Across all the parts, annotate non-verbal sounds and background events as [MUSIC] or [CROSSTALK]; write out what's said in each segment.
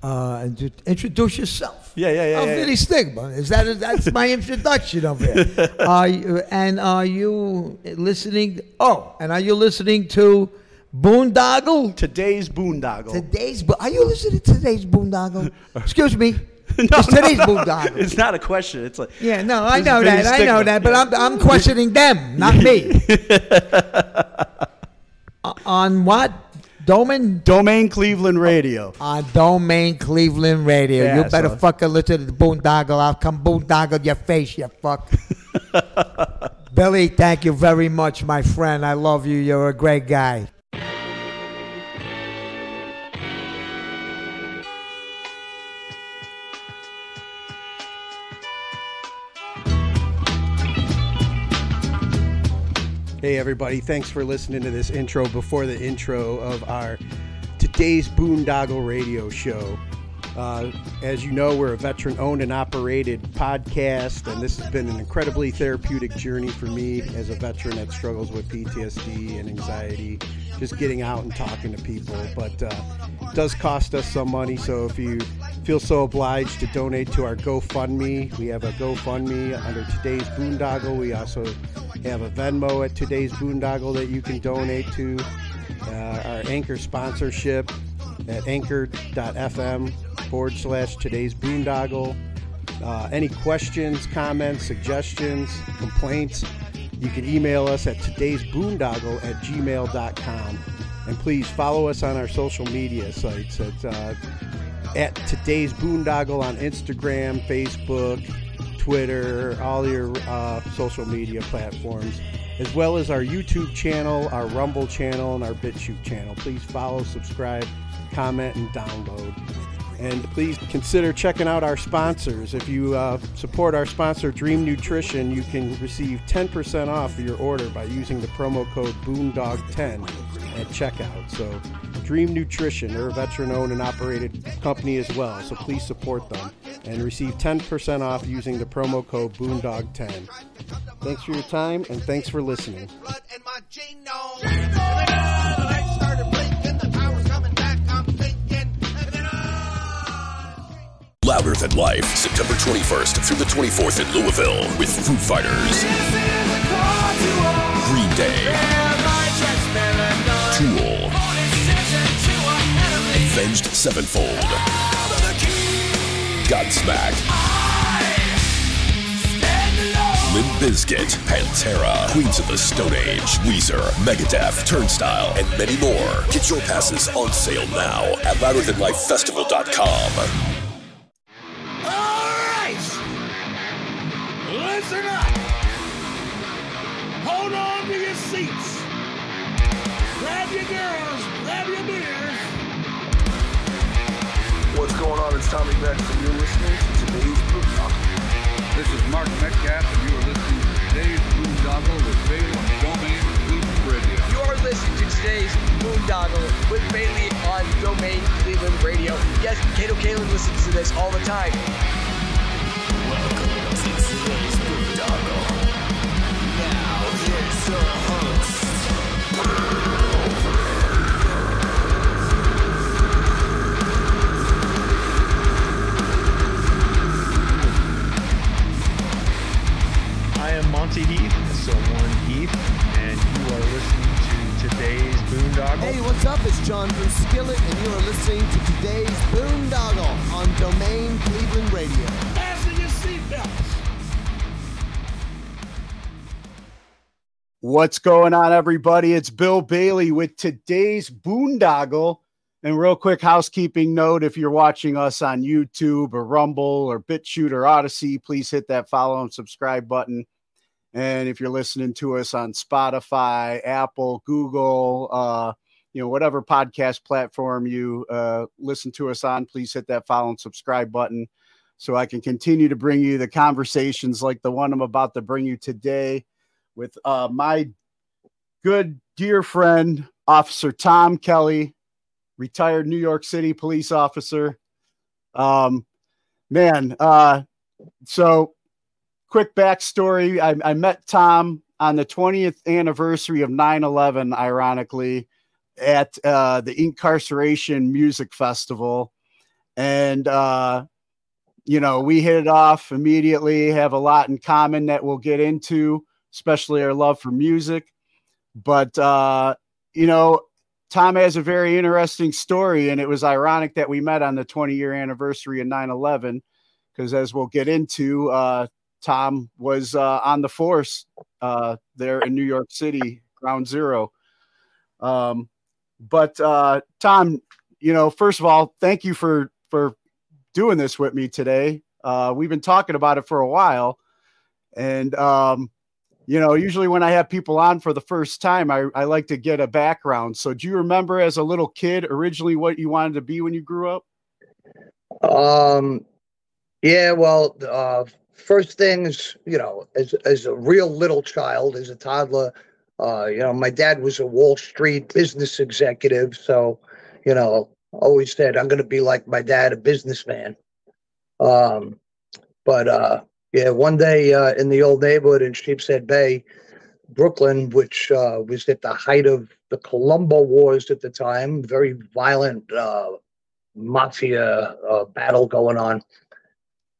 Uh, and just introduce yourself. Yeah, yeah, yeah, I'm yeah, Vinnie Stigma. Is that that's my [LAUGHS] introduction of it? [LAUGHS] You, and are you listening? Oh, and are you listening to Boondoggle? Today's boondoggle. Today's. bo- Are you listening to today's Boondoggle? [LAUGHS] Excuse me. it's today's Boondoggle. It's not a question. It's like Yeah, no, I know that. I know that, but I'm I'm questioning them, not me. Uh, on what? Domain? Domain Cleveland Radio. On Domain Cleveland Radio. Yeah, you better so- fucking listen to the boondoggle. I'll come boondoggle your face, you fuck. [LAUGHS] Billy, thank you very much, my friend. I love you. You're a great guy. Hey, everybody. Thanks for listening to this intro before the intro of our today's Boondoggle radio show. Uh, as you know, we're a veteran owned and operated podcast, and this has been an incredibly therapeutic journey for me as a veteran that struggles with PTSD and anxiety, just getting out and talking to people. But uh, it does cost us some money, so if you feel so obliged to donate to our GoFundMe, we have a GoFundMe under today's Boondoggle. We also have a Venmo at today's Boondoggle that you can donate to. Uh, our Anchor sponsorship at anchor.fm forward slash today's boondoggle. Uh, any questions, comments, suggestions, complaints, you can email us at today's boondoggle at gmail.com. And please follow us on our social media sites at, uh, at today's boondoggle on Instagram, Facebook, Twitter, all your uh, social media platforms, as well as our YouTube channel, our Rumble channel, and our BitChute channel. Please follow, subscribe, comment, and download. And please consider checking out our sponsors. If you uh, support our sponsor, Dream Nutrition, you can receive 10% off your order by using the promo code BOONDOG10 at checkout. So, Dream Nutrition, they're a veteran owned and operated company as well. So, please support them and receive 10% off using the promo code BOONDOG10. Thanks for your time and thanks for listening. Louder Than Life, September 21st through the 24th in Louisville with Foo Fighters, Green Day, Tool, Avenged Sevenfold, Godsmack, Limp Bizkit, Pantera, Queens of the Stone Age, Weezer, Megadeth, Turnstile, and many more. Get your passes on sale now at louderthanlifefestival.com. Alright! Listen up! Hold on to your seats! Grab your girls, grab your beers! What's going on? It's Tommy Beck, and you're listening to today's Boot Talk. This is Mark Metcalf, and you are listening to today's Boondoggle with Bailey on Domain Cleveland Radio. You are listening to today's Boondoggle with Bailey on Domain Cleveland Radio. Yes, Kato Kaelin listens to this all the time. Welcome to today's boondoggle. Now, here's the host. I am Monty Heath, so one Heath, and you are listening to today's Boondoggle. Hey, what's up? It's John from Skillet, and you are listening to today's Boondoggle on Domain Cleveland Radio. Fasten your seatbelts! What's going on, everybody? It's Bill Bailey with today's Boondoggle. And real quick housekeeping note if you're watching us on YouTube or Rumble or BitChute or Odysee, please hit that follow and subscribe button. And if you're listening to us on Spotify, Apple, Google, uh, you know, whatever podcast platform you uh, listen to us on, please hit that follow and subscribe button so I can continue to bring you the conversations like the one I'm about to bring you today with uh, my good dear friend, Officer Tom Kelly, retired New York City police officer. Um, man, uh, so quick backstory I, I met Tom on the 20th anniversary of 9 11, ironically, at uh, the Inkcarceration Music Festival. and uh, you know we hit it off immediately. Have a lot in common that we'll get into, especially our love for music. But uh, you know, Tom has a very interesting story, and it was ironic that we met on the 20 year anniversary of 9 11, because as we'll get into, uh, Tom was uh, on the force uh, there in New York City, ground zero. Um, but uh, Tom, you know, first of all, thank you for for doing this with me today. Uh, we've been talking about it for a while, and um, you know, usually when I have people on for the first time, I, I like to get a background. So, do you remember as a little kid originally what you wanted to be when you grew up? Um, yeah, well, uh, first things, you know, as as a real little child, as a toddler, uh, you know, my dad was a Wall Street business executive, so you know, always said I'm going to be like my dad, a businessman. Um, but uh, yeah, one day uh, in the old neighborhood in Sheepshead Bay, Brooklyn, which uh, was at the height of the Colombo Wars at the time, very violent uh, mafia uh, battle going on.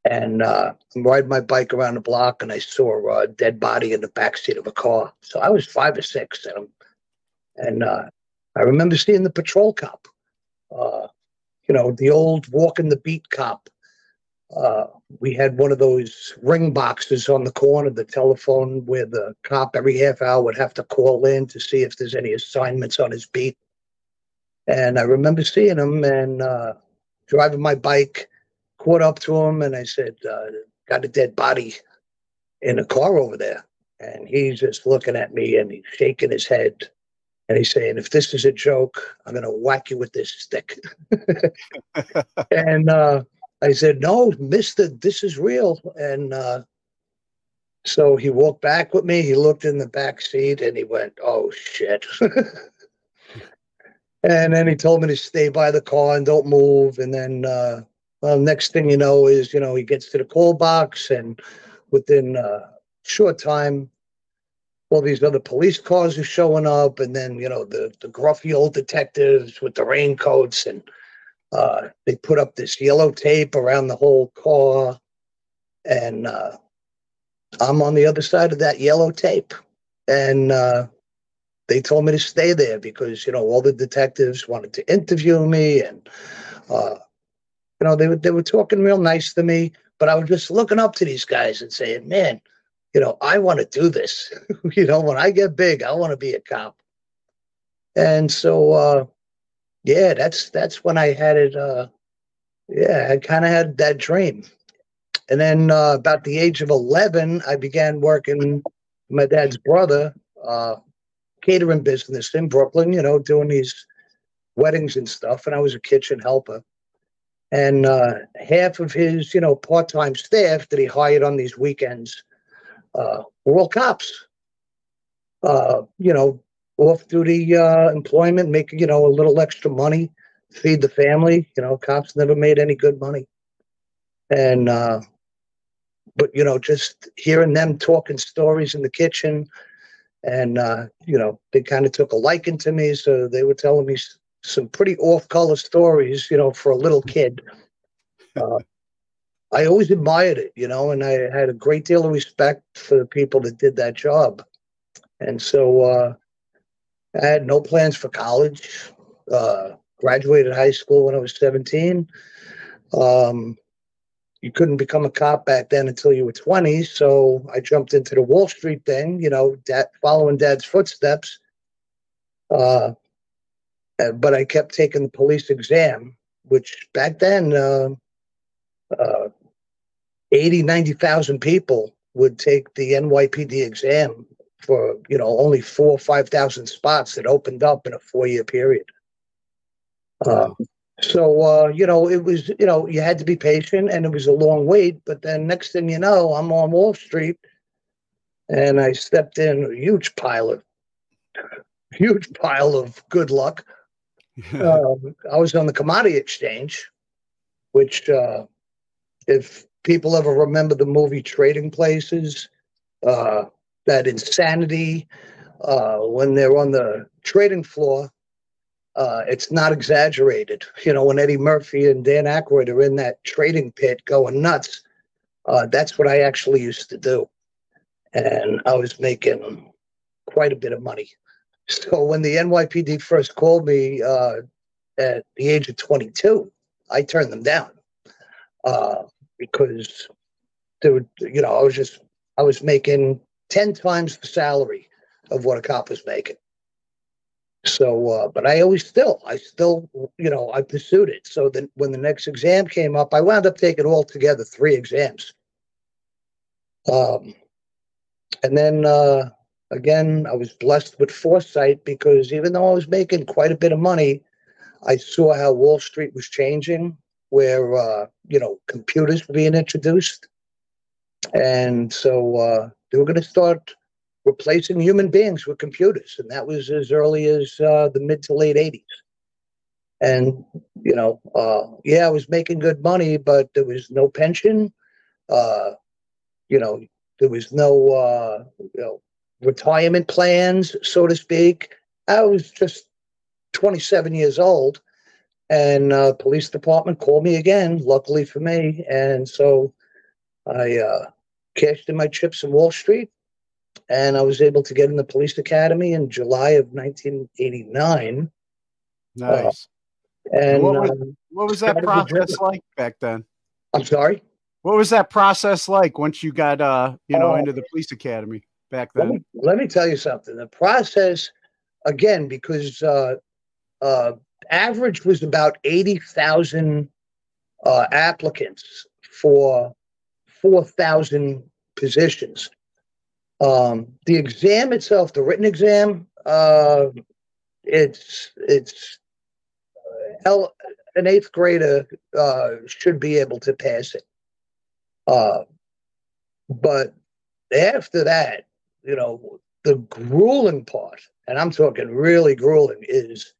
And uh, I'm riding my bike around the block, and I saw a dead body in the backseat of a car. So I was five or six, and, and uh, I remember seeing the patrol cop, uh, you know, the old walking the beat cop. Uh, we had one of those ring boxes on the corner the telephone where the cop every half hour would have to call in to see if there's any assignments on his beat. And I remember seeing him and uh, driving my bike, caught up to him, and I said, uh, "Got a dead body in a car over there." And he's just looking at me and he's shaking his head, and he's saying, "If this is a joke, I'm gonna whack you with this stick." [LAUGHS] and uh, I said, "No, Mister, this is real." And uh, so he walked back with me. He looked in the back seat and he went, "Oh shit." [LAUGHS] And then he told me to stay by the car and don't move. And then, uh, well, next thing you know is, you know, he gets to the call box, and within a short time, all these other police cars are showing up, and then you know the the gruffy old detectives with the raincoats, and uh, they put up this yellow tape around the whole car, and uh, I'm on the other side of that yellow tape, and uh, they told me to stay there because you know all the detectives wanted to interview me and uh, you know they were they were talking real nice to me but i was just looking up to these guys and saying man you know i want to do this [LAUGHS] you know when i get big i want to be a cop and so uh yeah that's that's when i had it uh yeah i kind of had that dream and then uh, about the age of 11 i began working my dad's brother uh catering business in Brooklyn, you know, doing these weddings and stuff. And I was a kitchen helper. And uh, half of his, you know, part time staff that he hired on these weekends uh, were all cops. Uh, you know, off duty uh, employment, making, you know, a little extra money, feed the family. You know, cops never made any good money. And, uh, but, you know, just hearing them talking stories in the kitchen, and uh, you know they kind of took a liking to me so they were telling me some pretty off-color stories you know for a little [LAUGHS] kid uh, i always admired it you know and i had a great deal of respect for the people that did that job and so uh, i had no plans for college uh, graduated high school when i was 17 um, you couldn't become a cop back then until you were 20. So I jumped into the Wall Street thing, you know, dad, following dad's footsteps. Uh, uh, but I kept taking the police exam, which back then, uh, uh, 80, 90,000 people would take the NYPD exam for, you know, only four or 5,000 spots that opened up in a four year period. Um, so uh, you know, it was you know you had to be patient, and it was a long wait. But then next thing you know, I'm on Wall Street, and I stepped in a huge pile of [LAUGHS] huge pile of good luck. Um, [LAUGHS] I was on the commodity exchange, which uh, if people ever remember the movie Trading Places, uh, that insanity uh, when they're on the trading floor Uh, it's not exaggerated. You know, when Eddie Murphy and Dan Aykroyd are in that trading pit going nuts, uh, that's what I actually used to do. And I was making quite a bit of money. So when the NYPD first called me uh, at the age of 22, I turned them down uh, because would, you know, I was just, I was making 10 times the salary of what a cop was making. So, uh, but I always still, I still, you know, I pursued it. So then when the next exam came up, I wound up taking all together three exams. Um, and then uh, again, I was blessed with foresight because even though I was making quite a bit of money, I saw how Wall Street was changing, where uh, you know computers were being introduced, and so uh, they were going to start replacing human beings with computers, and that was as early as uh, the mid to late '80s. And you know, uh, yeah, I was making good money, but there was no pension. Uh, you know, there was no uh, you know retirement plans, so to speak. I was just 27 years old, and uh, police department called me again. Luckily for me, and so I uh, cashed in my chips in Wall Street, and I was able to get in the police academy in July of 1989. Nice. and what was, um, what was that process like back then? I'm sorry. What was that process like once you got uh you know Oh. into the police academy back Let me, let me tell you something. The process, again, because uh, uh, average was about 80,000 uh, applicants for 4,000 positions. Um, the exam itself, the written exam, uh, it's it's uh, el- an eighth grader uh, should be able to pass it. Uh, but after that, you know, the grueling part, and I'm talking really grueling, is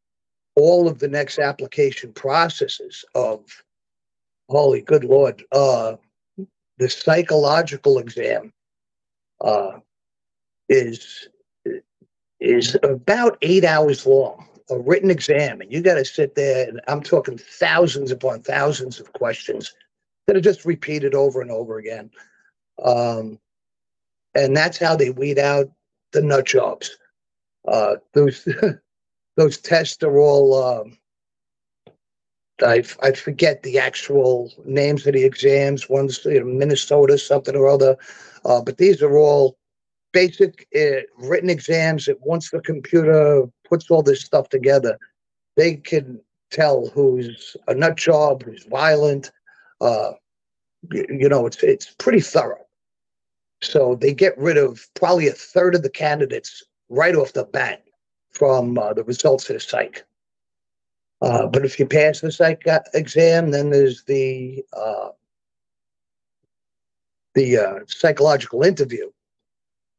all of the next application processes of holy good lord, uh, the psychological exam uh, is is about eight hours long, a written exam, and you got to sit there, and I'm talking thousands upon thousands of questions that are just repeated over and over again. Um, and that's how they weed out the nut jobs. Uh, those [LAUGHS] those tests are all. Um, I I forget the actual names of the exams. One's you know, Minnesota something or other, uh, but these are all basic uh, written exams that once the computer puts all this stuff together, they can tell who's a nut job, who's violent. Uh, y- you know, it's it's pretty thorough. So they get rid of probably a third of the candidates right off the bat from uh, the results of the psych. Uh, but if you pass the psych uh, exam, then there's the uh, the uh, psychological interview,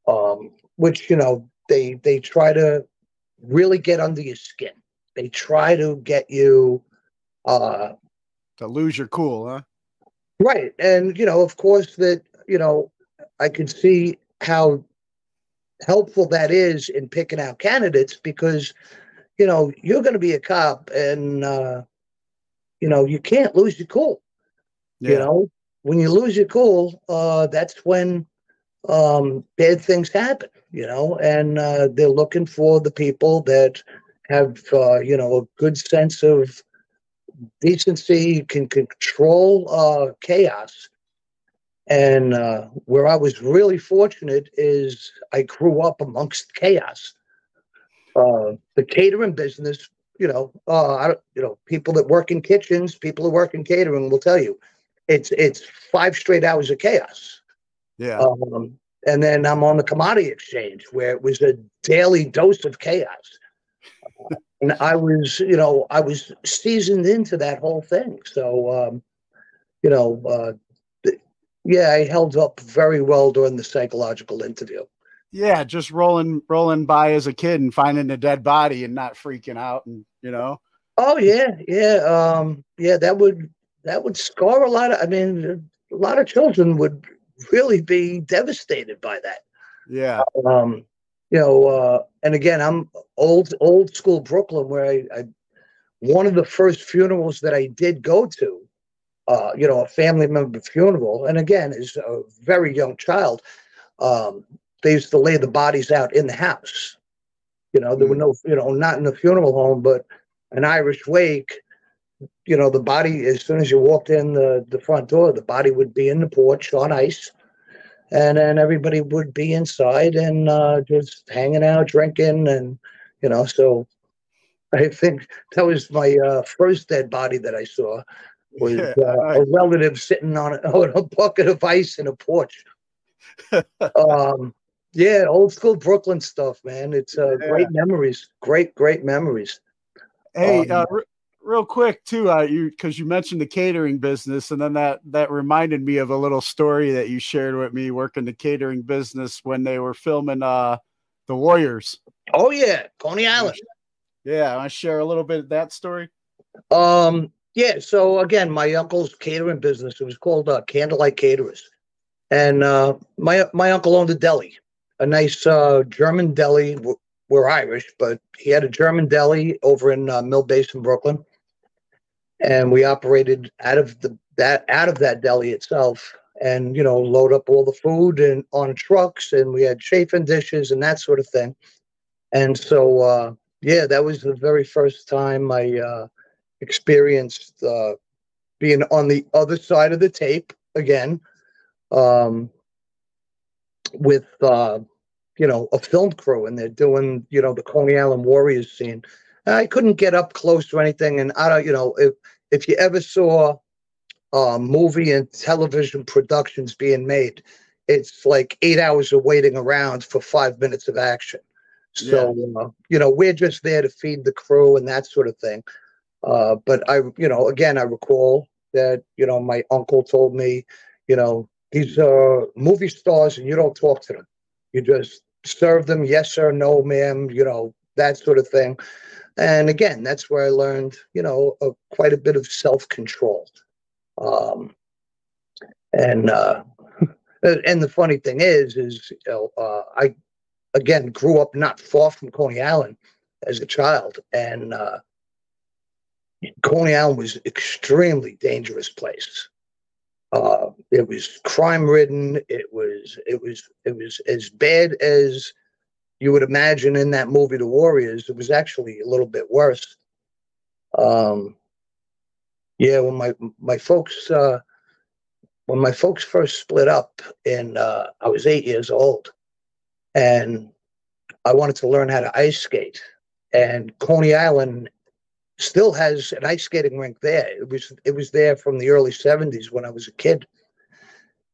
um, which you know they they try to really get under your skin. They try to get you uh, To lose your cool, huh? Right. And, you know, of course, that, you know, I can see how helpful that is in picking out candidates because, you know, you're going to be a cop and, uh, you know, you can't lose your cool. You know, when you lose your cool, uh, that's when um, bad things happen, you know, and uh, they're looking for the people that have, uh, you know, a good sense of decency, can control uh, chaos. And uh, where I was really fortunate is I grew up amongst chaos. Uh, the catering business, you know, uh, I, don't- you know, people that work in kitchens, people who work in catering will tell you, it's it's five straight hours of chaos. Yeah. Um, and then I'm on the commodity exchange where it was a daily dose of chaos. Uh, and I was, you know, I was seasoned into that whole thing. So, um, you know, uh, yeah, I held up very well during the psychological interview. yeah, just rolling rolling by as a kid and finding a dead body and not freaking out and you know. Oh yeah, yeah, um, yeah. That would that would scar a lot of. I mean, a lot of children would really be devastated by that. Yeah. um, you know, uh, and again, I'm old, old school Brooklyn, where I, I, one of the first funerals that I did go to, uh, you know, a family member funeral, and again, as a very young child, um, they used to lay the bodies out in the house. You know, there were no, you know, not in the funeral home, but an Irish wake. You know, the body as soon as you walked in the the front door, the body would be in the porch on ice, and then everybody would be inside and uh, just hanging out, drinking, and you know, so I think that was my uh, first dead body that I saw was Yeah, uh, a relative sitting on a, [LAUGHS] on a bucket of ice in a porch. [LAUGHS] um, yeah, old school Brooklyn stuff, man. It's uh, great memories. Great, great memories. Hey, Um, uh, re- real quick too, uh, you because you mentioned the catering business, and then that that reminded me of a little story that you shared with me working the catering business when they were filming uh the Warriors. Oh yeah, Coney Island. Yeah, I share a little bit of that story. Um, yeah. So again, my uncle's catering business. It was called uh, Candlelight Caterers, and uh, my my uncle owned a deli, a nice uh, German deli. We're, Irish, but he had a German deli over in uh, Mill Basin, Brooklyn, and we operated out of the that out of that deli itself, and you know, load up all the food and on trucks, and we had chafing dishes and that sort of thing. And so, uh, yeah, that was the very first time I uh, experienced uh, being on the other side of the tape again um, with, uh, you know, a film crew, and they're doing, you know, the Coney Island Warriors scene. I couldn't get up close to anything, and I don't, you know, if if you ever saw uh, movie and television productions being made, it's like eight hours of waiting around for five minutes of action. So, uh, you know, we're just there to feed the crew and that sort of thing. Uh, but I, you know, again, I recall that, you know, my uncle told me, you know, these are movie stars and you don't talk to them. You just serve them, yes sir, no ma'am, you know, that sort of thing. And again, that's where I learned, you know, uh, quite a bit of self control. Um, and uh, [LAUGHS] and the funny thing is, is you know, uh, I again grew up not far from Coney Island as a child, and uh, Coney Island was extremely dangerous place. Uh, it was crime ridden. It was it was it was as bad as you would imagine in that movie, The Warriors. It was actually a little bit worse. Um, yeah, when my my folks uh, when my folks first split up, and uh, I was eight years old, and I wanted to learn how to ice skate, and Coney Island still has an ice skating rink there. It was it was there from the early '70s when I was a kid,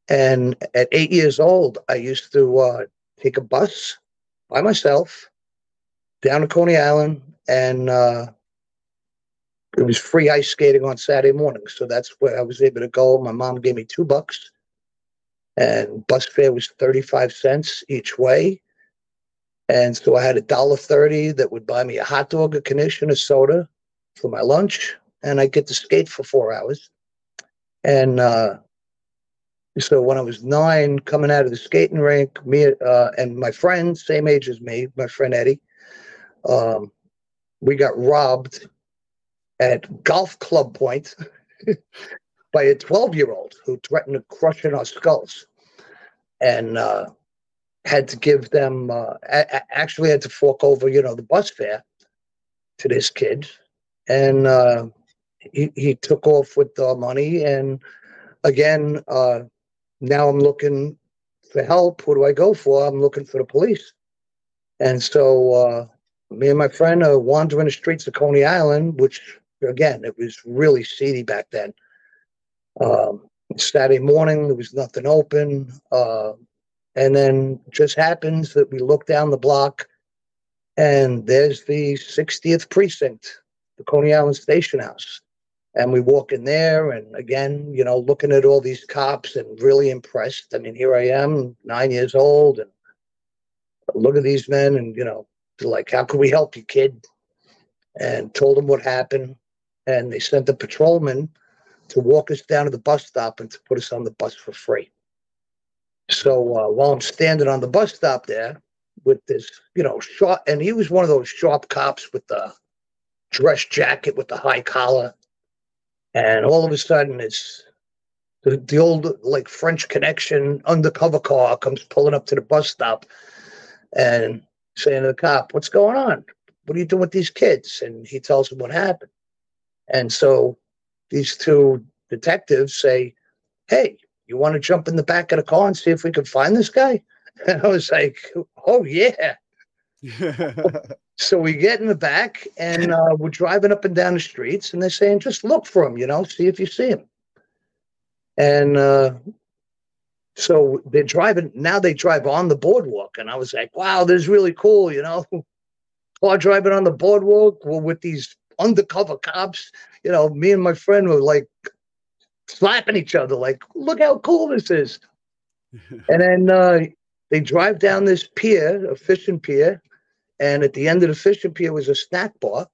and at eight years old, I used to uh, take a bus by myself down to Coney Island, and uh, it was free ice skating on Saturday mornings. So that's where I was able to go. My mom gave me two bucks, and bus fare was 35 cents each way. And so I had a dollar thirty that would buy me a hot dog, a and a soda for my lunch, and I get to skate for four hours. And uh, so when I was nine, coming out of the skating rink, me uh, and my friend, same age as me, my friend Eddie, um, we got robbed at Golf Club Point [LAUGHS] by a 12 year old who threatened to crush in our skulls and uh, had to give them, uh, a- actually had to fork over, you know, the bus fare to this kid. And uh, he, he took off with the money. And again, uh, now I'm looking for help. Who do I go for? I'm looking for the police. And so uh, me and my friend are wandering the streets of Coney Island, which again, it was really seedy back then. Um, Saturday morning, there was nothing open. Uh, and then just happens that we look down the block and there's the 60th precinct, the Coney Island Station House. And we walk in there, and again, you know, looking at all these cops and really impressed. I mean, here I am, nine years old, and look at these men, and you know, they're like, "How can we help you, kid?" And told them what happened, and they sent a patrolman to walk us down to the bus stop and to put us on the bus for free. So uh, while I'm standing on the bus stop there with this, you know, sharp, and he was one of those sharp cops with the dress jacket with the high collar, and all of a sudden it's the, the old like French Connection undercover car comes pulling up to the bus stop, and saying to the cop, "What's going on? What are you doing with these kids?" And he tells him what happened, and so these two detectives say, "Hey, you want to jump in the back of the car and see if we can find this guy?" [LAUGHS] And I was like, "Oh yeah." [LAUGHS] So we get in the back and uh, we're driving up and down the streets, and they're saying, just look for him, you know, see if you see him. And uh, so they're driving, now they drive on the boardwalk. And I was like, wow, this is really cool, you know, [LAUGHS] car driving on the boardwalk with these undercover cops. You know, me and my friend were like slapping each other, like, look how cool this is. [LAUGHS] and then uh, they drive down this pier, a fishing pier and at the end of the fishing pier was a snack bar.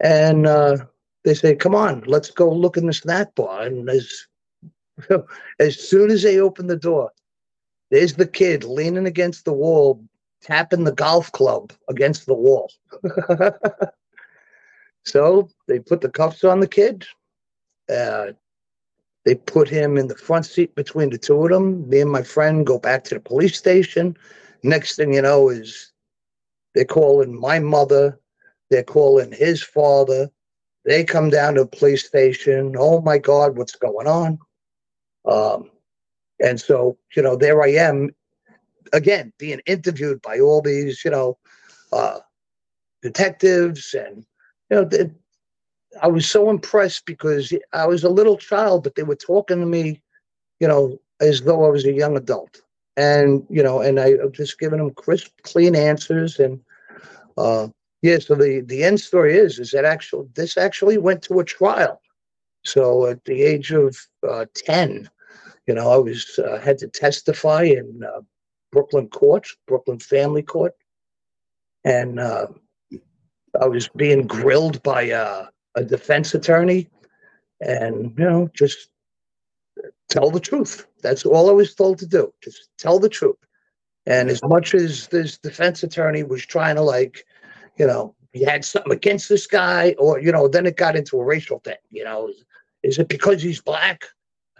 And uh, they say, "Come on, let's go look in the snack bar." And as [LAUGHS] as soon as they open the door, there's the kid leaning against the wall, tapping the golf club against the wall. [LAUGHS] so they put the cuffs on the kid. Uh, they put him in the front seat between the two of them. Me and my friend go back to the police station. Next thing you know is they're calling my mother. They're calling his father. They come down to the police station. Oh my God, what's going on? Um, and so, you know, there I am again being interviewed by all these, you know, uh, detectives. And, you know, they, I was so impressed because I was a little child, but they were talking to me, you know, as though I was a young adult and you know, and I just giving them crisp, clean answers, and uh, yeah. So the the end story is is that actual this actually went to a trial. So at the age of uh, ten, you know, I was uh, had to testify in uh, Brooklyn court, Brooklyn Family Court, and uh, I was being grilled by uh, a defense attorney, and you know, just tell the truth. That's all I was told to do. Just tell the truth. And as much as this defense attorney was trying to like, you know, he had something against this guy, or you know, then it got into a racial thing. You know, is, is it because he's black?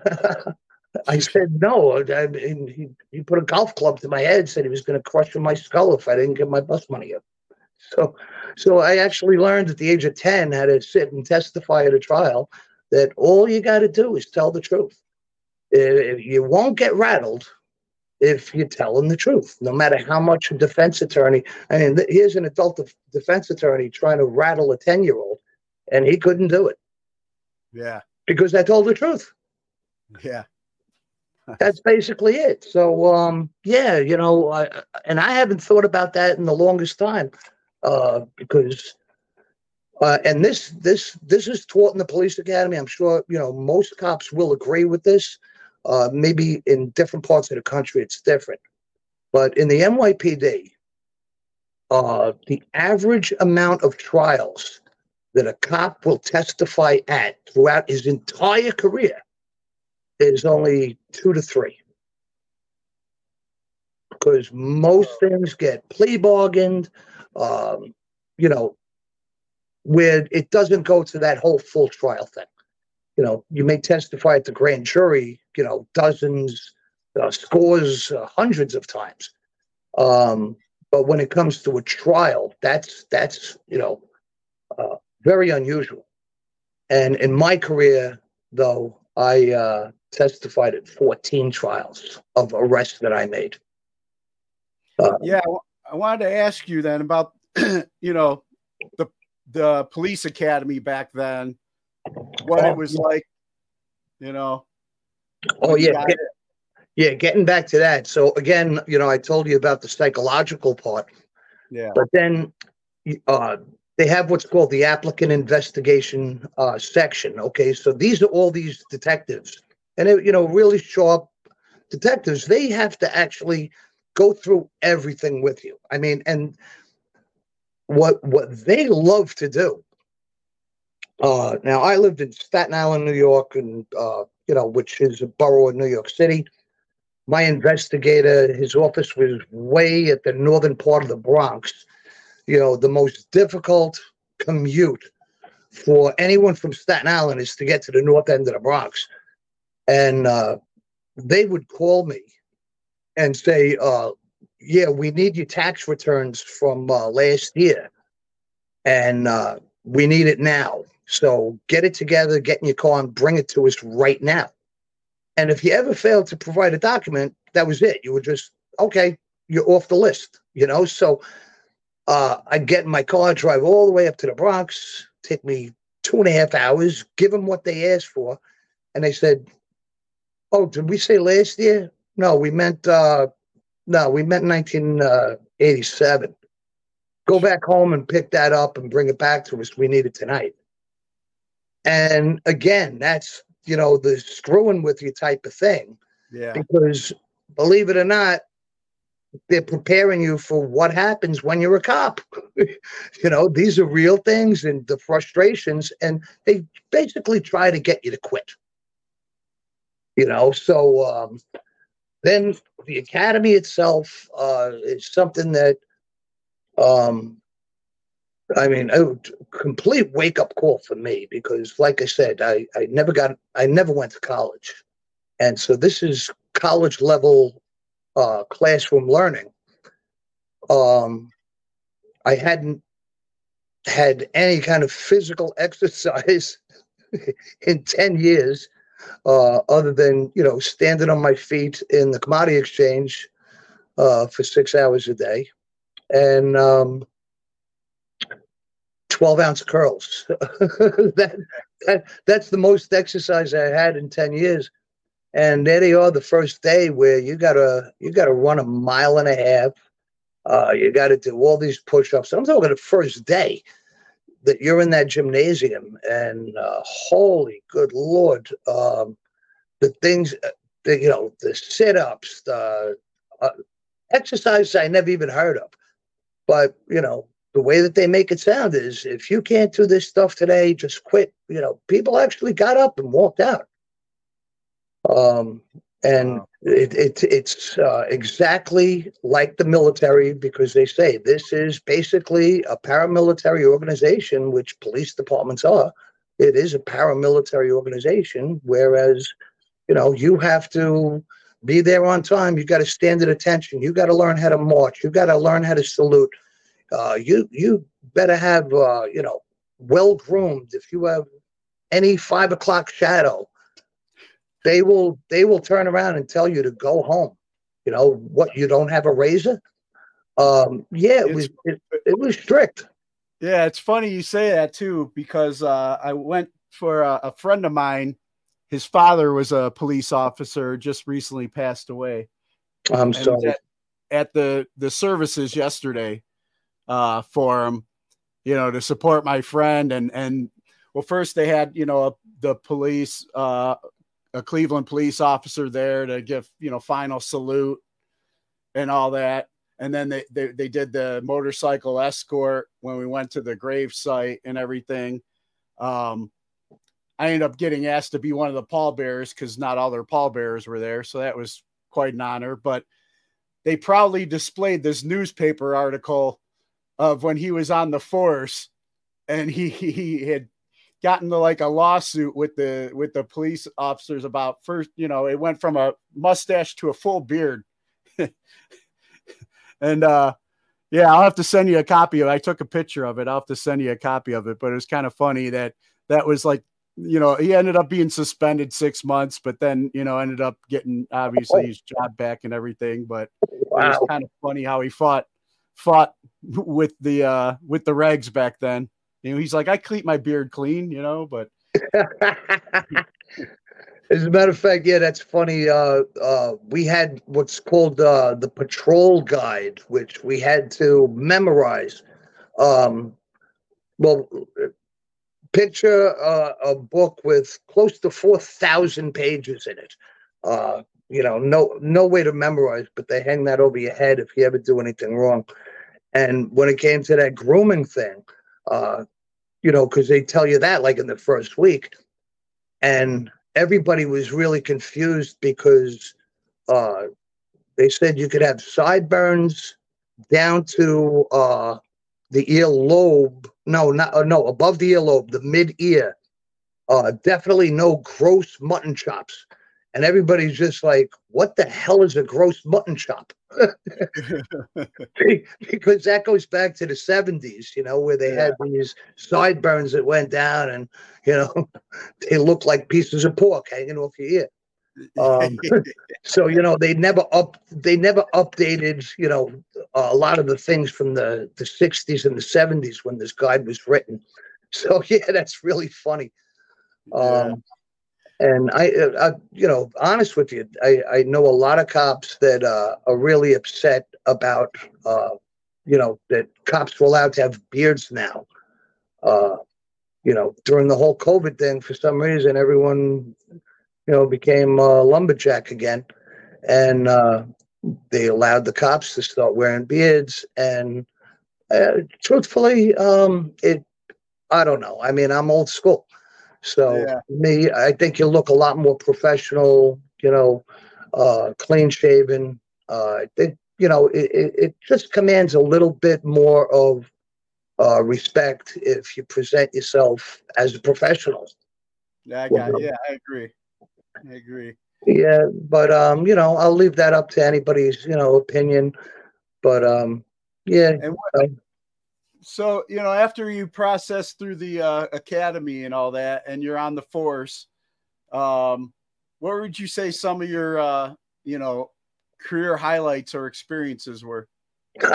[LAUGHS] I said no. I mean, he, he put a golf club to my head, said he was going to crush my skull if I didn't get my bus money up. So, so I actually learned at the age of ten how to sit and testify at a trial. That all you got to do is tell the truth. Uh, you won't get rattled if you tell them the truth, no matter how much a defense attorney. I mean, here's an adult defense attorney trying to rattle a 10 year old, and he couldn't do it Yeah. because I told the truth. Yeah. That's basically it. So, um, yeah, you know, I, and I haven't thought about that in the longest time uh, because. Uh, and this this this is taught in the police academy. I'm sure you know most cops will agree with this. Uh, maybe in different parts of the country it's different, but in the NYPD, uh, the average amount of trials that a cop will testify at throughout his entire career is only two to three. Because most things get plea bargained, um, you know, where it doesn't go to that whole full trial thing. You know, you may testify at the grand jury, you know, dozens, uh, scores, uh, hundreds of times. Um, but when it comes to a trial, that's that's you know uh, very unusual. And in my career, though, I uh, testified at 14 trials of arrests that I made. Uh, Yeah, I I wanted to ask you then about [CLEARS THROAT] you know the the police academy back then, what it was like, you know. Oh yeah, get- yeah. Getting back to that. So again, you know, I told you about the psychological part, Yeah. but then uh, they have what's called the applicant investigation uh, section. Okay, so these are all these detectives, and they, you know, really sharp detectives. They have to actually go through everything with you. I mean, and what what they love to do. Uh, now I lived in Staten Island, New York, and uh, you know, which is a borough of New York City. My investigator, his office was way at the northern part of the Bronx. You know, the most difficult commute for anyone from Staten Island is to get to the north end of the Bronx. And uh, they would call me and say, uh, yeah, we need your tax returns from uh, last year. And uh, we need it now. So get it together, get in your car, and bring it to us right now. And if you ever failed to provide a document, that was it. You were just, okay, you're off the list, you know? So uh, I'd get in my car, drive all the way up to the Bronx, take me two and a half hours, give them what they asked for. And they said, oh, did we say last year? No, we meant, uh, no, we meant 1987. Go back home and pick that up and bring it back to us. We need it tonight. And again, that's, you know, the screwing with you type of thing. Yeah. Because believe it or not, they're preparing you for what happens when you're a cop. [LAUGHS] you know, these are real things and the frustrations, and they basically try to get you to quit. You know, so um, then the academy itself uh, is something that, um, I mean, a complete wake up call for me because, like I said, I, I never got, I never went to college. And so this is college level uh, classroom learning. Um, I hadn't had any kind of physical [LAUGHS] exercise [LAUGHS] in 10 years, uh, other than, you know, standing on my feet in the commodity exchange uh, for six hours a day and um, 12 ounce curls. [LAUGHS] that, that, that's the most exercise I had in 10 years. And there they are the first day where you gotta you gotta run a mile and a half. Uh, you gotta do all these push-ups. I'm talking the first day that you're in that gymnasium and uh, holy good lord um, the things uh, the, you know the sit-ups the uh, exercises i never even heard of. But you know the way that they make it sound is if you can't do this stuff today just quit you know people actually got up and walked out um, and wow. it, it, it's uh, exactly like the military because they say this is basically a paramilitary organization, which police departments are. It is a paramilitary organization, whereas, you know, you have to be there on time. You got to stand at attention. You got to learn how to march. You got to learn how to salute. Uh, you you better have uh, you know well groomed. If you have any five o'clock shadow, they will they will turn around and tell you to go home. You know what? You don't have a razor. Um, yeah, it was it, it was strict. Yeah, it's funny you say that too because uh, I went for a, a, friend of mine. His father was a police officer, just recently passed away. I'm sorry. At, at, the the services yesterday uh, for him, you know, to support my friend and and well, first they had you know a, the police uh, a Cleveland police officer there to give you know final salute and all that. And then they, they they did the motorcycle escort when we went to the grave site and everything. Um, I ended up getting asked to be one of the pallbearers because not all their pallbearers were there, so that was quite an honor. But they proudly displayed this newspaper article of when he was on the force, and he he had gotten to like a lawsuit with the with the police officers about first you know it went from a mustache to a full beard. [LAUGHS] And uh yeah i'll have to send you a copy of it. I took a picture of it. I'll have to send you a copy of it but it was kind of funny that that was like you know he ended up being suspended six months but then you know ended up getting obviously his job back and everything but wow. it was kind of funny how he fought fought [LAUGHS] with the uh with the rags back then you know, he's like, I keep my beard clean, you know, but. [LAUGHS] As a matter of fact, yeah, that's funny. Uh, uh, we had what's called uh, the patrol guide, which we had to memorize. Um, well, picture uh, a book with close to four thousand pages in it. You know, no no way to memorize, but they hang that over your head if you ever do anything wrong. And when it came to that grooming thing, uh, you know, because they tell you that like in the first week. And everybody was really confused because uh, they said you could have sideburns down to uh, the earlobe. No, not uh, no above the earlobe, the mid ear. Uh, definitely no gross mutton chops. And everybody's just like, "What the hell is a gross mutton chop?" [LAUGHS] because that goes back to the 70s, you know, where they had these sideburns that went down and, you know, [LAUGHS] they looked like pieces of pork hanging off your ear. Um, [LAUGHS] so, you know, they never up, they never updated, you know, a lot of the things from the, the 60s and the 70s when this guide was written. So, yeah, that's really funny. Um, and I, uh, I, you know, honest with you, I, I know a lot of cops that uh, are really upset about, uh, you know, that cops were allowed to have beards now. Uh, you know, during the whole COVID thing, for some reason, everyone, you know, became uh, lumberjack again, and uh, they allowed the cops to start wearing beards. And uh, truthfully, um, it, I don't know. I mean, I'm old school. So Yeah. me, I think you look a lot more professional, you know, uh, clean shaven. Uh, I think, you know, it, it, just commands a little bit more of uh, respect if you present yourself as a professional. Yeah, I got. Yeah, I agree. I agree. Yeah, but um, you know, I'll leave that up to anybody's, you know, opinion. But um, yeah, And what, so you know, after you process through the uh, academy and all that, and you're on the force, um, what would you say some of your uh, you know career highlights or experiences were? [LAUGHS]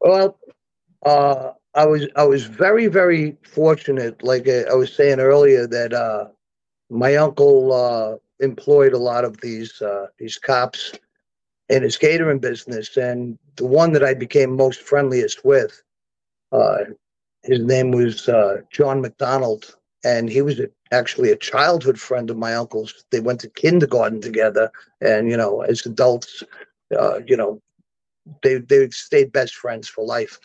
Well, uh, I was I was very very fortunate. Like I was saying earlier, that uh, my uncle uh, employed a lot of these uh, these cops in his catering business, and the one that I became most friendliest with, uh, his name was uh, John McDonald, and he was a, actually a childhood friend of my uncle's. They went to kindergarten together, and you know, as adults, uh, you know, they they stayed best friends for life.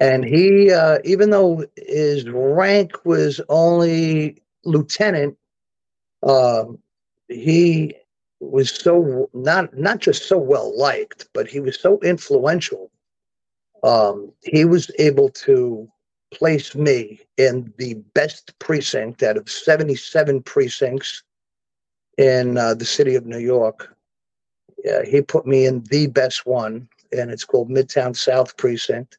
And he, uh, even though his rank was only lieutenant, um, he was so not not just so well liked, but he was so influential. Um, he was able to place me in the best precinct out of 77 precincts in uh, the city of New York. Yeah, he put me in the best one, and it's called Midtown South Precinct,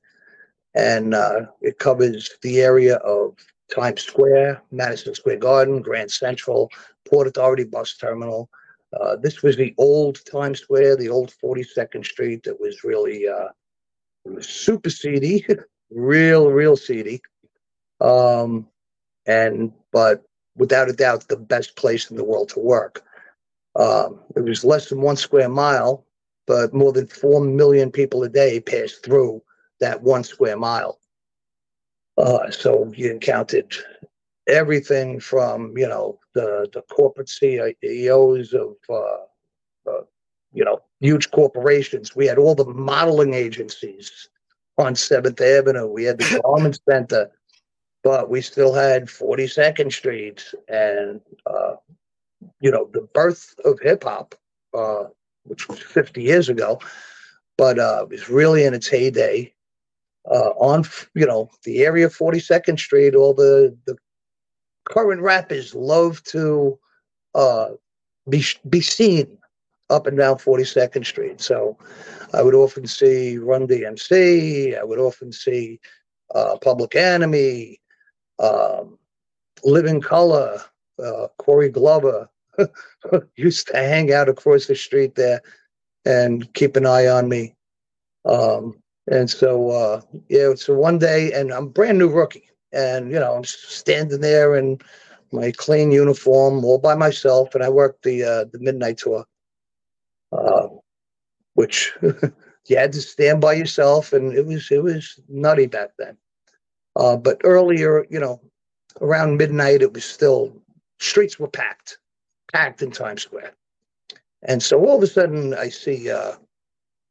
and uh, it covers the area of Times Square, Madison Square Garden, Grand Central, Port Authority Bus Terminal. Uh, this was the old Times Square, the old 42nd Street that was really uh, super seedy, [LAUGHS] real, real seedy. Um, and but without a doubt, the best place in the world to work. Um, it was less than one square mile, but more than four million people a day passed through that one square mile. Uh, so you encountered everything from you know the the corporate CEOs of uh, uh, you know huge corporations. We had all the modeling agencies on Seventh Avenue. We had the Garment Center, but we still had 42nd Street and uh, you know the birth of hip hop, uh, which was 50 years ago, but uh, it was really in its heyday. Uh, on you know the area of 42nd Street, all the the current rappers love to uh, be be seen up and down 42nd Street. So I would often see Run DMC. I would often see uh, Public Enemy, um, Living Colour, uh, Corey Glover [LAUGHS] used to hang out across the street there and keep an eye on me. Um, and so, uh, yeah, so one day, and I'm brand new rookie, and you know, I'm standing there in my clean uniform, all by myself, and I worked the uh, the midnight tour, uh, which [LAUGHS] you had to stand by yourself, and it was it was nutty back then. Uh, but earlier, you know, around midnight, it was still streets were packed, packed in Times Square, and so all of a sudden, I see, uh,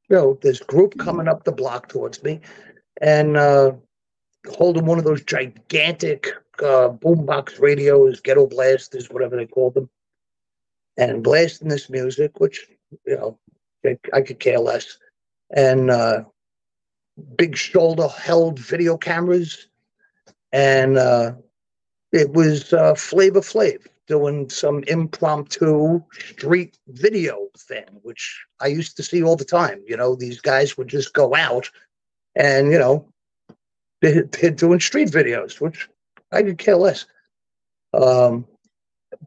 you know, this group coming up the block towards me, and uh, holding one of those gigantic uh, boombox radios, ghetto blasters, whatever they called them, and blasting this music, which you know I, I could care less. And uh, big shoulder held video cameras, and uh, it was uh, Flavor Flav doing some impromptu street video thing, which I used to see all the time. You know, these guys would just go out and, you know, they, they're doing street videos, which I could care less. Um,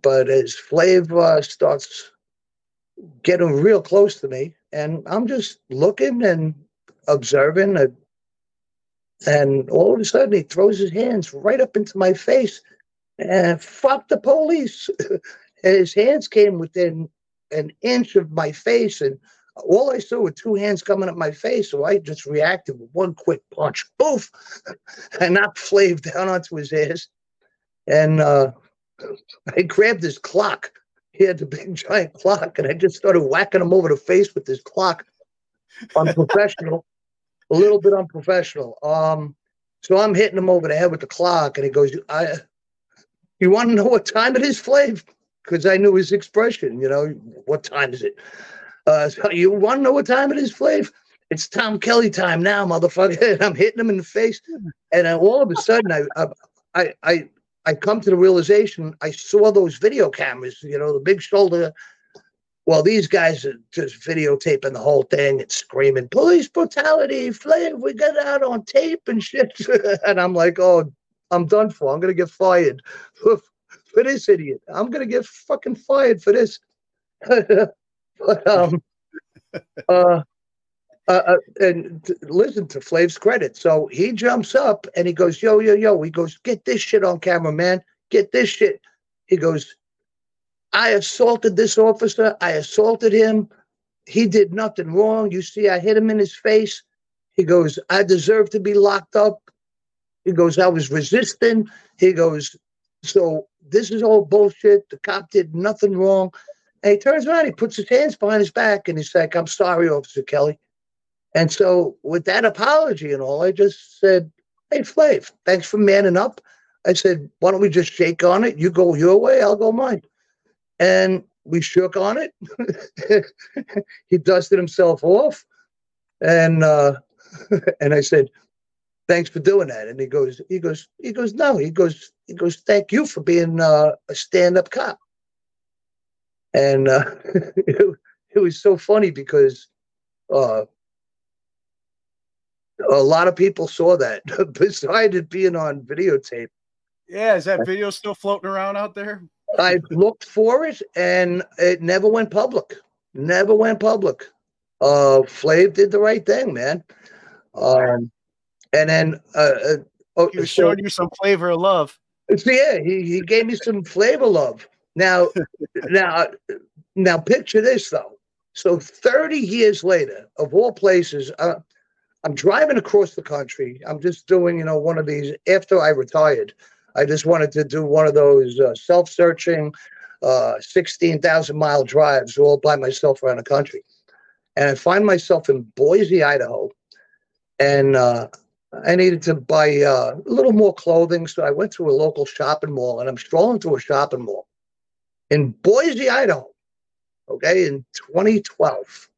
but as Flav uh, starts getting real close to me, and I'm just looking and observing, uh, and all of a sudden he throws his hands right up into my face and fuck the police. and [LAUGHS] his hands came within an inch of my face, and all I saw were two hands coming at my face. So I just reacted with one quick punch, [LAUGHS] boof, and knocked Flav down onto his ass. And uh, I grabbed his clock. He had the big [LAUGHS] giant clock, and I just started whacking him over the face with this clock. Unprofessional, a little bit unprofessional. Um, so I'm hitting him over the head with the clock, and he goes, "I, you want to know what time it is, Flav? Because I knew his expression. You know, what time is it? Uh, so you want to know what time it is, Flav? It's Tom Kelly time now, motherfucker. And [LAUGHS] I'm hitting him in the face, and all of a sudden, I, I, I, I come to the realization I saw those video cameras. You know, the big shoulder. Well, these guys are just videotaping the whole thing and screaming, police brutality, Flav, we got out on tape and shit. [LAUGHS] and I'm like, oh, I'm done for. I'm going to get fired for, [LAUGHS] for this idiot. I'm going to get fucking fired for this. But, um, [LAUGHS] uh, uh, uh, and listen to Flav's credit. So he jumps up and he goes, yo, yo, yo. He goes, get this shit on camera, man. Get this shit. He goes, I assaulted this officer. I assaulted him. He did nothing wrong. You see, I hit him in his face. He goes, I deserve to be locked up. He goes, I was resisting. He goes, so this is all bullshit. The cop did nothing wrong. And he turns around, he puts his hands behind his back, and he's like, I'm sorry, Officer Kelly. And so, with that apology and all, I just said, Hey, Flav, thanks for manning up. I said, Why don't we just shake on it? You go your way, I'll go mine. And we shook on it. [LAUGHS] he dusted himself off. And uh, [LAUGHS] and I said, Thanks for doing that. And he goes, he goes, he goes, no, he goes, he goes, thank you for being uh, a stand-up cop. And uh, [LAUGHS] it, it was so funny because uh, a lot of people saw that [LAUGHS] besides it being on videotape. Yeah, is that video still floating around out there? I looked for it and it never went public. Never went public. Uh, Flav did the right thing, man. Um, and then uh, uh, oh, He was so- showing you some flavor of love. so [LAUGHS] yeah, he, he gave me some flavor of love. Now, now, now, picture this though. So, 30 years later, of all places, uh, I'm driving across the country. I'm just doing, you know, one of these after I retired. I just wanted to do one of those uh, self searching, uh, 16,000 mile drives all by myself around the country. And I find myself in Boise, Idaho. And uh, I needed to buy uh, a little more clothing. So I went to a local shopping mall and I'm strolling through a shopping mall in Boise, Idaho, okay, in 2012.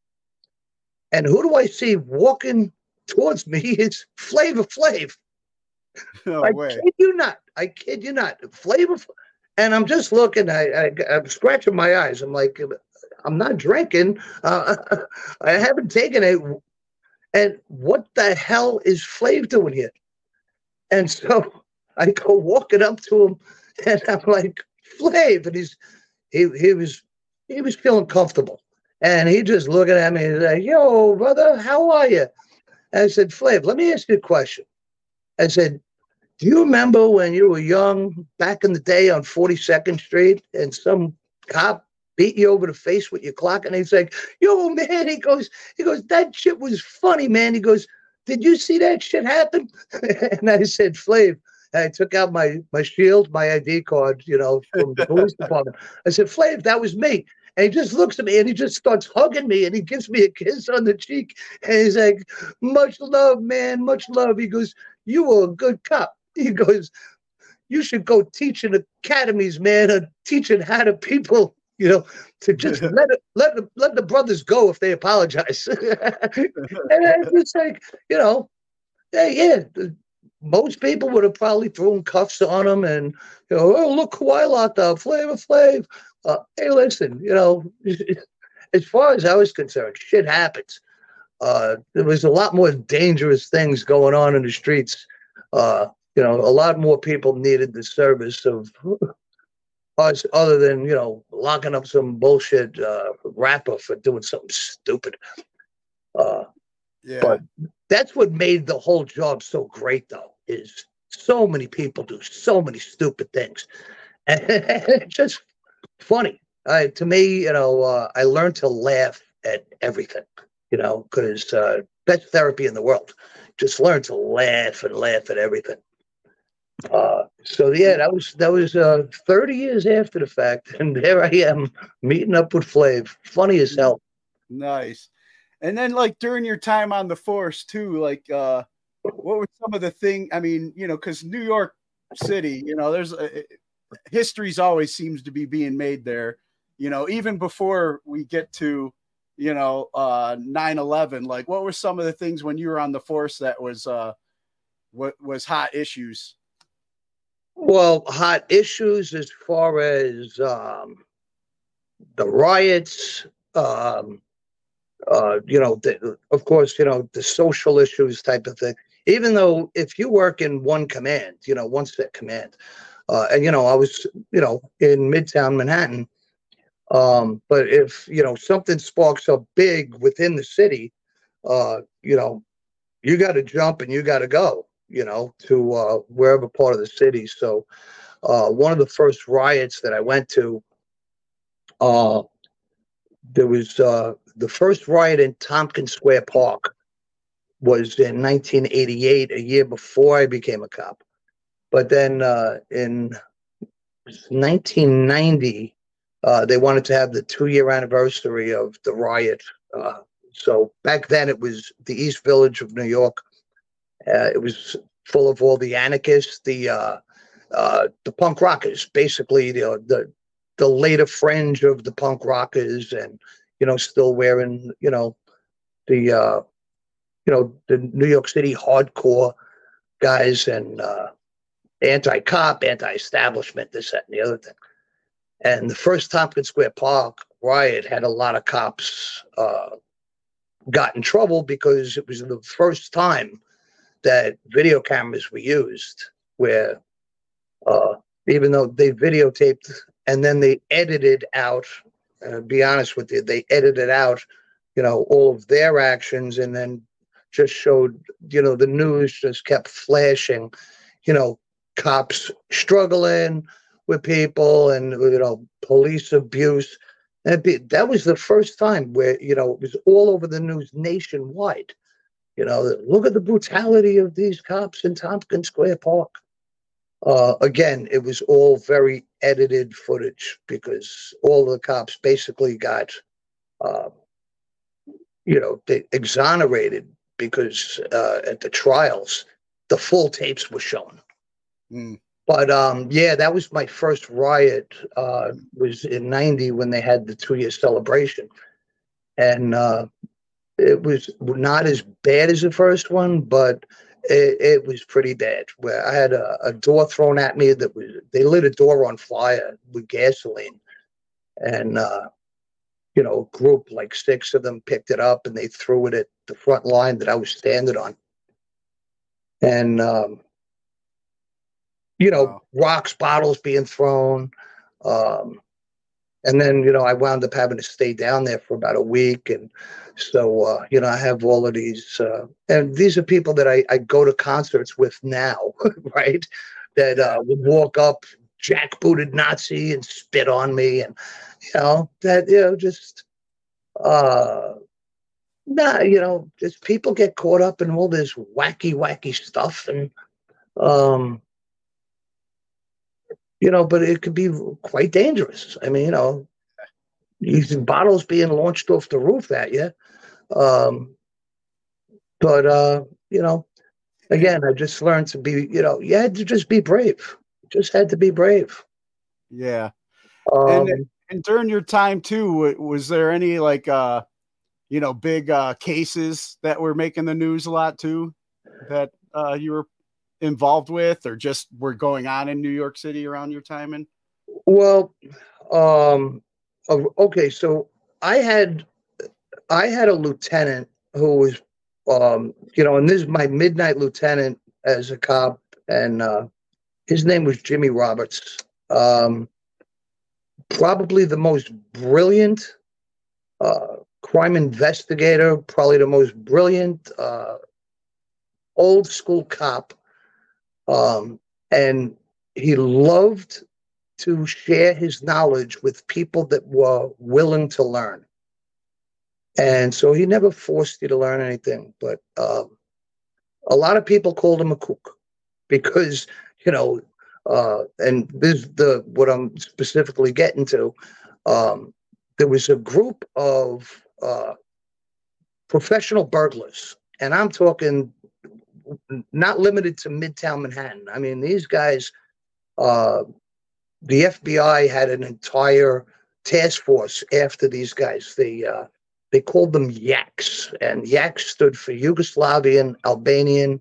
And who do I see walking towards me? [LAUGHS] It's Flavor Flav. [LAUGHS] No I way. kid you not. I kid you not. Flavor. Flav. And I'm just looking. I, I I'm scratching my eyes. I'm like, I'm not drinking. Uh, [LAUGHS] I haven't taken it. And what the hell is Flav doing here? And so I go walking up to him, and I'm like, Flav, and he's he he was he was feeling comfortable, and he just looking at me and like, Yo, brother, how are you? And I said, Flav, let me ask you a question. I said, Do you remember when you were young, back in the day on 42nd Street, and some cop beat you over the face with your clock? And he's like, Yo, man, he goes, he goes, that shit was funny, man. He goes, Did you see that shit happen? [LAUGHS] and I said, Flav, I took out my my shield, my ID card, you know, from the police [LAUGHS] department. I said, Flav, that was me. And he just looks at me and he just starts hugging me and he gives me a kiss on the cheek. And he's like, Much love, man, much love. He goes, You were a good cop. [LAUGHS] He goes, You should go teach in academies, man, or teaching how to people, you know, to just [LAUGHS] let it, let the let the brothers go if they apologize. and it's just like, you know, yeah, yeah. Most people would have probably thrown cuffs on him and, you know, oh, look who I locked up, Flavor Flav. Uh, hey, listen, you know, as far as I was concerned, shit happens. Uh, there was a lot more dangerous things going on in the streets. Uh, you know, a lot more people needed the service of [LAUGHS] us other than, you know, locking up some bullshit uh, rapper for doing something stupid. Uh, Yeah. but that's what made the whole job so great, though, is so many people do so many stupid things. [LAUGHS] And it's just funny. Uh, to me, you know, uh, I learned to laugh at everything, you know, because uh, best therapy in the world. Just learn to laugh and laugh at everything. Uh, so yeah, that was that was uh, 30 years after the fact, [LAUGHS] and there I am meeting up with Flav. Funny as hell. Nice. And then like during your time on the force too, like uh what were some of the thing I mean, you know, cuz New York City, you know, there's a, history's always seems to be being made there, you know, even before we get to, you know, uh 9/11, like what were some of the things when you were on the force that was uh what was hot issues? Well, hot issues as far as um, the riots, um, uh, you know, the, of course, you know, the social issues type of thing. Even though if you work in one command, you know, one set command, uh, and you know, I was, you know, in Midtown Manhattan. Um, but if you know something sparks up big within the city, uh, you know, you got to jump and you got to go, you know, to uh, wherever part of the city. So, uh, one of the first riots that I went to, uh, there was uh, the first riot in Tompkins Square Park was in 1988, a year before I became a cop. But then uh, in 1990, uh, they wanted to have the two-year anniversary of the riot. Uh, so back then, it was the East Village of New York. Uh, it was full of all the anarchists, the uh, uh, the punk rockers, basically the the the later fringe of the punk rockers, and you know, still wearing you know the you know the New York City hardcore guys and uh, anti-cop, anti-establishment, this, that, and the other thing. And the first Tompkins Square Park riot had a lot of cops uh, got in trouble because it was the first time that video cameras were used, where uh, even though they videotaped and then they edited out, uh, be honest with you, they edited out, you know, all of their actions and then just showed, you know, the news just kept flashing, you know, cops struggling with people and, you know, police abuse. And be, that was the first time where, you know, it was all over the news nationwide. You know, look at the brutality of these cops in Tompkins Square Park. Uh, again, it was all very edited footage because all the cops basically got, uh, you know, they exonerated because uh, at the trials, the full tapes were shown. Mm. But um, yeah, that was my first riot. Uh, was in '90 when they had the two-year celebration, and uh, it was not as bad as the first one, but it, it was pretty bad. Where I had a, a door thrown at me that was they lit a door on fire with gasoline, and uh, you know, group like six of them picked it up and they threw it at the front line that I was standing on, and um, you know, rocks, bottles being thrown. Um, and then, you know, I wound up having to stay down there for about a week. And so, uh, you know, I have all of these, uh, and these are people that I, I go to concerts with now, [LAUGHS] right? That uh, would walk up, jackbooted Nazi and spit on me. And, you know, that, you know, just, uh, nah, you know, just people get caught up in all this wacky, wacky stuff. And, um, you know, but it could be quite dangerous. I mean, you know, using bottles being launched off the roof at you. Um, but uh, you know, again, I just learned to be, you know, you had to just be brave. Just had to be brave. Yeah. Um, and, and during your time too, wa- was there any like uh you know big uh cases that were making the news a lot too? That uh, you were involved with, or just were going on in New York City around your time? And Well, um, okay, so I had I had a lieutenant who was, um, you know, and this is my midnight lieutenant as a cop, and uh, his name was Jimmy Roberts. Um, probably the most brilliant uh, crime investigator, probably the most brilliant uh, old school cop, um, and he loved to share his knowledge with people that were willing to learn. And so he never forced you to learn anything, but um, a lot of people called him a kook because, you know, uh, and this is the what I'm specifically getting to. Um, there was a group of uh, professional burglars, and I'm talking not limited to Midtown Manhattan. I mean, these guys, uh, the FBI had an entire task force after these guys. They uh, they called them Yaks, and Yaks stood for Yugoslavian, Albanian,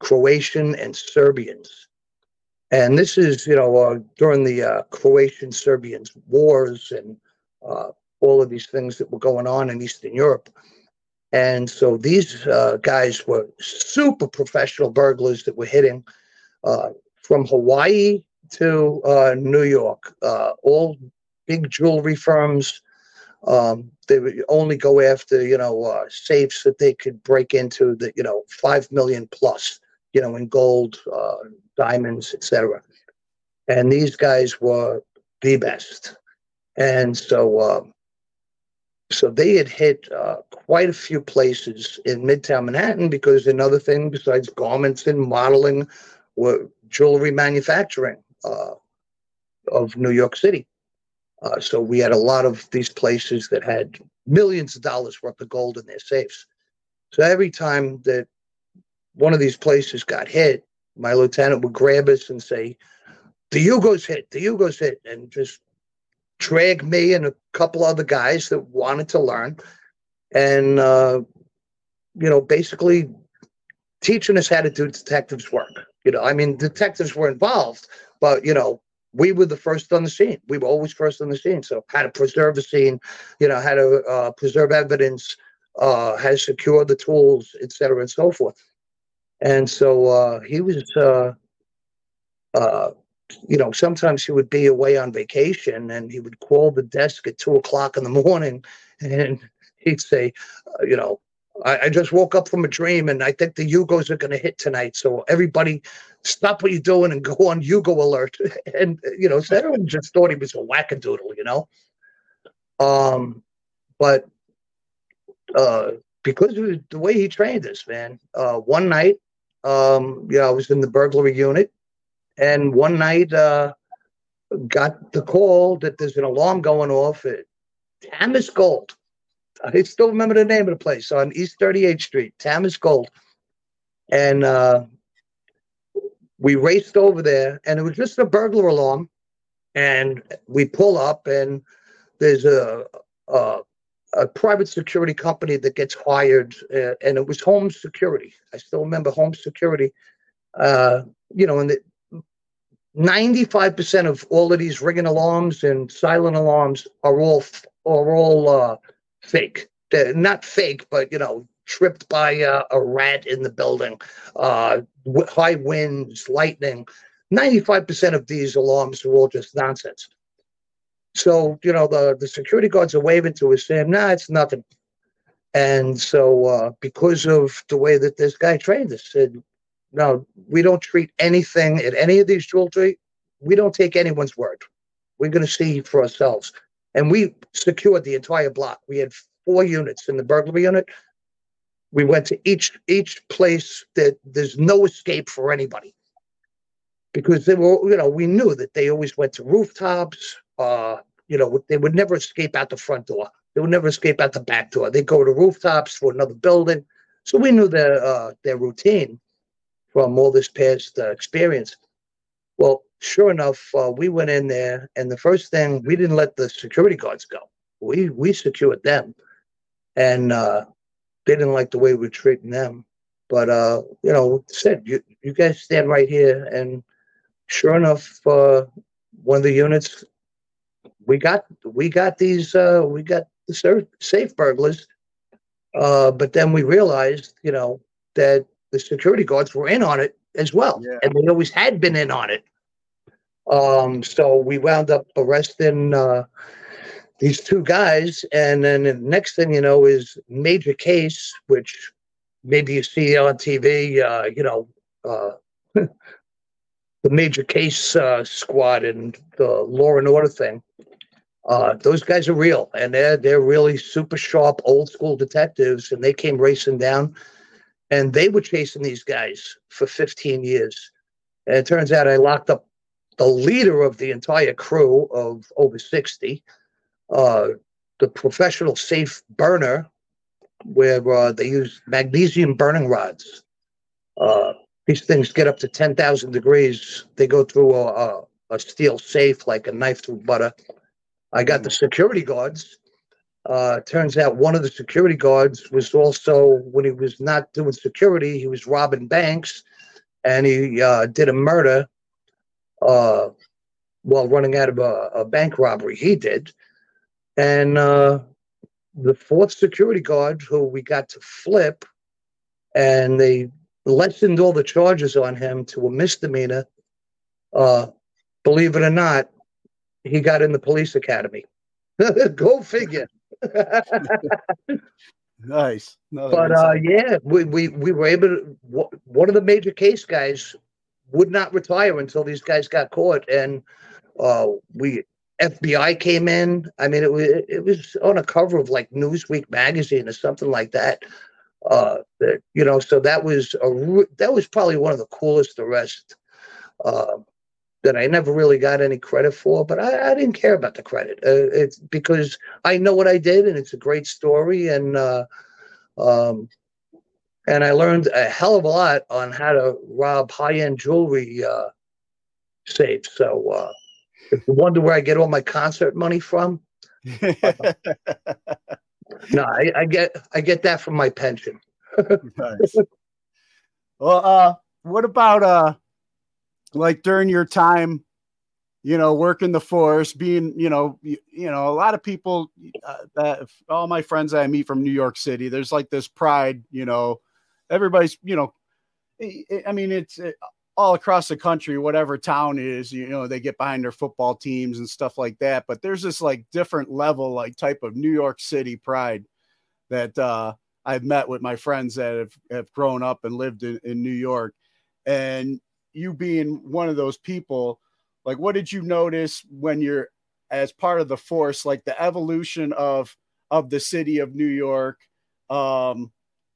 Croatian, and Serbians. And this is, you know, uh, during the uh, Croatian Serbians wars and uh, all of these things that were going on in Eastern Europe. And so these uh, guys were super professional burglars that were hitting uh, from Hawaii to uh, New York, all big jewelry firms. Um, they would only go after, you know, safes that they could break into that, you know, five million plus, you know, in gold, uh, diamonds, etc. And these guys were the best. And so, um, so they had hit uh, quite a few places in Midtown Manhattan because another thing besides garments and modeling were jewelry manufacturing uh, of New York City. Uh, so we had a lot of these places that had millions of dollars worth of gold in their safes. So every time that one of these places got hit, my lieutenant would grab us and say, "The Yugos hit, the Yugos hit," and just drag me and a couple other guys that wanted to learn, and uh, you know, basically teaching us how to do detectives work. You know, I mean, detectives were involved, but you know, we were the first on the scene. We were always first on the scene. So how to preserve a scene, you know, how to uh, preserve evidence, uh, how to secure the tools, et cetera, and so forth. And so uh, he was, uh, uh, you know, sometimes he would be away on vacation and he would call the desk at two o'clock in the morning [LAUGHS] and he'd say, uh, you know, I, I just woke up from a dream and I think the Yugos are going to hit tonight. So everybody stop what you're doing and go on Yugo alert. [LAUGHS] And, you know, so everyone just thought he was a wackadoodle, you know? Um, but uh, because of the way he trained us, man, uh, one night, um, yeah, I was in the burglary unit and one night, uh, got the call that there's an alarm going off at Tamas Gold. I still remember the name of the place on East 38th Street, Tamas Gold. And uh, we raced over there, and it was just a burglar alarm. And we pull up, and there's a, a, a private security company that gets hired, uh, and it was Home Security. I still remember Home Security. Uh, you know, and the, 95% of all of these ringing alarms and silent alarms are all are all uh, fake. They're not fake, but you know, tripped by uh, a rat in the building, uh, high winds, lightning. 95% of these alarms are all just nonsense. So, you know, the, the security guards are waving to us saying, nah, it's nothing. And so, uh, because of the way that this guy trained us, said, no, we don't treat anything at any of these jewelry. We don't take anyone's word. We're going to see for ourselves. And we secured the entire block. We had four units in the burglary unit. We went to each each place that there's no escape for anybody because they were, you know, we knew that they always went to rooftops. Uh, you know, they would never escape out the front door. They would never escape out the back door. They go to rooftops for another building. So we knew their uh, their routine from all this past uh, experience. Well, sure enough, uh, we went in there, and the first thing we didn't let the security guards go. We we secured them, and uh, they didn't like the way we were treating them. But uh, you know, said you you guys stand right here, and sure enough, uh, one of the units we got we got these uh, we got the safe burglars, uh, but then we realized, you know, that the security guards were in on it as well, Yeah. and they always had been in on it. Um, so we wound up arresting uh, these two guys, and then the next thing you know is major case, which maybe you see on TV. Uh, you know, uh, [LAUGHS] the major case uh, squad and the law and order thing. Uh, those guys are real, and they're they're really super sharp, old school detectives, and they came racing down, and they were chasing these guys for 15 years. And it turns out I locked up the leader of the entire crew of over 60, uh, the professional safe burner, where uh, they use magnesium burning rods. Uh, these things get up to 10,000 degrees. They go through a, a, a steel safe like a knife through butter. I got the security guards. Uh, turns out one of the security guards was also, when he was not doing security, he was robbing banks and he uh, did a murder uh, while running out of a, a bank robbery. He did. And uh, the fourth security guard, who we got to flip, and they lessened all the charges on him to a misdemeanor. Uh, believe it or not, he got in the police academy. [LAUGHS] Go figure. [LAUGHS] Nice. No, but uh, yeah, we, we we were able to. One of the major case guys would not retire until these guys got caught, and uh, we FBI came in. I mean, it was it was on a cover of like Newsweek magazine or something like that. Uh, that you know, so that was a that was probably one of the coolest arrests uh, that I never really got any credit for, but I, I didn't care about the credit. Uh, it's because I know what I did, and it's a great story, and uh, um, and I learned a hell of a lot on how to rob high-end jewelry uh, safes. So uh, if you wonder where I get all my concert money from, [LAUGHS] no, I, I get I get that from my pension. [LAUGHS] Nice. Well, uh, what about uh, like during your time, you know, working the force, being, you know, you, you know, a lot of people, uh, that all my friends I meet from New York City, there's like this pride, you know, everybody's, you know, I mean, it's uh, all across the country, whatever town is, you know, they get behind their football teams and stuff like that. But there's this like different level, like type of New York City pride that uh, I've met with my friends that have, have grown up and lived in, in New York. And you being one of those people, like, what did you notice when you're as part of the force, like the evolution of of the city of New York? Um,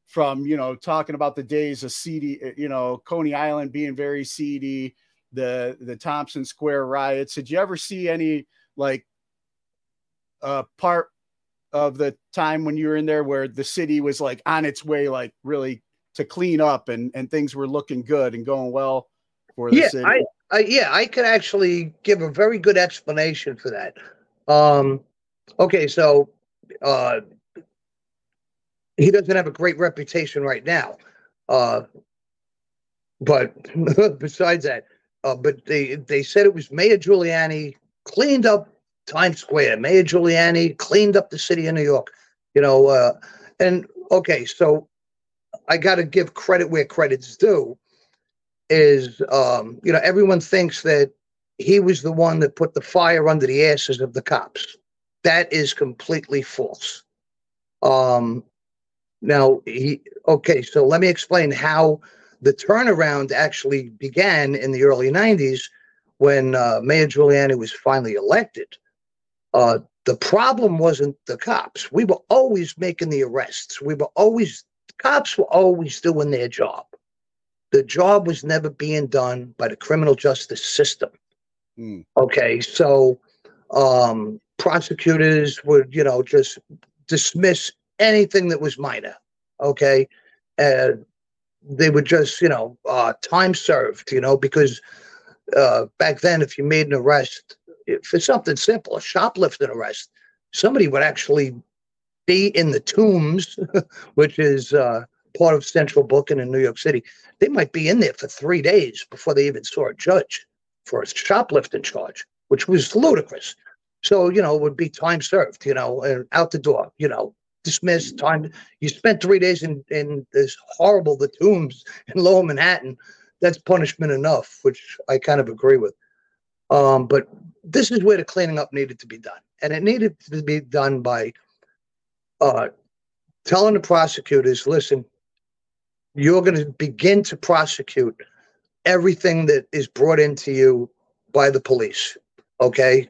from you know talking about the days of seedy, you know Coney Island being very seedy, the the Thompson Square riots. Did you ever see any like uh part of the time when you were in there where the city was like on its way, like really to clean up and and things were looking good and going well for the yeah, city? I, I yeah, I could actually give a very good explanation for that. Um, okay, so uh, he doesn't have a great reputation right now, uh, but [LAUGHS] besides that, uh, but they they said it was Mayor Giuliani cleaned up Times Square. Mayor Giuliani cleaned up the city of New York. You know, uh, and okay, so I got to give credit where credit's due is um, you know everyone thinks that he was the one that put the fire under the asses of the cops. That is completely false. Um, now he okay, so let me explain how the turnaround actually began in the early '90s when uh, Mayor Giuliani was finally elected. Uh, the problem wasn't the cops. We were always making the arrests. We were always cops were always doing their job the job was never being done by the criminal justice system. Hmm. Okay, so um, prosecutors would, you know, just dismiss anything that was minor. Okay, and they would just, you know, uh, time served, you know, because uh, back then, if you made an arrest for something simple, a shoplifting arrest, somebody would actually be in the tombs, [LAUGHS] which is uh, part of central booking in New York City. They might be in there for three days before they even saw a judge for a shoplifting charge, which was ludicrous. So, you know, it would be time served, you know, and out the door, you know, dismissed, time. You spent three days in, in this horrible, the tombs in lower Manhattan. That's punishment enough, which I kind of agree with. Um, but this is where the cleaning up needed to be done. And it needed to be done by uh, telling the prosecutors, listen, you're going to begin to prosecute everything that is brought into you by the police. Okay.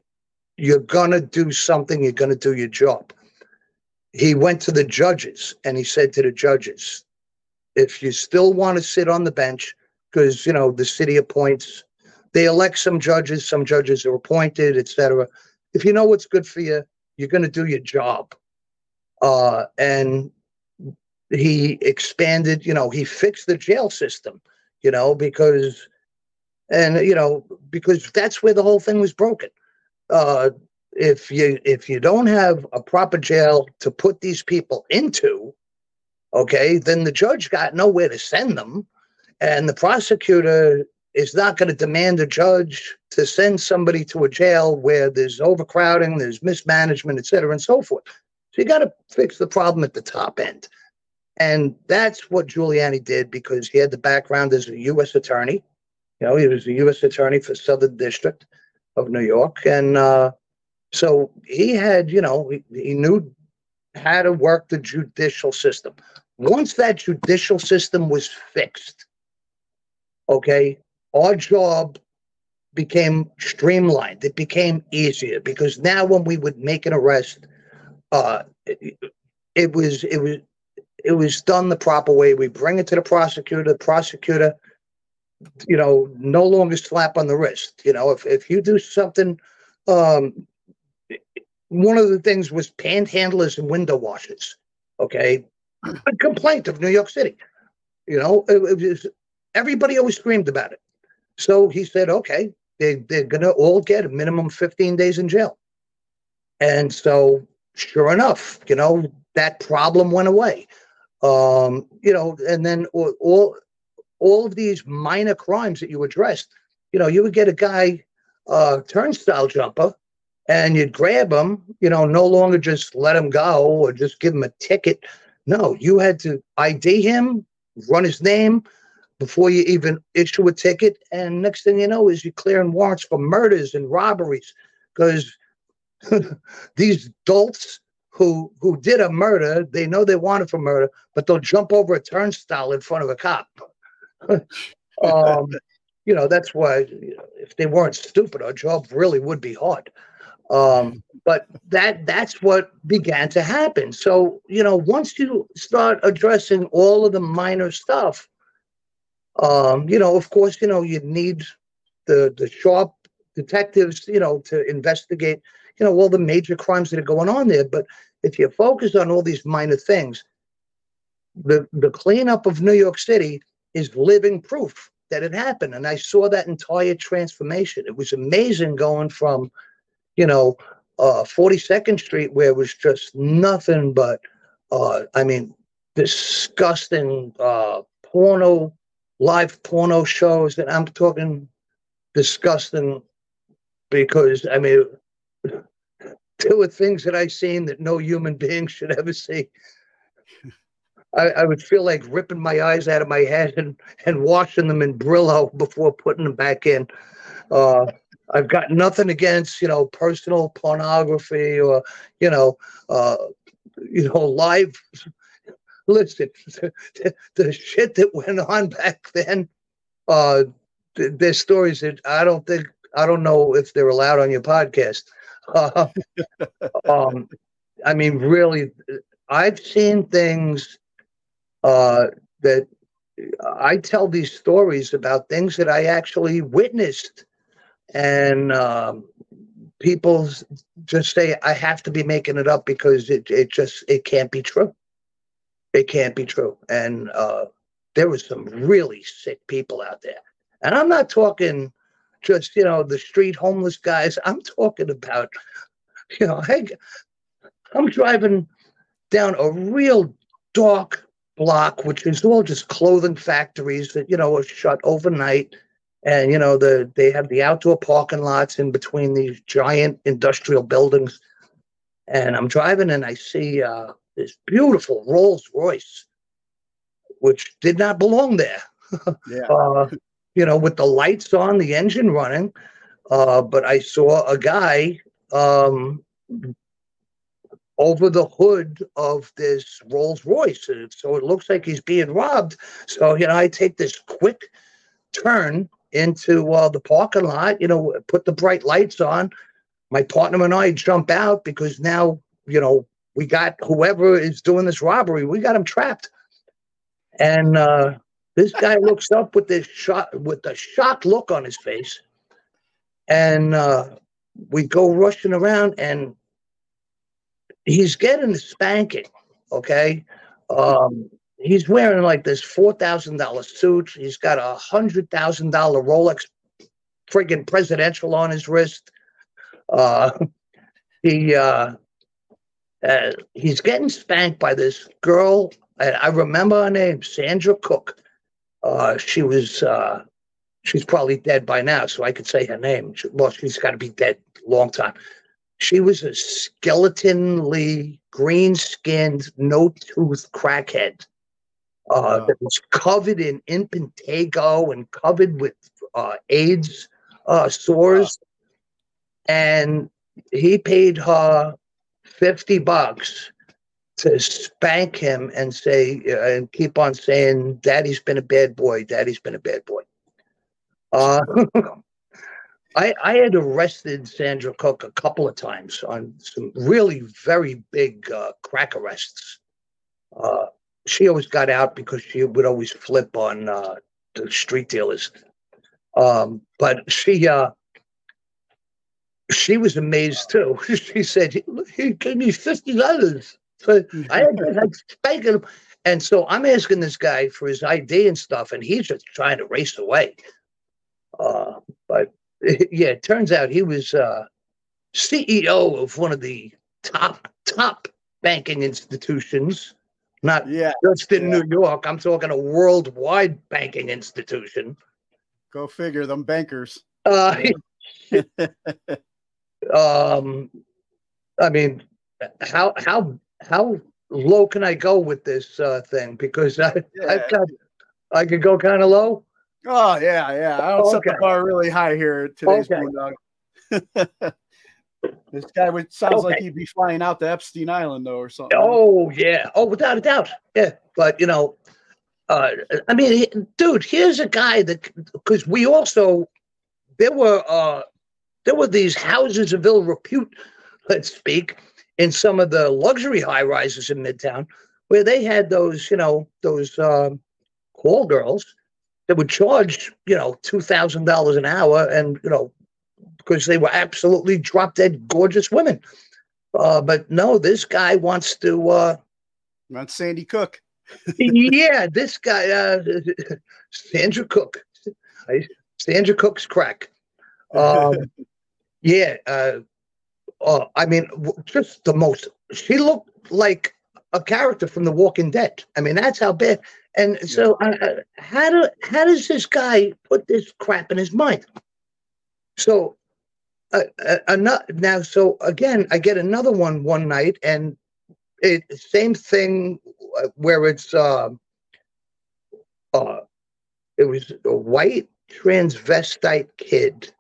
You're going to do something, you're going to do your job. He went to the judges and he said to the judges, if you still want to sit on the bench, because, you know, the city appoints, they elect some judges, some judges are appointed, etc. If you know what's good for you, you're going to do your job. Uh, and he expanded, you know, he fixed the jail system, you know, because, and, you know, because that's where the whole thing was broken. Uh, if you if you don't have a proper jail to put these people into, okay, then the judge got nowhere to send them, and the prosecutor is not going to demand a judge to send somebody to a jail where there's overcrowding, there's mismanagement, et cetera, and so forth. So you got to fix the problem at the top end. And that's what Giuliani did because he had the background as a U.S. attorney. You know, he was a U.S. attorney for Southern District of New York. And uh, so he had, you know, he, he knew how to work the judicial system. Once that judicial system was fixed, okay, our job became streamlined. It became easier because now when we would make an arrest, uh, it, it was it was it was done the proper way. We bring it to the prosecutor. The prosecutor, you know, no longer slap on the wrist. You know, if if you do something, um, one of the things was panhandlers and window washers. Okay, a complaint of New York City. You know, it, it was everybody always screamed about it. So he said, okay, they they're gonna all get a minimum 15 days in jail. And so, sure enough, you know, that problem went away um, you know, and then all, all of these minor crimes that you addressed, you know, you would get a guy, uh, turnstile jumper, and you'd grab him, you know, no longer just let him go or just give him a ticket. No, you had to ID him, run his name before you even issue a ticket. And next thing you know is you're clearing warrants for murders and robberies because [LAUGHS] these dolts who who did a murder, they know they wanted for murder, but they'll jump over a turnstile in front of a cop. [LAUGHS] um, you know, that's why if they weren't stupid, our job really would be hard. Um, but that that's what began to happen. So, you know, once you start addressing all of the minor stuff, um, you know, of course, you know, you need the the sharp detectives, you know, to investigate, you know, all the major crimes that are going on there. But if you focus on all these minor things, the the cleanup of New York City is living proof that it happened. And I saw that entire transformation. It was amazing going from, you know, uh, 42nd Street, where it was just nothing but, uh, I mean, disgusting uh, porno, live porno shows. And I'm talking disgusting because, I mean, there were things that I seen that no human being should ever see. I, I, would feel like ripping my eyes out of my head and, and washing them in Brillo before putting them back in. Uh, I've got nothing against, you know, personal pornography or, you know, uh, you know, live. Listen, the, the shit that went on back then, uh, there's stories that I don't think, I don't know if they're allowed on your podcast. Uh, [LAUGHS] um, I mean, really, I've seen things uh, that I tell these stories about things that I actually witnessed, and um, people just say I have to be making it up because it it just it can't be true. It can't be true, and uh, there was some really sick people out there, and I'm not talking just you know the street homeless guys. I'm talking about you know I, I'm driving down a real dark block, which is all just clothing factories that you know are shut overnight, and you know the they have the outdoor parking lots in between these giant industrial buildings. And I'm driving and I see uh, this beautiful Rolls Royce, which did not belong there. [LAUGHS] Yeah. uh, you know, with the lights on, the engine running. Uh, but I saw a guy um, over the hood of this Rolls Royce. So it looks like he's being robbed. So, you know, I take this quick turn into uh, the parking lot, you know, put the bright lights on. My partner and I jump out because now, you know, we got whoever is doing this robbery, we got him trapped. And uh, this guy looks up with this shot with a shocked look on his face. And uh, we go rushing around and he's getting a spanking. Okay. Um, he's wearing like this four thousand dollar suit. He's got a hundred thousand dollar Rolex friggin' presidential on his wrist. Uh, [LAUGHS] he uh, uh, he's getting spanked by this girl, I remember her name, Sandra Cook. Uh, she was uh, she's probably dead by now, so I could say her name. She- Well, she's got to be dead a long time. She was a skeletonly green-skinned, no-tooth crackhead uh, that was covered in impetigo and covered with uh, AIDS uh, sores. And he paid her 50 bucks to spank him and say, uh, and keep on saying, Daddy's been a bad boy, Daddy's been a bad boy. Uh, [LAUGHS] I, I had arrested Sandra Cook a couple of times on some really very big uh, crack arrests. Uh, she always got out because she would always flip on uh, the street dealers. Um, but she uh, she was amazed too. [LAUGHS] she said he, he gave me fifty dollars. So [LAUGHS] I had to like spanking him, and so I'm asking this guy for his ID and stuff, and he's just trying to race away. Uh, but [LAUGHS] yeah, it turns out he was uh, CEO of one of the top top banking institutions, not Yeah. just in New York. I'm talking a worldwide banking institution. Go figure them bankers. Uh, [LAUGHS] um, I mean, how how how low can I go with this uh, thing? Because I I've got I could go kind of low. Oh yeah, yeah. I don't set the bar really high here today's Okay. Boondoggle. [LAUGHS] this guy would sounds like he'd be flying out to Epstein Island though, or something. Oh yeah. Oh, without a doubt. Yeah. But you know, uh, I mean, dude, here's a guy that because we also there were uh there were these houses of ill repute, let's speak, in some of the luxury high rises in Midtown, where they had those, you know, those um, call girls that would charge, you know, two thousand dollars an hour, and you know, because they were absolutely drop dead gorgeous women. Uh, but no, this guy wants to. Uh, That's Sandy Cook. [LAUGHS] yeah, this guy, uh, [LAUGHS] Sandra Cook, Sandra Cook's crack. [LAUGHS] Um, yeah, uh, uh, I mean, just the most. She looked like a character from The Walking Dead. I mean, that's how bad. And so, uh, uh, how do how does this guy put this crap in his mind? So, uh, uh, now, so again, I get another one one night, and it same thing uh, where it's um uh, it was a white transvestite kid.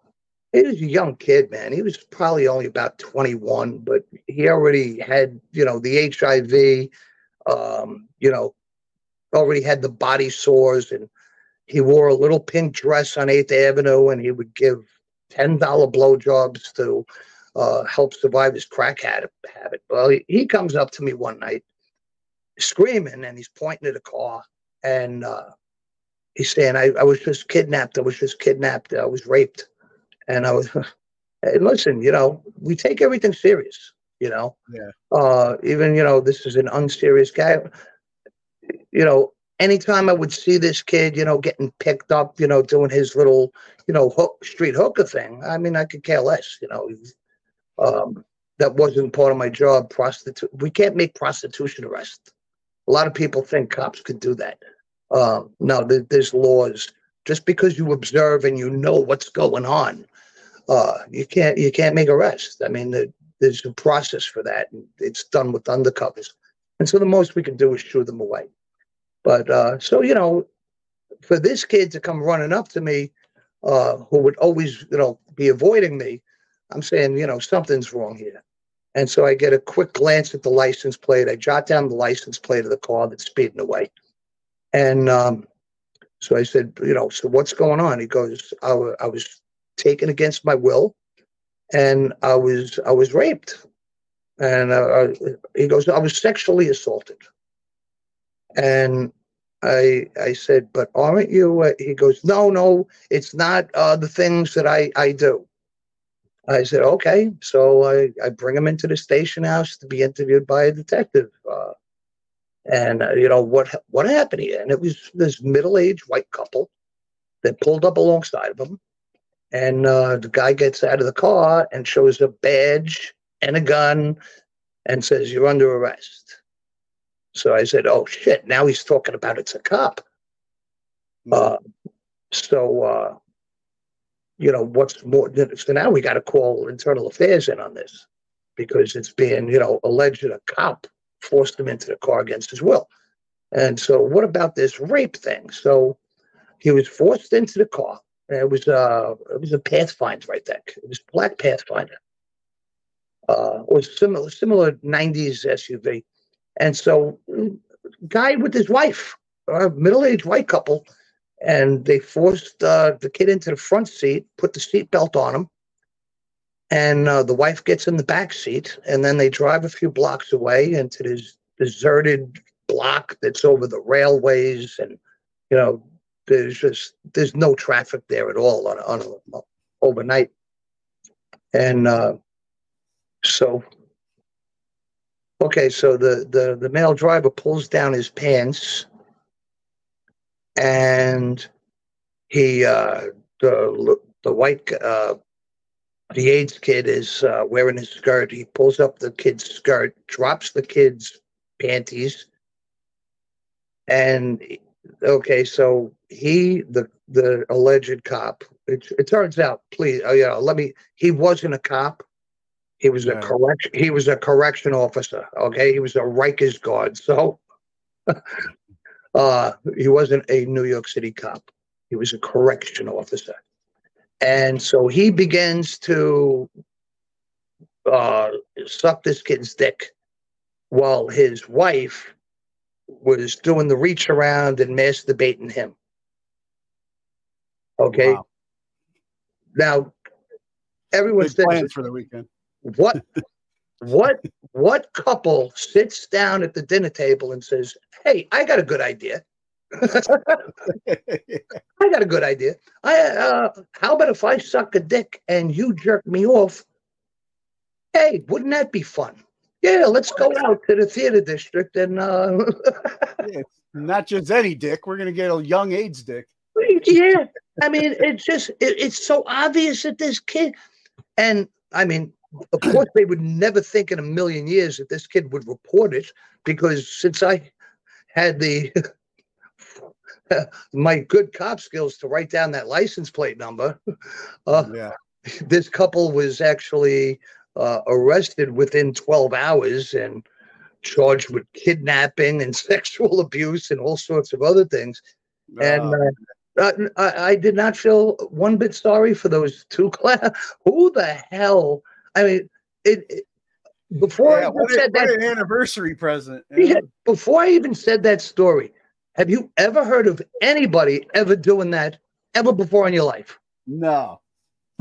He was a young kid, man. He was probably only about 21, but he already had, you know, the HIV, um, you know, already had the body sores and he wore a little pink dress on 8th Avenue and he would give $10 blowjobs to uh, help survive his crack habit. Well, he, he comes up to me one night screaming and he's pointing at a car and uh, he's saying, I, I was just kidnapped. I was just kidnapped. I was raped. And I was, [LAUGHS] hey, listen, you know, we take everything serious, you know, Yeah. uh, even, you know, this is an unserious guy. You know, anytime I would see this kid, you know, getting picked up, you know, doing his little, you know, hook, street hooker thing, I mean, I could care less, you know. Um, that wasn't part of my job. Prostitute. We can't make prostitution arrest. A lot of people think cops could do that. Uh, no, there, there's laws. Just because you observe and you know what's going on, uh, you can't you can't make arrests. I mean, the, there's a process for that. And it's done with undercovers, and so the most we can do is shoo them away. But uh, so you know, for this kid to come running up to me, uh, who would always you know be avoiding me, I'm saying you know something's wrong here. And so I get a quick glance at the license plate. I jot down the license plate of the car that's speeding away. And um, so I said, you know, so what's going on? He goes, I, wa- I was taken against my will, and I was I was raped. And he goes, I was sexually assaulted. And I I said, but aren't you? Uh, he goes, no, no, it's not uh, the things that I I do. I said, okay. So I, I bring him into the station house to be interviewed by a detective. Uh, and uh, you know what what happened here? And it was this middle-aged white couple that pulled up alongside of him, and uh, the guy gets out of the car and shows a badge and a gun, and says, "You're under arrest." So I said, "Oh shit!" Now he's talking about it's a cop. Uh, so uh, you know what's more? So now we got to call internal affairs in on this because it's being you know alleged a cop forced him into the car against his will. And so, what about this rape thing? So, he was forced into the car. It was uh, it was a Pathfinder, I think. It was black Pathfinder. Uh, was similar similar '90s SUV. And so, guy with his wife, a middle-aged white couple, and they forced uh, the kid into the front seat, put the seatbelt on him, and uh, the wife gets in the back seat and then they drive a few blocks away into this deserted block that's over the railways and you know there's just there's no traffic there at all on, on overnight and uh, so okay so the, the the male driver pulls down his pants and he uh the the white uh the AIDS kid is uh, wearing his skirt. He pulls up the kid's skirt, drops the kid's panties, and okay, so he, the the alleged cop, it, it turns out, please, oh yeah, let me. He wasn't a cop. He was a correction. He was a correction officer. Okay, he was a Rikers guard. So, [LAUGHS] uh, he wasn't a New York City cop. He was a correction officer. And so he begins to uh, suck this kid's dick while his wife was doing the reach around and masturbating him. Okay. Wow. Now, everyone Big says, plans for the weekend. what, [LAUGHS] what, what couple sits down at the dinner table and says, "Hey, I got a good idea." [LAUGHS] I got a good idea. I uh, how about if I suck a dick and you jerk me off? Hey, wouldn't that be fun? Yeah, let's go out to the theater district and uh, [LAUGHS] Yeah, not just any dick. We're gonna get a young AIDS dick. yeah. I mean, it's just it, it's so obvious that this kid, and I mean, of [CLEARS THROAT] course, they would never think in a million years that this kid would report it because since I had the [LAUGHS] my good cop skills to write down that license plate number, uh, Yeah. this couple was actually uh, arrested within 12 hours and charged with kidnapping and [LAUGHS] sexual abuse and all sorts of other things. And Uh, uh, I, I did not feel one bit sorry for those two [LAUGHS] class. Who the hell? I mean, it, it- before yeah, I what, even a- said what that, an anniversary present. yeah, before I even said that story, have you ever heard of anybody ever doing that ever before in your life? No. [LAUGHS]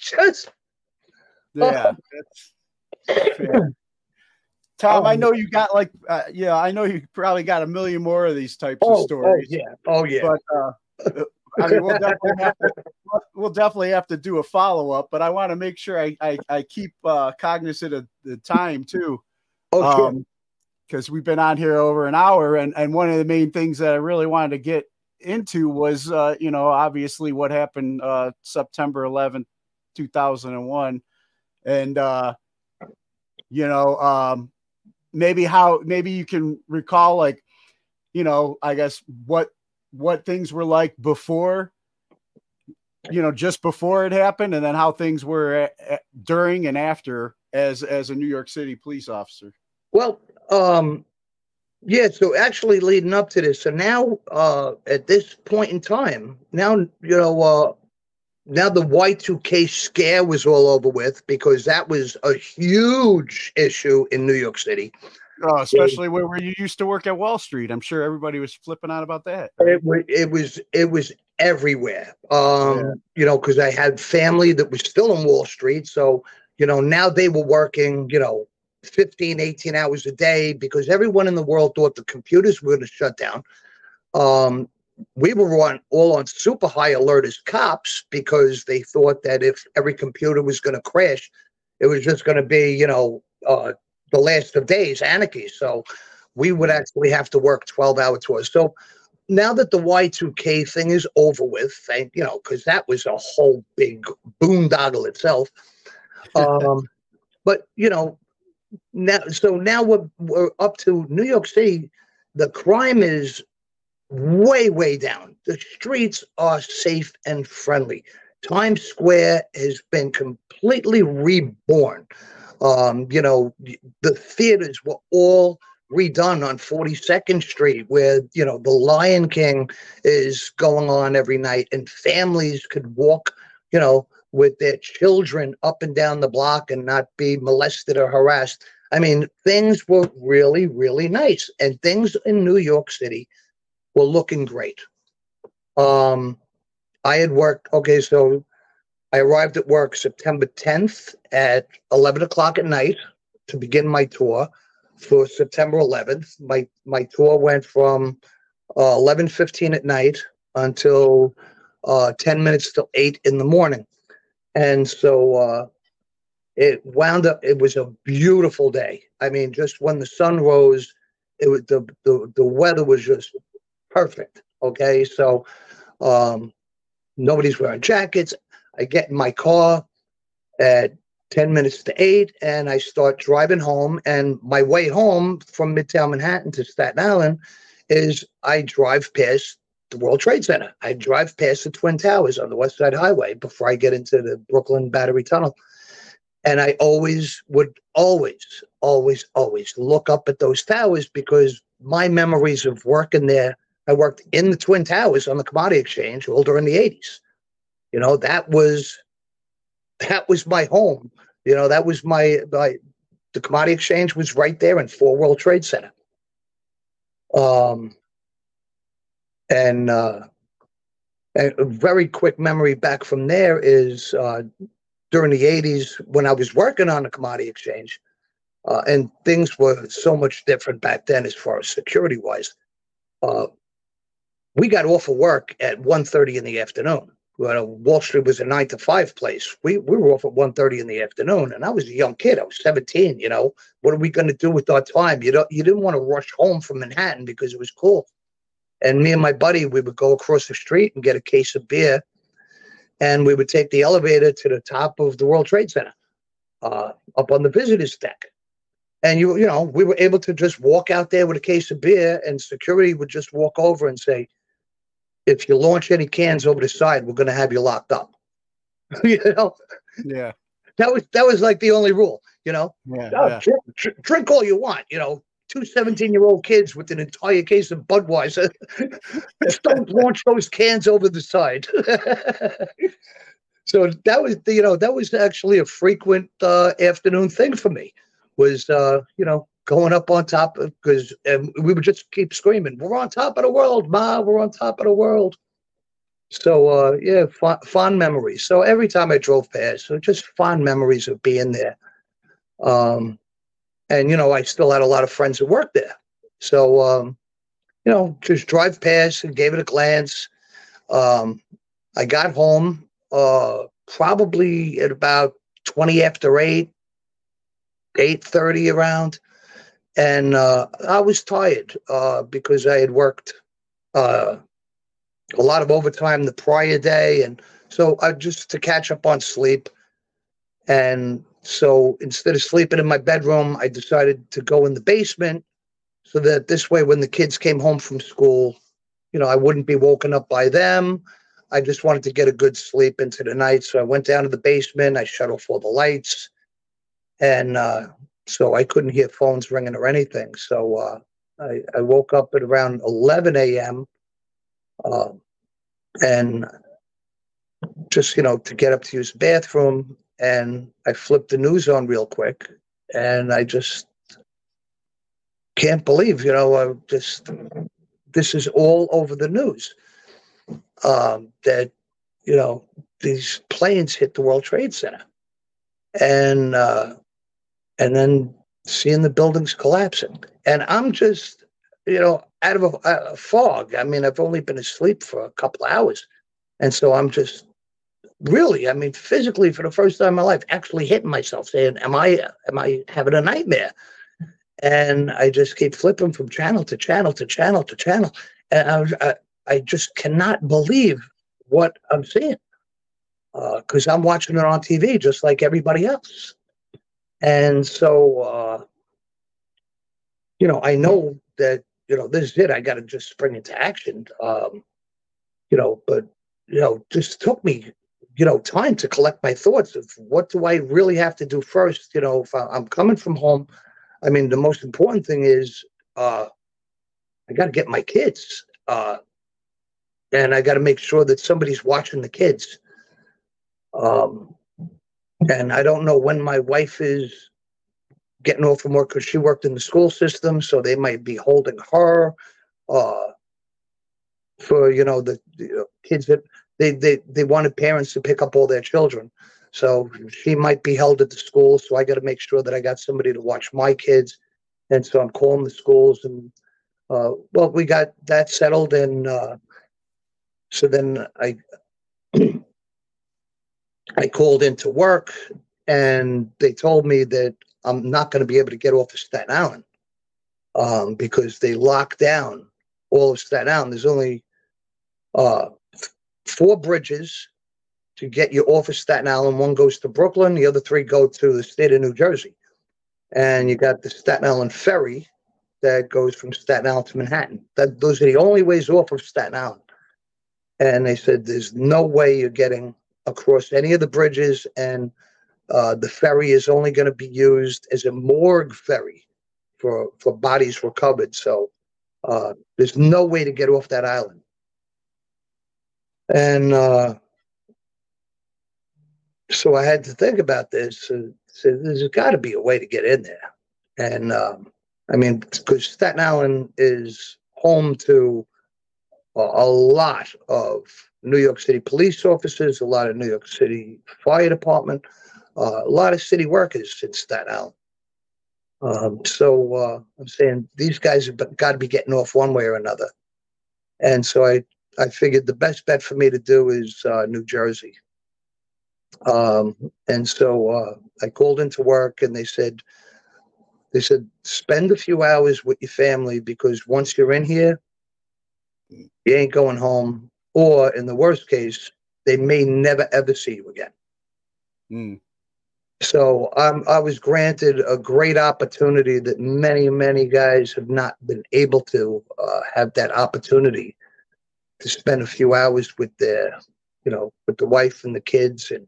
Just Yeah. Tom, I know you got like, uh, yeah, I know you probably got a million more of these types oh, of stories. oh yeah, oh yeah. But uh, I mean, we'll definitely have to, we'll definitely have to do a follow up. But I want to make sure I I, I keep uh, cognizant of the time too. oh, sure. because we've been on here over an hour, and and one of the main things that I really wanted to get into was, uh, you know, obviously what happened uh, September 11th, 2001, and uh, you know, um, maybe how maybe you can recall like you know i guess what what things were like before you know just before it happened and then how things were a- a- during and after as as a new york city police officer Well, um, yeah. So actually, leading up to this, so now uh, at this point in time, now you know, uh, now the Y two K scare was all over with because that was a huge issue in New York City. oh, especially where, where you used to work at wall street i'm sure everybody was flipping out about that It was it was it was everywhere. Um, you know, because I had family that was still on Wall Street, so you know now they were working, you know, 15, 18 hours a day because everyone in the world thought the computers were going to shut down. Um, we were on all on super high alert as cops because they thought that if every computer was going to crash, it was just going to be, you know, uh, the last of days, anarchy. So we would actually have to work 12 hour tours. So now that the Y2K thing is over with, thank you know, because that was a whole big boondoggle itself. [LAUGHS] Um, but you know, now so now we're we're up to New York City. The crime is way way down. The streets are safe and friendly. Times Square has been completely reborn. Um, you know, the theaters were all redone on 42nd Street, where you know the Lion King is going on every night, and families could walk, you know, with their children up and down the block and not be molested or harassed. I mean, things were really, really nice, and things in New York City were looking great. Um, I had worked. Okay, so I arrived at work September 10th at 11 o'clock at night to begin my tour for September 11th. My my tour went from uh, 11:15 at night until uh, 10 minutes till 8 in the morning, and so uh, it wound up. It was a beautiful day. I mean, just when the sun rose, it was the the, the weather was just perfect. Okay, so um, nobody's wearing jackets. I get in my car at 10 minutes to 8 and I start driving home. And my way home from Midtown Manhattan to Staten Island is I drive past the World Trade Center. I drive past the Twin Towers on the West Side Highway before I get into the Brooklyn Battery Tunnel. And I always would always, always, always look up at those towers because my memories of working there, I worked in the Twin Towers on the commodity exchange all during the 80s. You know, that was that was my home. You know, that was my my the commodity exchange was right there in Four World Trade Center. Um and uh a a very quick memory back from there is uh during the 80s when I was working on the commodity exchange, uh, and things were so much different back then as far as security wise. Uh, we got off of work at 1.30 in the afternoon. Well, Wall Street was a nine to five place. We we were off at 1.30 in the afternoon, and I was a young kid. I was 17. You know, what are we going to do with our time? You don't you didn't want to rush home from Manhattan because it was cool. And me and my buddy, we would go across the street and get a case of beer, and we would take the elevator to the top of the World Trade Center, uh, up on the visitors deck. And you you know we were able to just walk out there with a case of beer, and security would just walk over and say, if you launch any cans over the side, we're going to have you locked up. [LAUGHS] you know, yeah that was that was like the only rule. You know, yeah, Oh, yeah. drink, drink all you want. You know, two 17 year old kids with an entire case of Budweiser. [LAUGHS] Just don't launch those cans over the side. [LAUGHS] so that was the, you know that was actually a frequent uh, afternoon thing for me. Was uh, you know going up on top because um, we would just keep screaming, "We're on top of the world, Ma! We're on top of the world." So uh, yeah, fond, fond memories. So every time I drove past, so just fond memories of being there. Um, and you know, I still had a lot of friends that worked there. So um, you know, just drive past and gave it a glance. Um, I got home uh, probably at about twenty after eight, eight thirty around, and uh, I was tired uh, because I had worked uh, a lot of overtime the prior day, and so I just to catch up on sleep. And so instead of sleeping in my bedroom, I decided to go in the basement so that this way, when the kids came home from school, you know, I wouldn't be woken up by them. I just wanted to get a good sleep into the night. So I went down to the basement, I shut off all the lights, and uh, so I couldn't hear phones ringing or anything. So uh, I, I woke up at around 11 a.m. Uh, and just, you know, to get up to use bathroom. And I flipped the news on real quick. And I just can't believe, you know, I just, this is all over the news. Um, that, you know, these planes hit the World Trade Center. And, uh, and then seeing the buildings collapsing. And I'm just, you know, out of a, a fog. I mean, I've only been asleep for a couple hours. And so I'm just really, I mean, physically for the first time in my life, actually hitting myself saying, Am I am I having a nightmare? And I just keep flipping from channel to channel to channel to channel. And I, I, I just cannot believe what I'm seeing. Uh, because I'm watching it on TV just like everybody else. And so, uh, you know, I know that, you know, this is it. I got to just spring into action. Um, you know, but, you know, just took me, you know, time to collect my thoughts of what do I really have to do first? You know, if I'm coming from home, I mean, the most important thing is uh, I got to get my kids. Uh, and I got to make sure that somebody's watching the kids. Um, and I don't know when my wife is getting off from work because she worked in the school system, so they might be holding her uh, for you know the, the kids that they, they they wanted parents to pick up all their children. So she might be held at the school, so I got to make sure that I got somebody to watch my kids, and so I'm calling the schools and uh, well, we got that settled, and uh, so then I I called into work and they told me that I'm not going to be able to get off of Staten Island um, because they locked down all of Staten Island. There's only uh, four bridges to get you off of Staten Island. One goes to Brooklyn, the other three go to the state of New Jersey. And you got the Staten Island ferry that goes from Staten Island to Manhattan. That those are the only ways off of Staten Island. And they said there's no way you're getting across any of the bridges, and uh, the ferry is only going to be used as a morgue ferry for for bodies recovered. So uh, there's no way to get off that island. And uh, so I had to think about this. There's got to be a way to get in there. And um, I mean, because Staten Island is home to a, a lot of New York City police officers, a lot of New York City fire department, uh, a lot of city workers in Staten Island. Um, so uh, I'm saying these guys have got to be getting off one way or another. And so I, I figured the best bet for me to do is uh, New Jersey. Um, and so uh, I called into work and they said, they said, spend a few hours with your family because once you're in here, you ain't going home. Or in the worst case, they may never ever see you again. Mm. So um, I was granted a great opportunity that many, many guys have not been able to uh, have that opportunity to spend a few hours with their, you know, with the wife and the kids and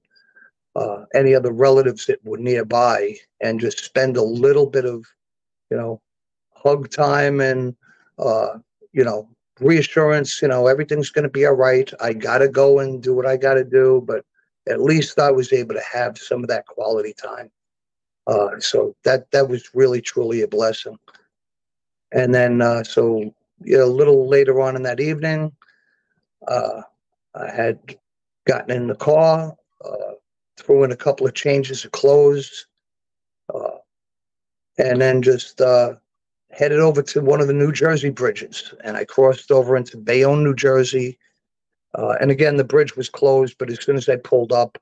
uh, any other relatives that were nearby and just spend a little bit of, you know, hug time and, uh, you know, reassurance, you know, everything's going to be all right. I got to go and do what I got to do, but at least I was able to have some of that quality time. Uh, so that that was really truly a blessing. And then uh, so you know, a little later on in that evening, uh, I had gotten in the car, uh, threw in a couple of changes of clothes, uh, and then just uh, headed over to one of the New Jersey bridges. And I crossed over into Bayonne, New Jersey. Uh, and again, the bridge was closed, but as soon as I pulled up,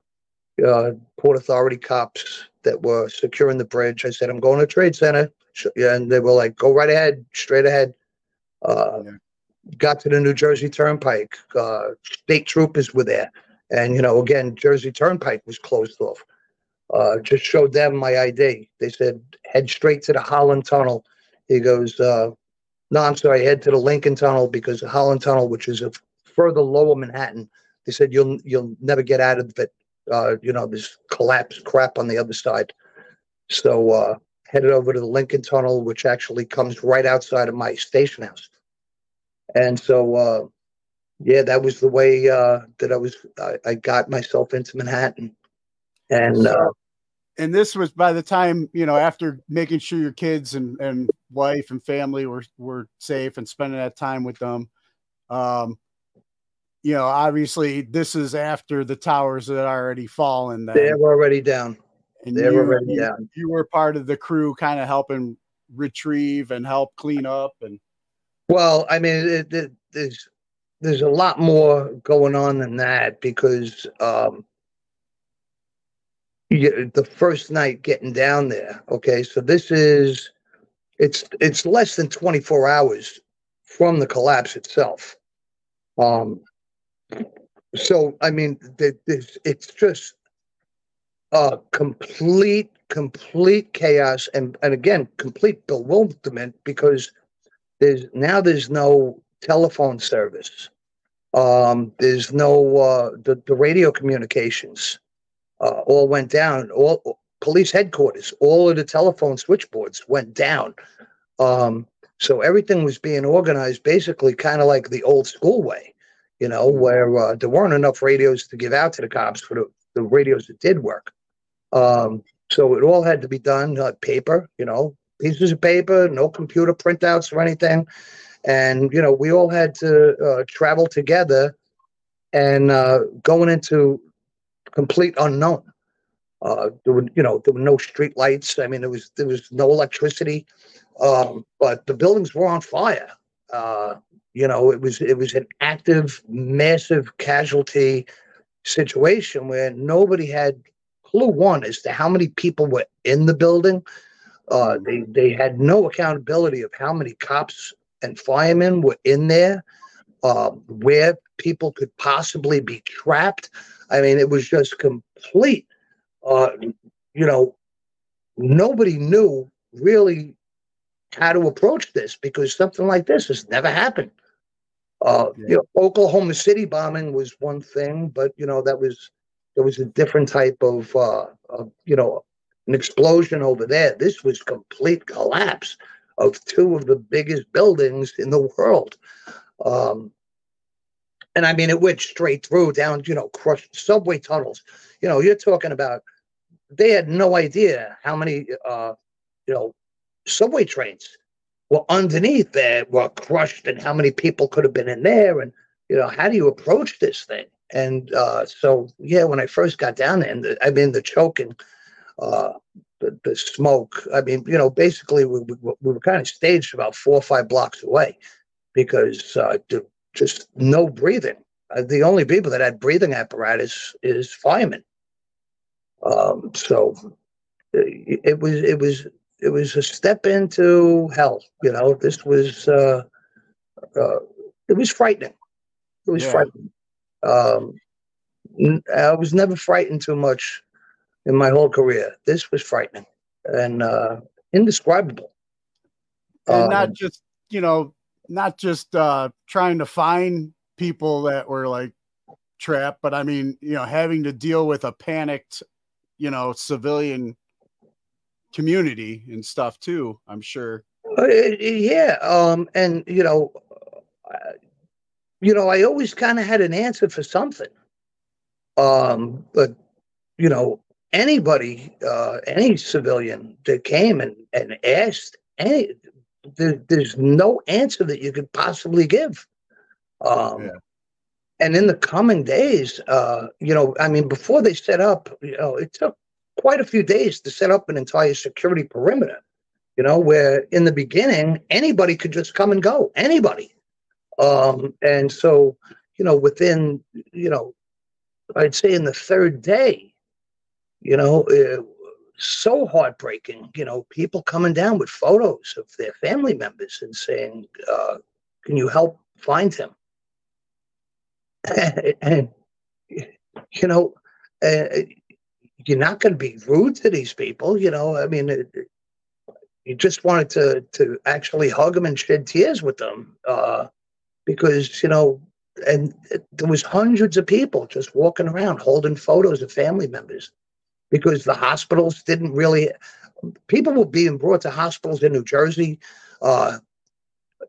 uh, Port Authority cops that were securing the bridge, I said, I'm going to Trade Center. And they were like, go right ahead, straight ahead. Uh, Got to the New Jersey Turnpike. Uh, state troopers were there. And, you know, again, Jersey Turnpike was closed off. uh, just showed them my ID. They said, head straight to the Holland Tunnel. He goes, uh, no, I'm sorry, head to the Lincoln Tunnel because the Holland Tunnel, which is a further lower Manhattan, they said you'll you'll never get out of it. Uh, you know, there's collapsed crap on the other side. So uh, headed over to the Lincoln Tunnel, which actually comes right outside of my station house. And so, uh, yeah, that was the way uh, that I was. I, I got myself into Manhattan, and uh, and this was by the time you know after making sure your kids and and wife and family were were safe and spending that time with them um you know obviously this is after the towers had already fallen then. they're already down. and they're you, already down. you were part of the crew kind of helping retrieve and help clean up and Well, I mean, it, it, there's there's a lot more going on than that because um, you, the first night getting down there. Okay, so this is it's it's less than 24 hours from the collapse itself. Um, so I mean, th- this it's just uh complete complete chaos and and again complete bewilderment because there's now there's no telephone service um there's no uh the, the radio communications uh all went down. All police headquarters all of the telephone switchboards went down. Um so everything was being organized basically kind of like the old school way you know where uh, there weren't enough radios to give out to the cops for the, the radios that did work. Um so it all had to be done uh, paper you know pieces of paper, no computer printouts or anything. And, you know, we all had to uh, travel together and uh, going into complete unknown. Uh, there were, you know, there were no street lights. I mean, there was there was no electricity, um, but the buildings were on fire. Uh, you know, it was it was an active, massive casualty situation where nobody had clue one as to how many people were in the building. Uh, they they had no accountability of how many cops and firemen were in there, uh, where people could possibly be trapped. I mean, it was just complete. Uh, you know, nobody knew really how to approach this because something like this has never happened. Uh, you know, Oklahoma City bombing was one thing, but you know that was there was a different type of, uh, of you know an explosion over there. This was complete collapse of two of the biggest buildings in the world. Um, and I mean, it went straight through down, you know, crushed subway tunnels. You know, you're talking about they had no idea how many, uh, you know, subway trains were underneath there, were crushed, and how many people could have been in there. And, you know, how do you approach this thing? And uh, so, yeah, when I first got down there, and the, I mean, the choking, uh, the, the smoke. I mean, you know, basically we, we, we were kind of staged about four or five blocks away because uh, just no breathing. Uh, the only people that had breathing apparatus is firemen. Um, so uh, it, it was it was it was a step into hell. You know, this was uh, uh, it was frightening. It was Yeah. frightening. Um, I was never frightened too much in my whole career. This was frightening and uh, indescribable. and not Um, just you know not just uh trying to find people that were like trapped but i mean you know having to deal with a panicked you know civilian community and stuff too i'm sure Uh, yeah, um, and you know, uh, you know, I always kind of had an answer for something. Um, but you know, anybody, uh, any civilian that came and and asked, any, there, there's no answer that you could possibly give. Um, and in the coming days, uh, you know, I mean, before they set up, you know, it took quite a few days to set up an entire security perimeter you know, where in the beginning anybody could just come and go, anybody. Um, and so, you know, within, you know, I'd say in the third day, you know, uh, so heartbreaking, you know, people coming down with photos of their family members and saying, uh, can you help find him? [LAUGHS] and, you know, uh, you're not going to be rude to these people. You know, I mean, it, you just wanted to to actually hug them and shed tears with them uh, because you know, and there was hundreds of people just walking around holding photos of family members because the hospitals didn't really. People were being brought to hospitals in New Jersey. Uh,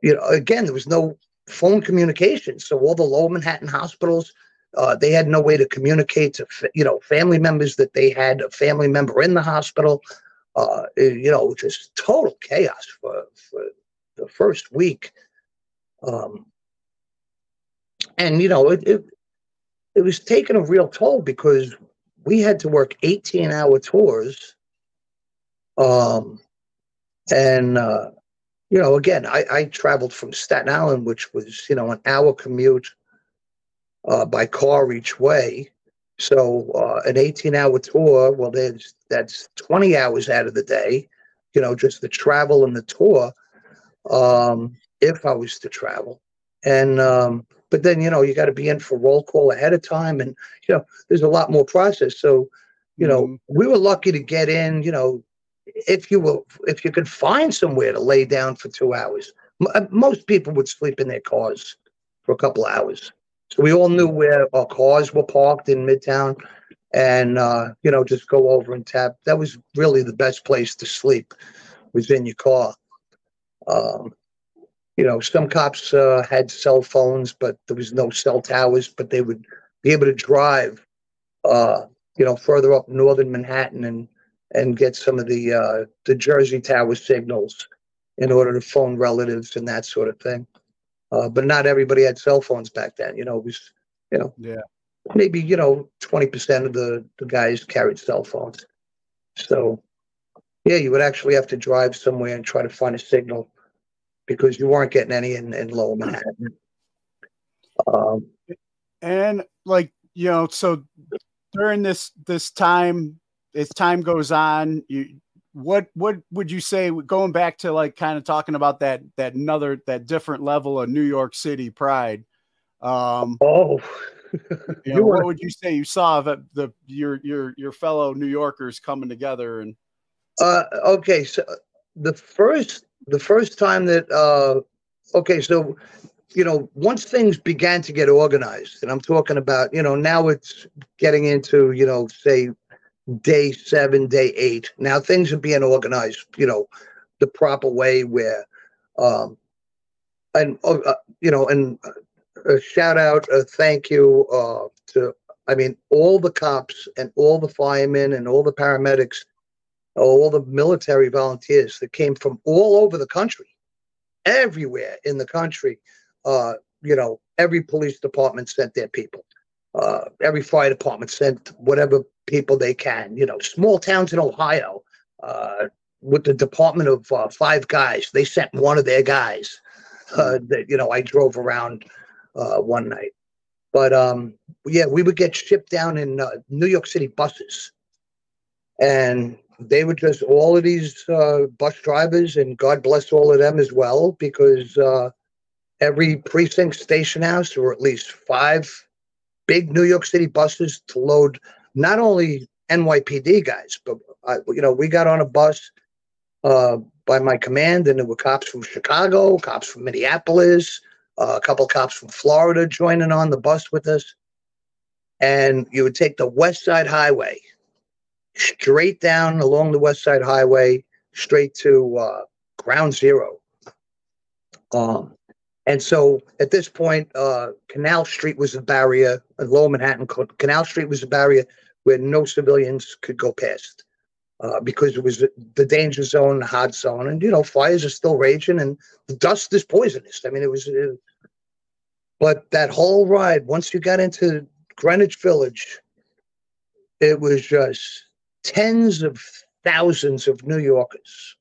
you know, again, there was no phone communication, so all the lower Manhattan hospitals uh, they had no way to communicate to you know family members that they had a family member in the hospital. Uh, you know, just total chaos for for the first week. Um, and you know, it, it it was taking a real toll because we had to work eighteen hour tours. Um, and uh, you know, again, I, I traveled from Staten Island, which was you know an hour commute uh, by car each way. So uh, an 18 hour tour, well, there's that's 20 hours out of the day, you know, just the travel and the tour. Um, if I was to travel, and um, but then you know you got to be in for roll call ahead of time, and you know there's a lot more process. So you know we were lucky to get in. You know, if you will, if you could find somewhere to lay down for two hours, M- uh, most people would sleep in their cars for a couple hours. So we all knew where our cars were parked in Midtown and, uh, you know, just go over and tap. That was really the best place to sleep was in your car. Um, you know, some cops uh, had cell phones, but there was no cell towers, but they would be able to drive, uh, you know, further up northern Manhattan and, and get some of the, uh, the Jersey Tower signals in order to phone relatives and that sort of thing. Uh, but not everybody had cell phones back then. You know, it was, you know, Yeah. maybe you know twenty percent of the the guys carried cell phones. So, yeah, you would actually have to drive somewhere and try to find a signal because you weren't getting any in, in Lower Manhattan. Um, and like you know so during this this time as time goes on you what what would you say going back to like kind of talking about that that another that different level of new york city pride um oh you [LAUGHS] know, what would you say you saw that the your your your fellow new yorkers coming together and Uh, okay, so the first the first time that uh, okay, so you know once things began to get organized, and I'm talking about you know now it's getting into you know say day seven, day eight. Now things are being organized, you know, the proper way where, um, and uh, uh, you know, and uh, a shout out, a thank you uh, to, I mean, all the cops and all the firemen and all the paramedics, all the military volunteers that came from all over the country, everywhere in the country. Uh, you know, every police department sent their people. Uh, every fire department sent whatever people they can. You know, small towns in Ohio, uh, with the Department of uh, Five Guys, they sent one of their guys. Uh, that you know, I drove around uh, one night, but um, yeah, we would get shipped down in uh, New York City buses, and they were just all of these uh, bus drivers, and God bless all of them as well, because uh, every precinct station house there were at least five big New York City buses to load not only NYPD guys, but uh, you know we got on a bus uh, by my command, and there were cops from Chicago, cops from Minneapolis, uh, a couple cops from Florida joining on the bus with us, and you would take the West Side Highway straight down along the West Side Highway, straight to uh, Ground Zero. Um, and so at this point, uh, Canal Street was a barrier, in Lower Manhattan, Canal Street was a barrier where no civilians could go past uh, because it was the danger zone, the hot zone. And, you know, fires are still raging and the dust is poisonous. I mean, it was, it, but that whole ride, once you got into Greenwich Village, it was just tens of thousands of New Yorkers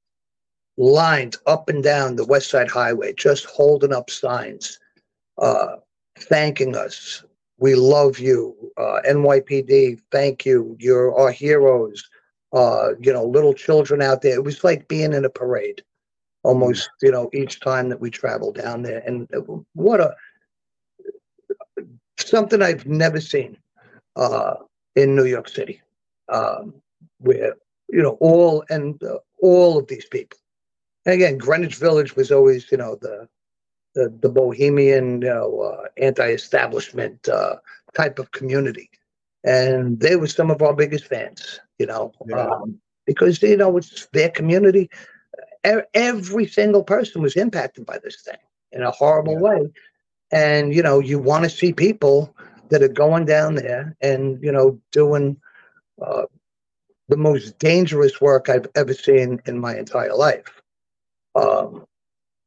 lined up and down the West Side Highway, just holding up signs, uh, thanking us. We love you, uh, NYPD. Thank you. You're our heroes. Uh, you know, little children out there. It was like being in a parade, almost. You know, each time that we traveled down there, and what a something I've never seen uh, in New York City. um, where you know all and uh, all of these people. And again, Greenwich Village was always you know the the, the bohemian, you know, uh, anti-establishment uh, type of community, and they were some of our biggest fans. You know, Yeah. um, because you know it's their community. Every single person was impacted by this thing in a horrible way, and you know you want to see people that are going down there and you know doing uh, the most dangerous work I've ever seen in my entire life. Um,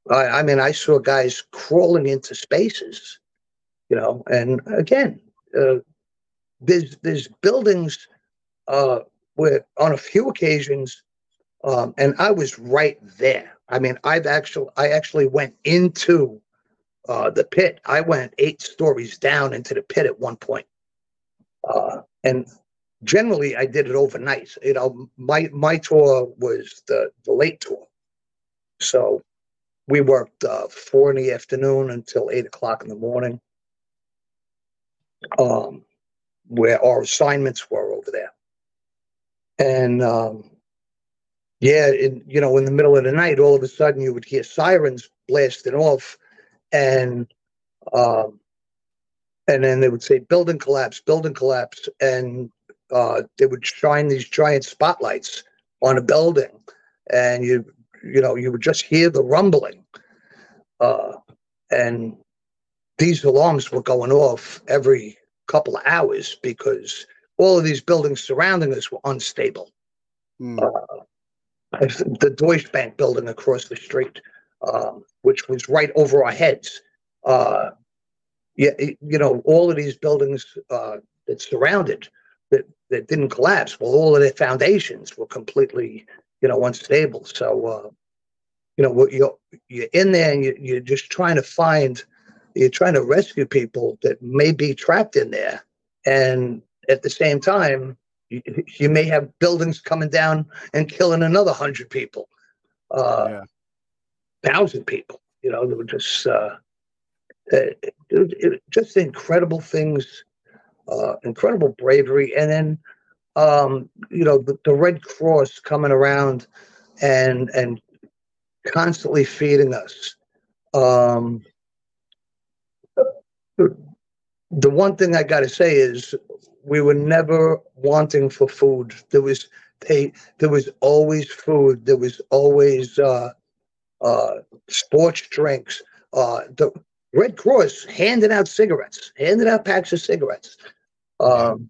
I, I mean, I saw guys crawling into spaces, you know, and again, uh, there's there's buildings uh, where on a few occasions, um, and I was right there. I mean, I've actually I actually went into uh, the pit. I went eight stories down into the pit at one point, uh, and generally I did it overnight. You know, my my tour was the the late tour, so we worked uh, four in the afternoon until eight o'clock in the morning. Um, where our assignments were over there, and um, yeah, you know, in the middle of the night, all of a sudden you would hear sirens blasting off, and um, and then they would say building collapse, building collapse, and uh, they would shine these giant spotlights on a building, and you you know you would just hear the rumbling, uh, and these alarms were going off every couple of hours because all of these buildings surrounding us were unstable. Hmm. Uh, the Deutsche Bank building across the street, um, which was right over our heads. Uh, yeah, you know, all of these buildings uh, that surrounded that that didn't collapse. Well, all of their foundations were completely, you know, unstable. So, uh, you know, what you're you're in there and you, you're just trying to find, you're trying to rescue people that may be trapped in there, and at the same time, you, you may have buildings coming down and killing another hundred people, uh, thousand people. You know, they were just uh, it, it, it- just incredible things, uh, incredible bravery, and then um, you know the, the Red Cross coming around and and constantly feeding us. Um, the one thing I got to say is we were never wanting for food. There was they there was always food. There was always uh, uh, sports drinks. Uh, the Red Cross handing out cigarettes, handing out packs of cigarettes, um,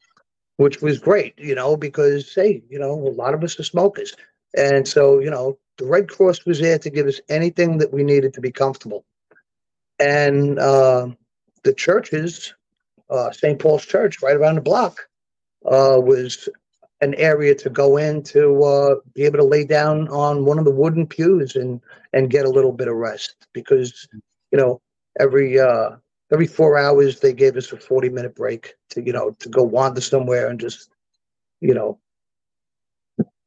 which was great, you know, because hey, you know, a lot of us are smokers, and so you know, the Red Cross was there to give us anything that we needed to be comfortable, and uh, the churches, uh, St. Paul's Church, right around the block, uh, was an area to go in to uh, be able to lay down on one of the wooden pews and and get a little bit of rest because you know every uh every four hours they gave us a 40 minute break to you know to go wander somewhere and just you know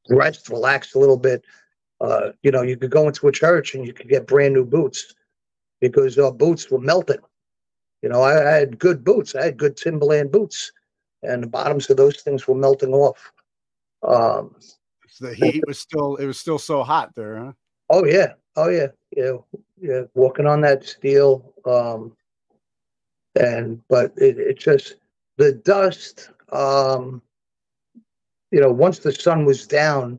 rest relax a little bit. Uh you know you could go into a church and you could get brand new boots because our boots were melting you know i, I had good boots. I had good timberland boots and the bottoms of those things were melting off. Um So the heat was still it was still so hot there, huh? Oh yeah, oh yeah, yeah, yeah. Walking on that steel, um, and but it, it just the dust. Um, you know, once the sun was down,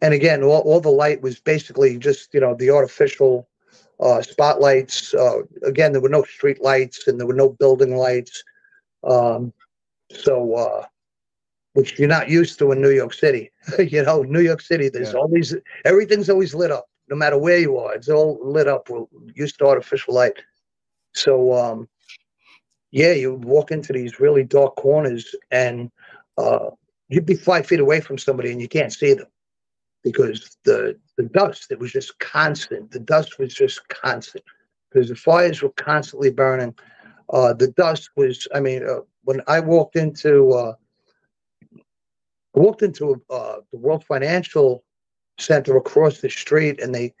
and again, all, all the light was basically just you know the artificial uh, spotlights. Uh, again, there were no street lights and there were no building lights. Um, so, uh, which you're not used to in New York City. [LAUGHS] you know, New York City, there's always everything's always lit up, no matter where you are. It's all lit up. We're used to artificial light. So, um, yeah, you would walk into these really dark corners, and uh, you'd be five feet away from somebody, and you can't see them because the the dust. It was just constant. The dust was just constant because the fires were constantly burning. Uh, the dust was. I mean, uh, when I walked into uh, I walked into uh, the World Financial Center across the street, and they,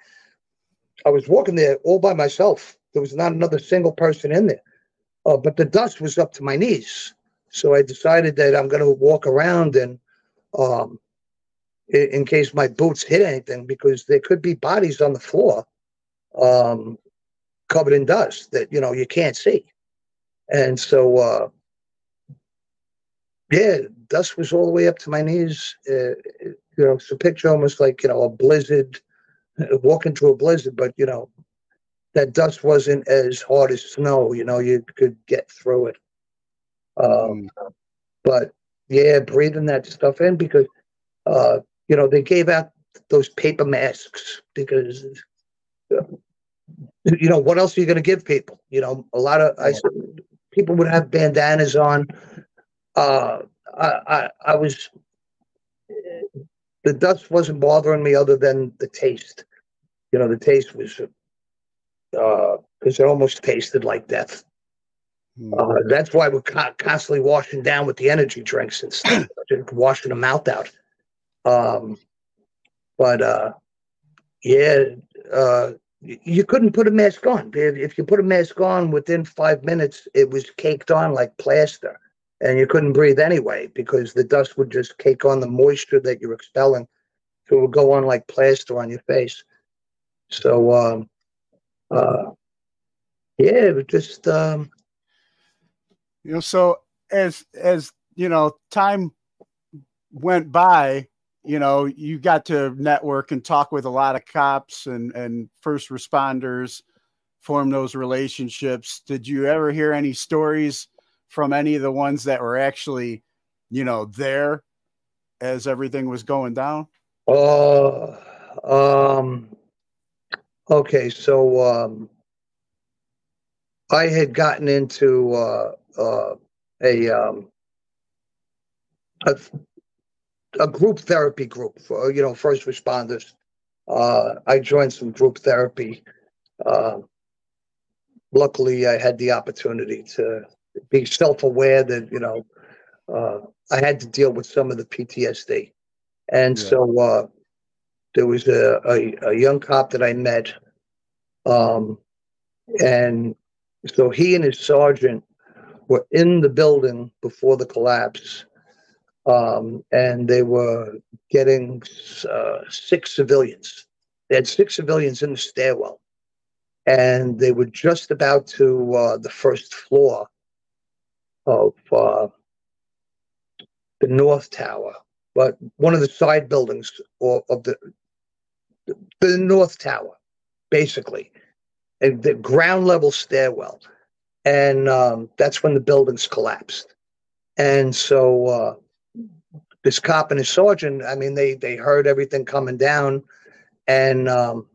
I was walking there all by myself. There was not another single person in there, uh, but the dust was up to my knees. So I decided that I'm going to walk around and um, in, in case my boots hit anything, because there could be bodies on the floor, um, covered in dust that you know you can't see, and so uh, yeah, dust was all the way up to my knees. Uh, you know, it's a picture almost like you know a blizzard, walking through a blizzard, but you know that dust wasn't as hard as snow. You know, you could get through it. Um, But yeah, breathing that stuff in because uh, you know they gave out those paper masks because uh, you know what else are you going to give people? You know, a lot of I people would have bandanas on. Uh, I, I I was the dust wasn't bothering me other than the taste. You know, the taste was because it almost tasted like death. Uh, that's why we're co- constantly washing down with the energy drinks and stuff, [CLEARS THROAT] washing the mouth out. Um, but uh, yeah, uh, you couldn't put a mask on. If, if you put a mask on within five minutes, it was caked on like plaster, and you couldn't breathe anyway because the dust would just cake on the moisture that you're expelling, so it would go on like plaster on your face. So, um, uh, yeah, it was just um, you know so as as you know time went by you know you got to network and talk with a lot of cops and and first responders form those relationships. Did you ever hear any stories from any of the ones that were actually you know there as everything was going down? Uh, um, okay, so um, I had gotten into uh, uh, a, um, a a group therapy group for you know first responders. Uh, I joined some group therapy. Uh, luckily, I had the opportunity to be self-aware that you know uh, I had to deal with some of the PTSD. And Yeah. so uh, there was a, a, a young cop that I met. Um, and so he and his sergeant were in the building before the collapse. Um, and they were getting uh, six civilians. They had six civilians in the stairwell. And they were just about to uh, the first floor of uh, the North Tower, but one of the side buildings or of the the North Tower, basically, and the ground level stairwell, and um, that's when the buildings collapsed. And so uh, this cop and his sergeant, I mean, they they heard everything coming down, and um,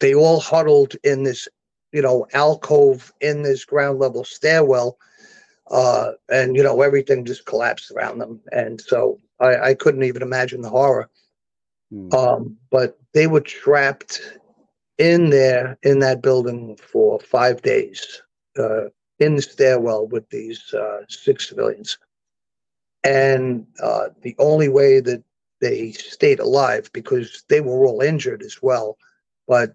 they all huddled in this, you know, alcove in this ground level stairwell uh, and you know everything just collapsed around them, and so I, I couldn't even imagine the horror. Um, but they were trapped in there in that building for five days uh, in the stairwell with these uh, six civilians, and uh, the only way that they stayed alive because they were all injured as well, but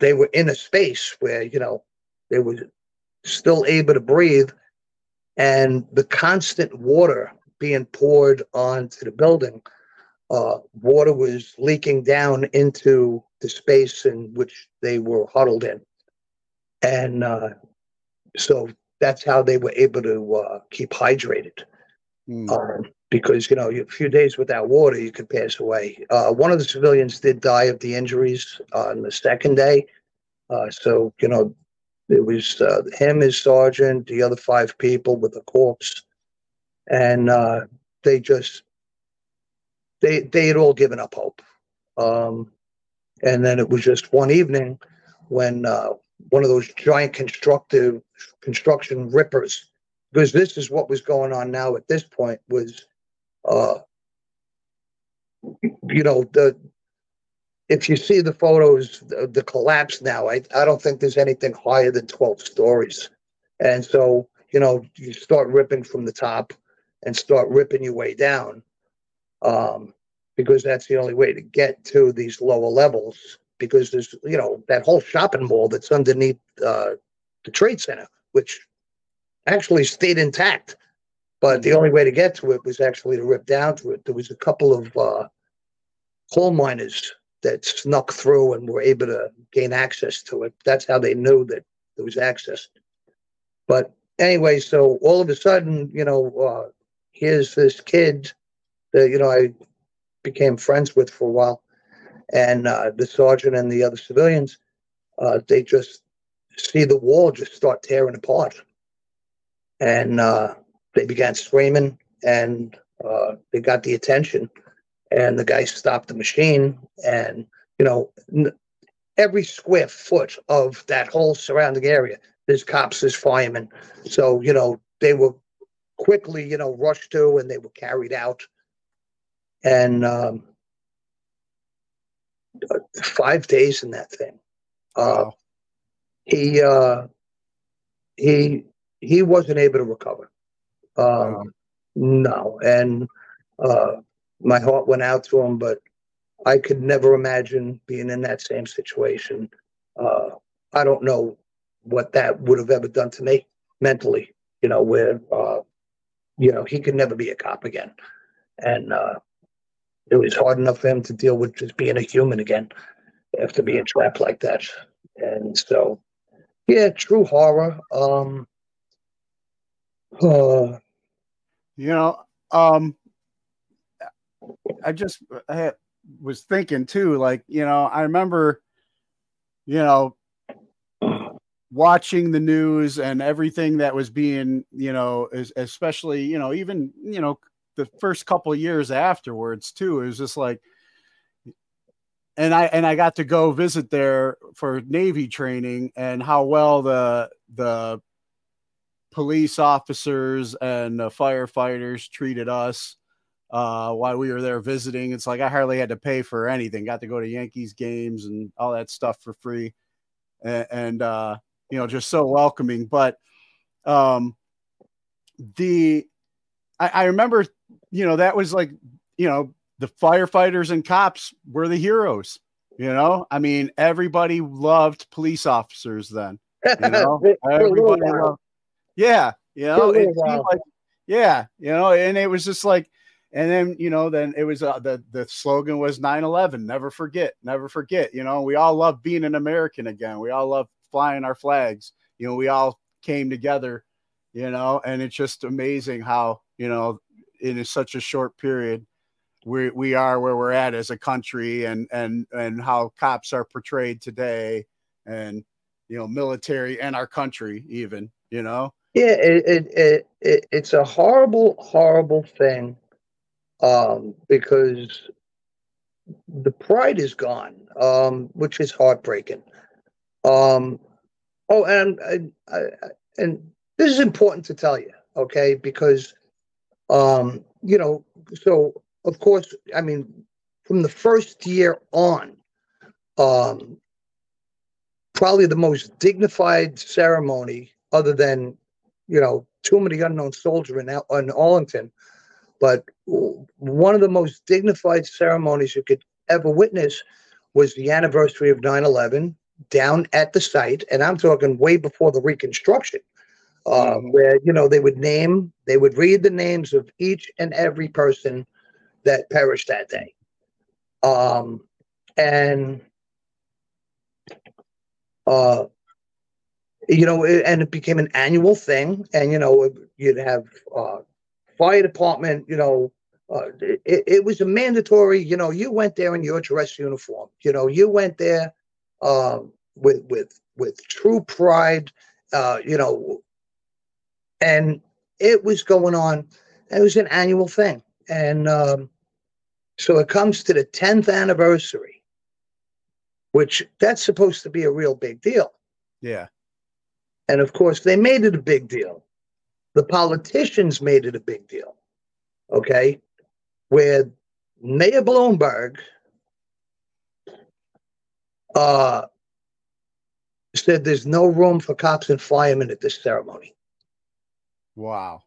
they were in a space where you know they were still able to breathe and the constant water being poured onto the building, uh, water was leaking down into the space in which they were huddled in. And uh, so that's how they were able to uh, keep hydrated. Um, because, you know, a few days without water, you could pass away. Uh, one of the civilians did die of the injuries on the second day. Uh, so, you know, it was uh, him, his sergeant, the other five people with the corpse, and uh, they just they they had all given up hope. Um, and then it was just one evening when uh, one of those giant constructive construction rippers, because this is what was going on now at this point was, uh, you know the if you see the photos, the, the collapse now, I, I don't think there's anything higher than 12 stories. And so, you know, you start ripping from the top and start ripping your way down um, because that's the only way to get to these lower levels because there's, you know, that whole shopping mall that's underneath uh, the Trade Center, which actually stayed intact. But the only way to get to it was actually to rip down to it. There was a couple of uh, coal miners that snuck through and were able to gain access to it. That's how they knew that there was access. But anyway, so all of a sudden, you know, uh, here's this kid that you know I became friends with for a while, and uh, the sergeant and the other civilians, uh, they just see the wall just start tearing apart, and uh, they began screaming, and uh, they got the attention, and the guy stopped the machine, and you know. N- Every square foot of that whole surrounding area, there's cops, there's firemen. So, you know, they were quickly, you know, rushed to and they were carried out. And um, five days in that thing. Uh, He uh, he he wasn't able to recover. Um, No, and uh, my heart went out to him, but I could never imagine being in that same situation. Uh, I don't know what that would have ever done to me mentally. You know, where uh, you know he could never be a cop again, and uh, it was hard enough for him to deal with just being a human again after being trapped like that. And so, yeah, true horror. Um, uh, You know, um, I just I had- was thinking too, like, you know, I remember, you know, watching the news and everything that was being, you know, especially, you know, even, you know, the first couple years afterwards too. It was just like, and I and I got to go visit there for Navy training and how well the the police officers and the firefighters treated us uh, while we were there visiting. It's like I hardly had to pay for anything. Got to go to Yankees games and all that stuff for free, and, and uh, you know, just so welcoming. But um, the I, I remember, you know, that was like, you know, the firefighters and cops were the heroes. You know, I mean, everybody loved police officers then. You know, For- for a little everybody loved. Yeah, you know, it seemed like yeah, you know, and it was just like, and then you know, then it was uh, the the slogan was 9/11, never forget, never forget. You know, we all love being an American again. We all love flying our flags. You know, we all came together. You know, and it's just amazing how you know in such a short period we we are where we're at as a country, and and and how cops are portrayed today, and you know, military and our country even. You know. Yeah, it, it, it, it it's a horrible, horrible thing. Um, because the pride is gone, um, which is heartbreaking. Um, oh, and I, I- and this is important to tell you, okay? Because um, you know, so of course, I mean, from the first year on, um, probably the most dignified ceremony, other than you know, Tomb of the Unknown Soldier in, in Arlington, but one of the most dignified ceremonies you could ever witness was the anniversary of 9/11 down at the site, and I'm talking way before the Reconstruction, uh, where you know they would name, they would read the names of each and every person that perished that day, um, and uh, you know, it, and it became an annual thing. And you know, you'd have uh, fire department. You know, uh, it, it was a mandatory. You know, you went there in your dress uniform. You know, you went there um, with with with true pride. Uh, you know, and it was going on. It was an annual thing, and um, so it comes to the tenth anniversary, which that's supposed to be a real big deal. Yeah. And of course, they made it a big deal. The politicians made it a big deal. Okay. Where Mayor Bloomberg uh, said there's no room for cops and firemen at this ceremony. Wow.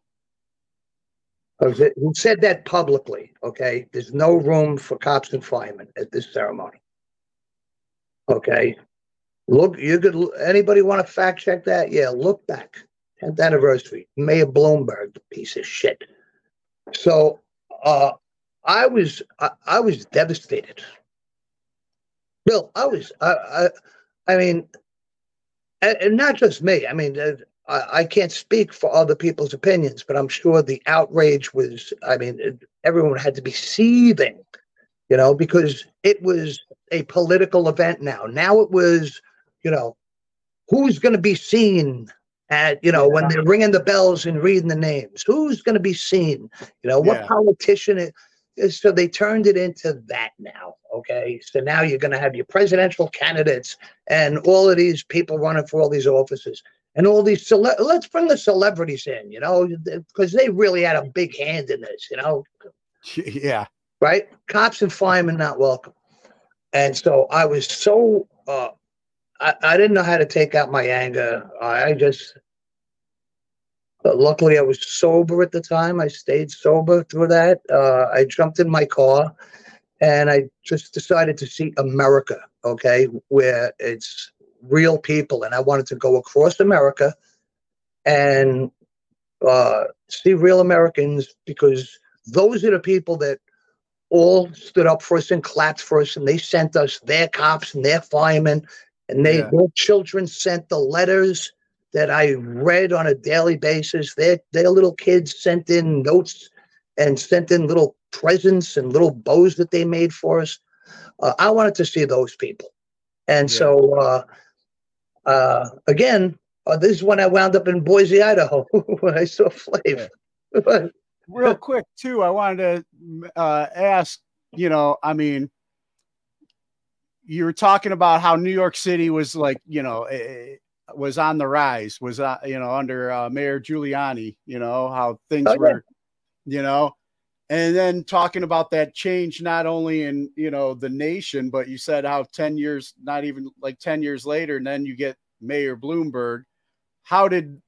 Who said that publicly. Okay. There's no room for cops and firemen at this ceremony. Okay. Look, you could, anybody want to fact check that? Yeah, look back 10th anniversary. Mayor Bloomberg, piece of shit. So uh, I was I, I was devastated. Bill, I was I I, I mean, and, and not just me. I mean, uh, I, I can't speak for other people's opinions, but I'm sure the outrage was. I mean, it- everyone had to be seething, you know, because it was a political event now. Now it was, you know, who's going to be seen at, you know, when they're ringing the bells and reading the names. Who's going to be seen? You know, what Yeah. politician? It, is- so they turned it into that now. Okay, so now you're going to have your presidential candidates and all of these people running for all these offices and all these cele- let's bring the celebrities in, you know, because they really had a big hand in this, you know, [LAUGHS] Yeah. right? Cops and firemen not welcome. And so I was so uh I, I didn't know how to take out my anger. I just luckily I was sober at the time. I stayed sober through that. Uh I jumped in my car and I just decided to see America, okay, where it's real people and I wanted to go across America and uh see real Americans because those are the people that all stood up for us and clapped for us, and they sent us their cops and their firemen, and they Yeah. their children sent the letters that I read on a daily basis. Their their little kids sent in notes and sent in little presents and little bows that they made for us. Uh, I wanted to see those people, and Yeah. so uh, uh, again, uh, this is when I wound up in Boise, Idaho, [LAUGHS] when I saw Flav. [LAUGHS] real quick too i wanted to uh, ask you know i mean you were talking about how new york city was like you know eh, was on the rise was uh, you know under uh, mayor giuliani you know how things Oh, yeah. were you know and then talking about that change not only in you know the nation but you said how 10 years not even like 10 years later and then you get mayor bloomberg how did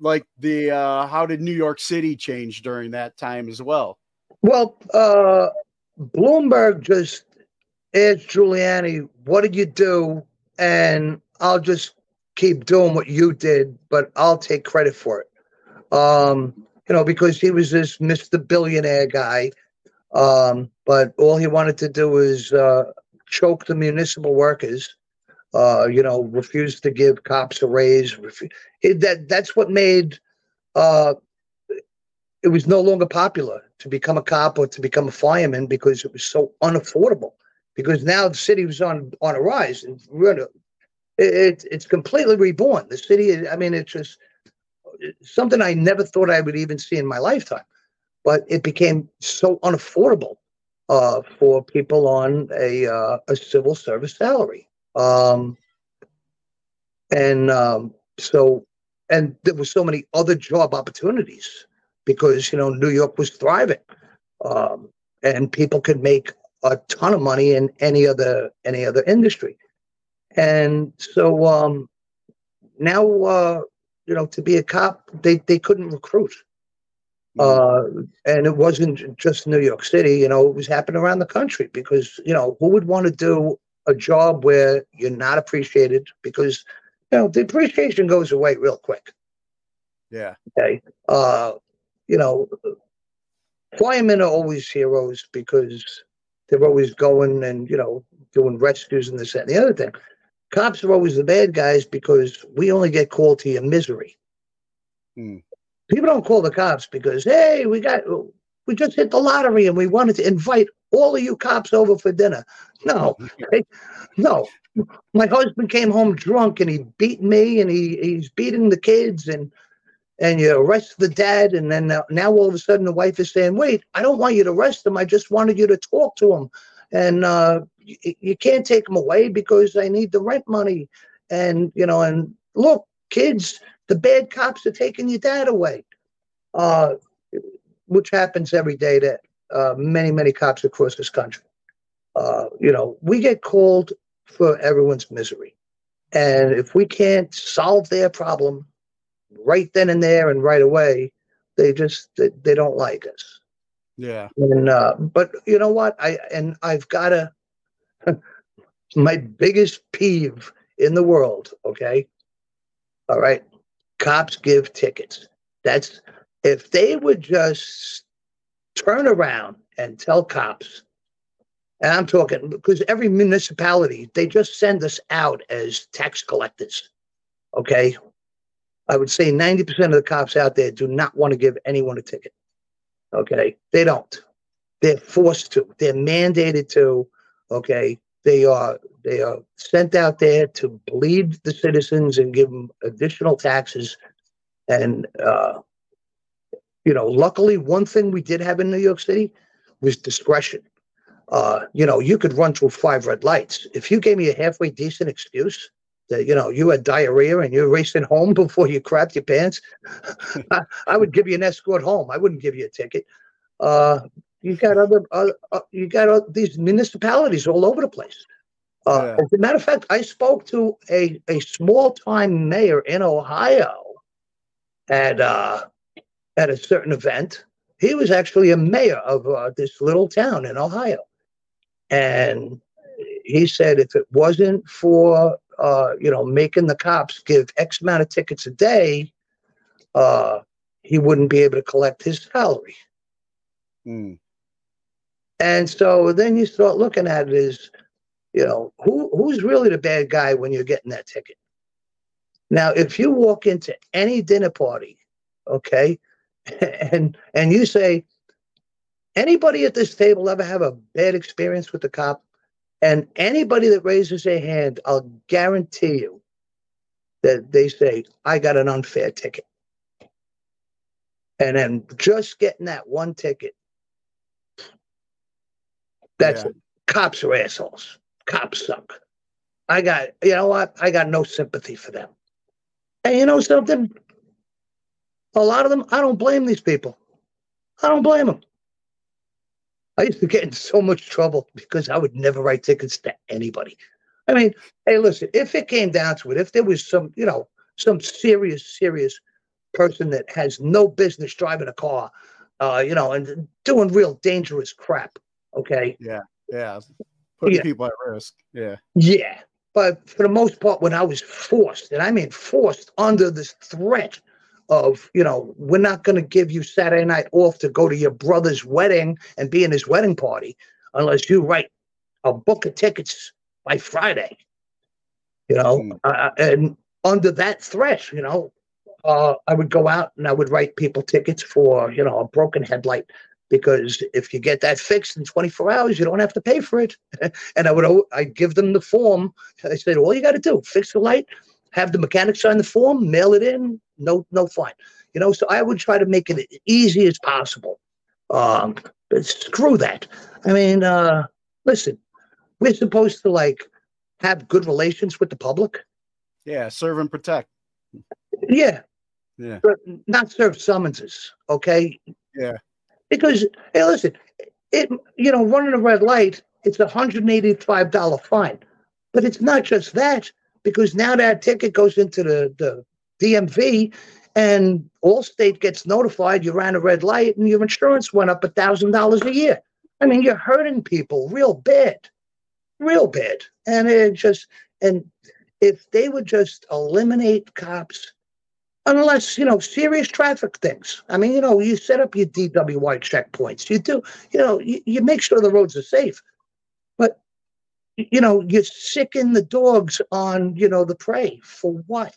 like the uh how did new york city change during that time as well Well, uh, Bloomberg just asked Giuliani, "What did you do?" And I'll just keep doing what you did, but I'll take credit for it. Um, you know, because he was this Mr. Billionaire guy, um, but all he wanted to do was uh, choke the municipal workers. Uh, you know, refuse to give cops a raise. It, that that's what made uh, it was no longer popular to become a cop or to become a fireman because it was so unaffordable. Because now the city was on on a rise, and we're it, it it's completely reborn. The city, I mean, it's just something I never thought I would even see in my lifetime. But it became so unaffordable uh, for people on a uh, a civil service salary, um, and um, so and there were so many other job opportunities because you know New York was thriving, um, and people could make a ton of money in any other any other industry, and so um, now uh, you know to be a cop they they couldn't recruit, uh, and it wasn't just New York City. You know, it was happening around the country because you know who would want to do a job where you're not appreciated because you know the appreciation goes away real quick. yeah Okay. Uh, you know, firemen are always heroes because they're always going and, you know, doing rescues and this, and the other thing. Cops are always the bad guys because we only get called to your misery. Hmm. People don't call the cops because, hey, we got, we just hit the lottery and we wanted to invite all of you cops over for dinner. No, [LAUGHS] no. My husband came home drunk and he beat me and he, he's beating the kids and and you arrest the dad, and then now, now all of a sudden the wife is saying, "Wait, I don't want you to arrest him. I just wanted you to talk to him, and uh, you, you can't take them away because I need the rent money." And you know, and look, kids, the bad cops are taking your dad away, uh, which happens every day to uh, many, many cops across this country. Uh, you know, we get called for everyone's misery, and if we can't solve their problem right then and there and right away, they just they, they don't like us. Yeah And uh, but you know what? I and I've got a [LAUGHS] my biggest peeve in the world. Okay, all right. cops give tickets. That's if they would just turn around and tell cops, and I'm talking because every municipality, they just send us out as tax collectors. Okay. I would say 90% of the cops out there do not want to give anyone a ticket. Okay. They don't. They're forced to. They're mandated to. Okay. They are they are sent out there to bleed the citizens and give them additional taxes. And uh, you know, luckily, one thing we did have in New York City was discretion. Uh, you know, you could run through five red lights. If you gave me a halfway decent excuse that, you know, you had diarrhea and you're racing home [LAUGHS] before you crapped your pants, I, [LAUGHS] I would give you an escort home. I wouldn't give you a ticket. Uh, you got other, uh, uh, you got uh, these municipalities all over the place. Uh, As a matter of fact, I spoke to a, a small time mayor in Ohio at uh, at a certain event. He was actually a mayor of uh, this little town in Ohio, and he said if it wasn't for uh, you know making the cops give X amount of tickets a day, uh, he wouldn't be able to collect his salary. Hmm. And so then you start looking at it as, you know, who who's really the bad guy when you're getting that ticket? Now, if you walk into any dinner party, okay, [LAUGHS] and and you say, anybody at this table ever have a bad experience with the cop? And anybody that raises their hand, I'll guarantee you that they say, I got an unfair ticket. And then just getting that one ticket that's Yeah. Cops are assholes. Cops suck. I got, you know what? I got no sympathy for them. And you know something? A lot of them, I don't blame these people. I don't blame them. I used to get in so much trouble because I would never write tickets to anybody. I mean, hey, listen, if it came down to it, if there was some, you know, some serious, serious person that has no business driving a car, uh, you know, and doing real dangerous crap, okay, Yeah. Yeah. Putting Yeah. people at risk. Yeah. Yeah, but for the most part, when I was forced, and I mean forced under this threat of, you know, we're not going to give you Saturday night off to go to your brother's wedding and be in his wedding party unless you write a book of tickets by Friday, you know, uh, and under that threat, you know, uh, I would go out and I would write people tickets for, you know, a broken headlight. Because if you get that fixed in 24 hours, you don't have to pay for it. [LAUGHS] and I would, I'd give them the form. I said, all you got to do, fix the light, have the mechanic sign the form, mail it in, no, no fine. You know, so I would try to make it as easy as possible. Um, but screw that. I mean, uh, listen, we're supposed to like have good relations with the public. Yeah. Serve and protect. Yeah, Yeah. but not serve summonses. Okay, Yeah. because hey, listen, it you know running a red light, it's a hundred and eighty-five dollar fine, but it's not just that because now that ticket goes into the the DMV, and Allstate gets notified you ran a red light and your insurance went up a thousand dollars a year. I mean, you're hurting people real bad, real bad, and it just and if they would just eliminate cops unless you know serious traffic things. I mean, you know, you set up your DWI checkpoints. You do, you know, you, you make sure the roads are safe. You know, you sicken the dogs on you know the prey for what?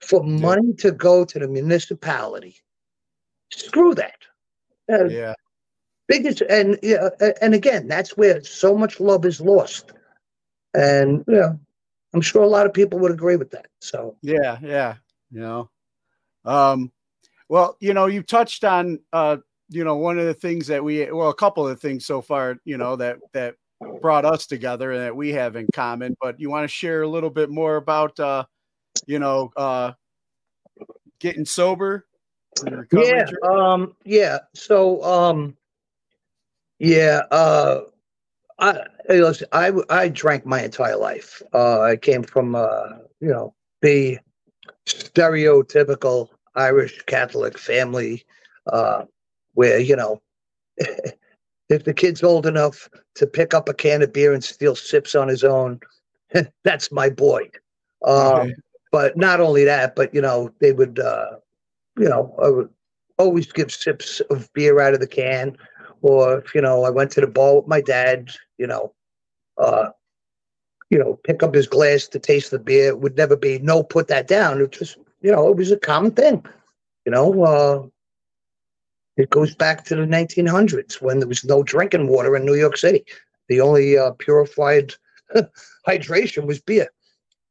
For money to go to the municipality. Screw that. Uh, Yeah. biggest and yeah, and again, that's where so much love is lost. And you know, I'm sure a lot of people would agree with that. So Yeah, yeah, you know. Um well, you know, you touched on uh you know, one of the things that we well, a couple of things so far, you know, that that brought us together and that we have in common, but you want to share a little bit more about uh you know, uh getting sober yeah um yeah so um yeah uh i listen i i drank my entire life. Uh i came from uh you know the stereotypical irish catholic family uh where you know [LAUGHS] if the kid's old enough to pick up a can of beer and steal sips on his own [LAUGHS] that's my boy um Okay. but not only that, but you know, they would, uh, you know, I would always give sips of beer out of the can, or if you know, I went to the bar with my dad, you know, uh, you know, pick up his glass to taste the beer. It would never be no, put that down. It just, you know, it was a common thing. You know, uh, it goes back to the 1900s when there was no drinking water in New York City. The only uh, purified [LAUGHS] hydration was beer.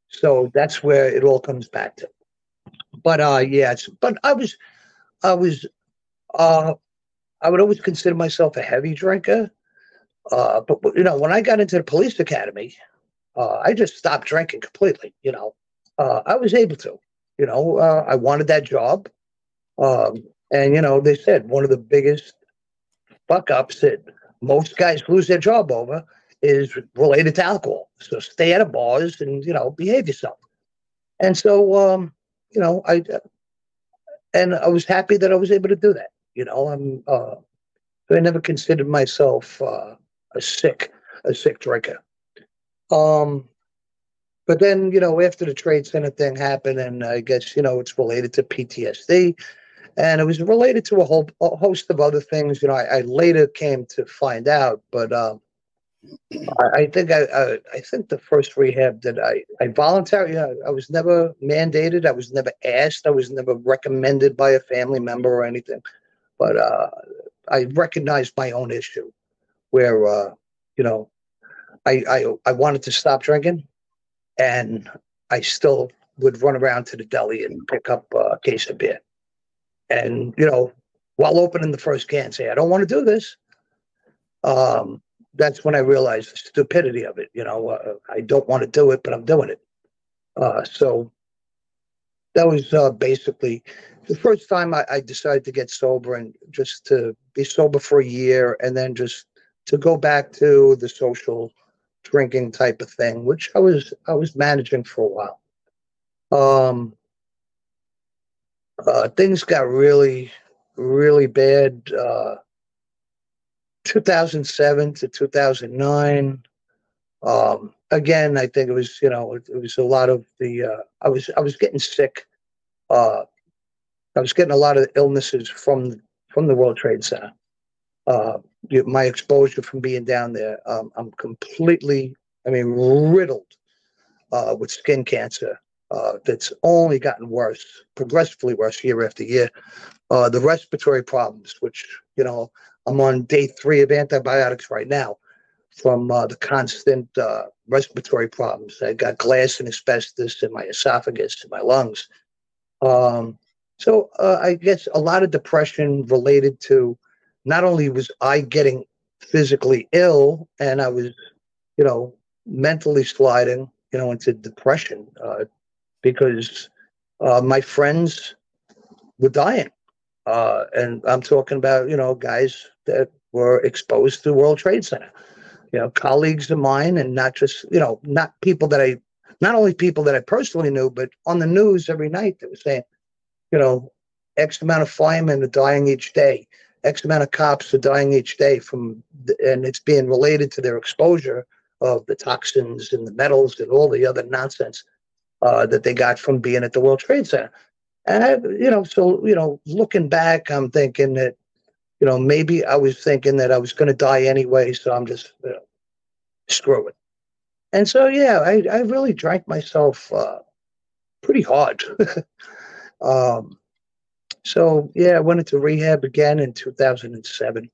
So that's where it all comes back to. But uh, yeah, it's, but I was, I was, uh, I would always consider myself a heavy drinker. Uh, but you know, when I got into the police academy, uh, I just stopped drinking completely. You know, uh, I was able to. You know, uh, I wanted that job, um, and you know, they said one of the biggest fuck ups that most guys lose their job over is related to alcohol. So stay out of bars and you know behave yourself. And so, um, you know, I and I was happy that I was able to do that. You know, I'm. Uh, I never considered myself uh, a sick a sick drinker. Um, but then you know after the trade center thing happened, and I guess you know it's related to PTSD, and it was related to a whole a host of other things. You know, I, I later came to find out, but um, I, I think I, I I think the first rehab that I I voluntarily you know, I was never mandated, I was never asked, I was never recommended by a family member or anything, but uh, I recognized my own issue, where uh, you know I, I I wanted to stop drinking, and I still would run around to the deli and pick up a case of beer, and you know while opening the first can, say I don't want to do this. Um, that's when I realized the stupidity of it. You know, uh, I don't want to do it, but I'm doing it. Uh, so that was uh, basically the first time I, I decided to get sober and just to be sober for a year and then just to go back to the social drinking type of thing, which I was I was managing for a while. Um, uh, things got really, really bad. Uh, 2007 to 2009. Um, again, I think it was you know it, it was a lot of the uh, I was I was getting sick. Uh, I was getting a lot of illnesses from from the World Trade Center. Uh, my exposure from being down there, um, I'm completely, I mean, riddled uh, with skin cancer. Uh, that's only gotten worse, progressively worse year after year. Uh, the respiratory problems, which you know, I'm on day three of antibiotics right now from uh, the constant uh, respiratory problems. I got glass and asbestos in my esophagus and my lungs. Um, so uh, I guess a lot of depression related to not only was I getting physically ill and I was, you know, mentally sliding, you know, into depression uh, because uh, my friends were dying. Uh, and I'm talking about, you know, guys that were exposed to World Trade Center, you know, colleagues of mine, and not just, you know, not people that I, not only people that I personally knew, but on the news every night that was saying, you know, X amount of firemen are dying each day, X amount of cops are dying each day from, the, and it's being related to their exposure of the toxins and the metals and all the other nonsense uh, that they got from being at the World Trade Center. And I, you know, so you know, looking back, I'm thinking that, you know, maybe I was thinking that I was going to die anyway, so I'm just you know, screw it. And so yeah, I I really drank myself uh, pretty hard. [LAUGHS] um, so yeah, I went into rehab again in 2007.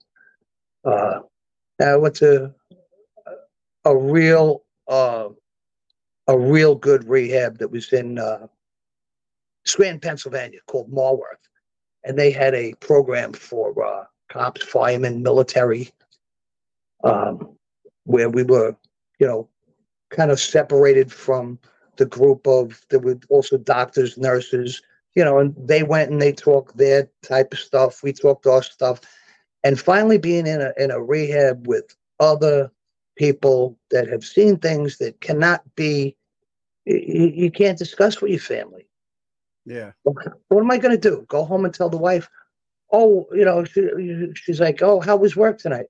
Uh, I went to a real uh, a real good rehab that was in uh, Scranton, Pennsylvania, called Marworth, and they had a program for uh, cops, firemen, military, um, where we were, you know, kind of separated from the group of there were also doctors, nurses, you know, and they went and they talked their type of stuff. We talked our stuff, and finally being in a in a rehab with other people that have seen things that cannot be you, you can't discuss with your family Yeah. what am I going to do? Go home and tell the wife, oh, you know, she, she's like, oh, how was work tonight?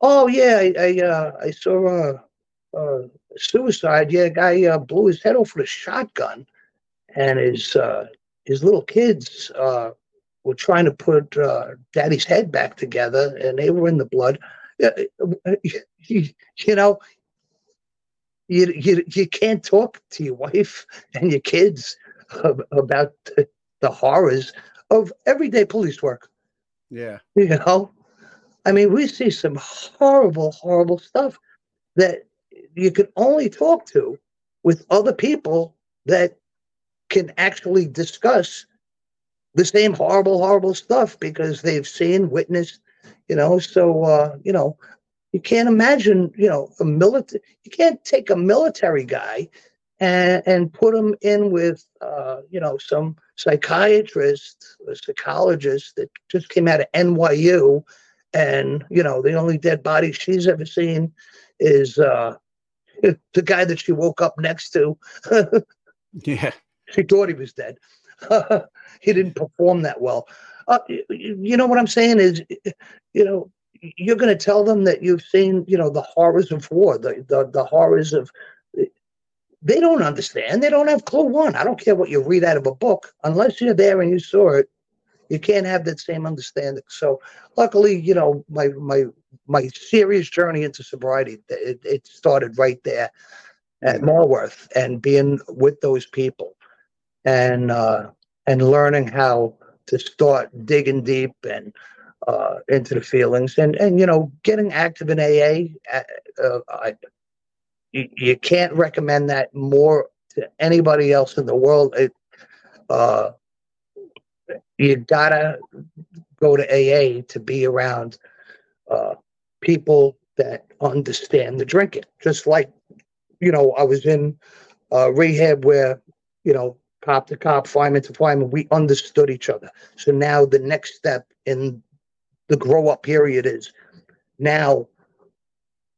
Oh yeah, I I, uh, I saw a, a suicide. Yeah, a guy uh, blew his head off with a shotgun, and his uh, his little kids uh, were trying to put uh, Daddy's head back together, and they were in the blood. Yeah, [LAUGHS] You, you know, you, you you can't talk to your wife and your kids about the, the horrors of everyday police work. Yeah. You know, I mean, we see some horrible, horrible stuff that you can only talk to with other people that can actually discuss the same horrible, horrible stuff because they've seen, witnessed, you know. So, uh, you know, you can't imagine, you know, a military, you can't take a military guy and, and put him in with, uh, you know, some psychiatrist or psychologist that just came out of NYU. And, you know, the only dead body she's ever seen is uh, [LAUGHS] the guy that she woke up next to. [LAUGHS] Yeah. she thought he was dead. [LAUGHS] he didn't perform that well. Uh, you know what I'm saying is, you know, you're going to tell them that you've seen, you know, the horrors of war, the, the the horrors of. They don't understand. They don't have clue one. I don't care what you read out of a book, unless you're there and you saw it. You can't have that same understanding. So, luckily, you know, my my my serious journey into sobriety, it, it started right there at Marworth and being with those people and uh, and learning how to start digging deep and uh, into the feelings and and you know getting active in AA. Uh, I, you, you can't recommend that more to anybody else in the world. It, uh, you gotta go to AA to be around uh, people that understand the drinking. Just like you know, I was in uh, rehab where you know cop to cop, fireman to fireman, we understood each other. So now the next step in the grow up period is now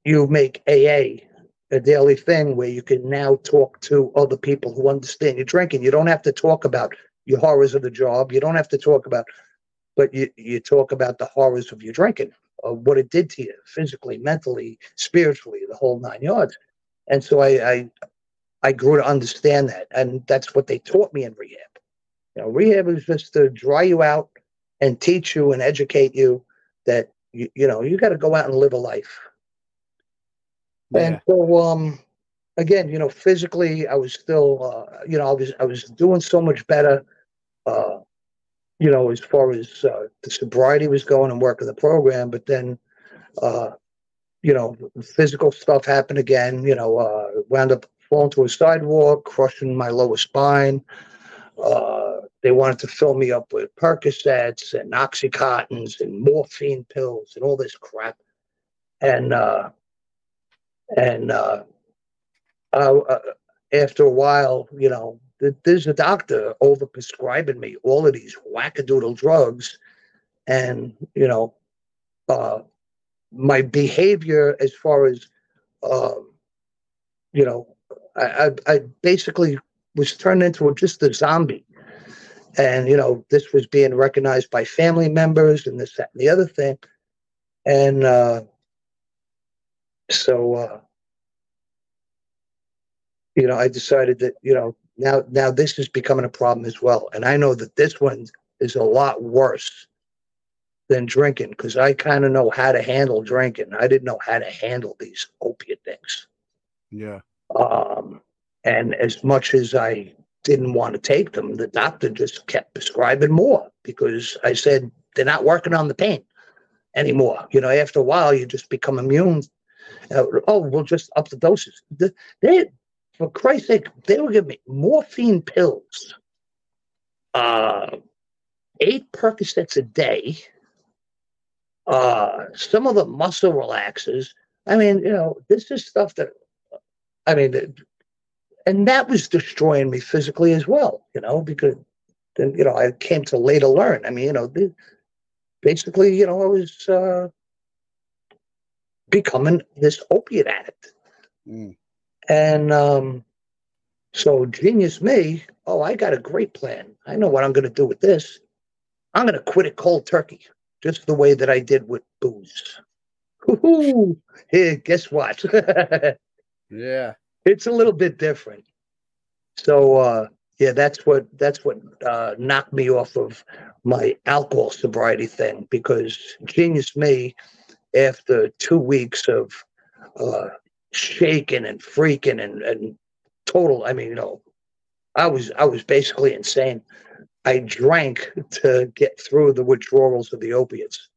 you make AA a daily thing where you can now talk to other people who understand your drinking. You don't have to talk about your horrors of the job. You don't have to talk about, but you, you talk about the horrors of your drinking, of what it did to you physically, mentally, spiritually, the whole nine yards. And so I, I I grew to understand that, and that's what they taught me in rehab. You know, rehab is just to dry you out and teach you and educate you that you, you know you got to go out and live a life. And so, um, again, you know, physically, I was still, uh, you know, I was I was doing so much better. Uh, you know, as far as uh, the sobriety was going and working the program, but then, uh, you know, physical stuff happened again. You know, uh, wound up falling to a sidewalk, crushing my lower spine. Uh, they wanted to fill me up with Percocets and Oxycontins and morphine pills and all this crap. And uh, and uh, uh, after a while, you know, th- there's a doctor over prescribing me all of these wackadoodle drugs, and you know, uh, my behavior as far as, um, you know, I, I, I basically was turned into just a zombie. And, you know, this was being recognized by family members and this, that, and the other thing. And uh, so, uh, you know, I decided that, you know, now, now this is becoming a problem as well. And I know that this one is a lot worse than drinking because I kind of know how to handle drinking. I didn't know how to handle these opiate things. Yeah. Um, and as much as I didn't want to take them, the doctor just kept prescribing more because I said they're not working on the pain anymore. You know, after a while, you just become immune. Uh, oh, we'll just up the doses. The- They, for Christ's sake, they were giving me morphine pills, uh, eight Percocets a day, uh, some of the muscle relaxers. I mean, you know, this is stuff that I mean, and that was destroying me physically as well, you know, because then, you know, I came to later learn. I mean, you know, basically, you know, I was uh, becoming this opiate addict. Mm. And um, so, genius me, oh, I got a great plan. I know what I'm going to do with this. I'm going to quit it cold turkey, just the way that I did with booze. Hey, guess what? [LAUGHS] Yeah. it's a little bit different. So, uh, yeah, that's what that's what uh, knocked me off of my alcohol sobriety thing because genius me, after two weeks of uh, shaking and freaking and, and total, I mean, you know, I was I was basically insane. I drank to get through the withdrawals of the opiates.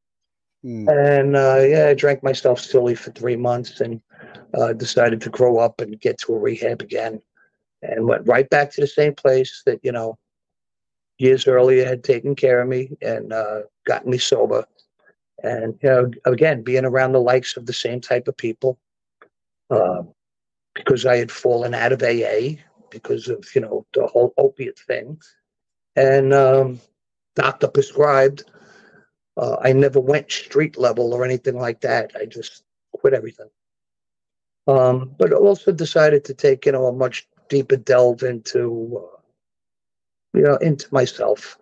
And uh, yeah, I drank myself silly for three months and uh, decided to grow up and get to a rehab again and went right back to the same place that, you know, years earlier had taken care of me and uh, gotten me sober. And, you know, again, being around the likes of the same type of people uh, because I had fallen out of AA because of, you know, the whole opiate thing. And um, doctor prescribed uh, I never went street level or anything like that. I just quit everything. Um, but also decided to take, you know, a much deeper delve into, uh, you know, into myself.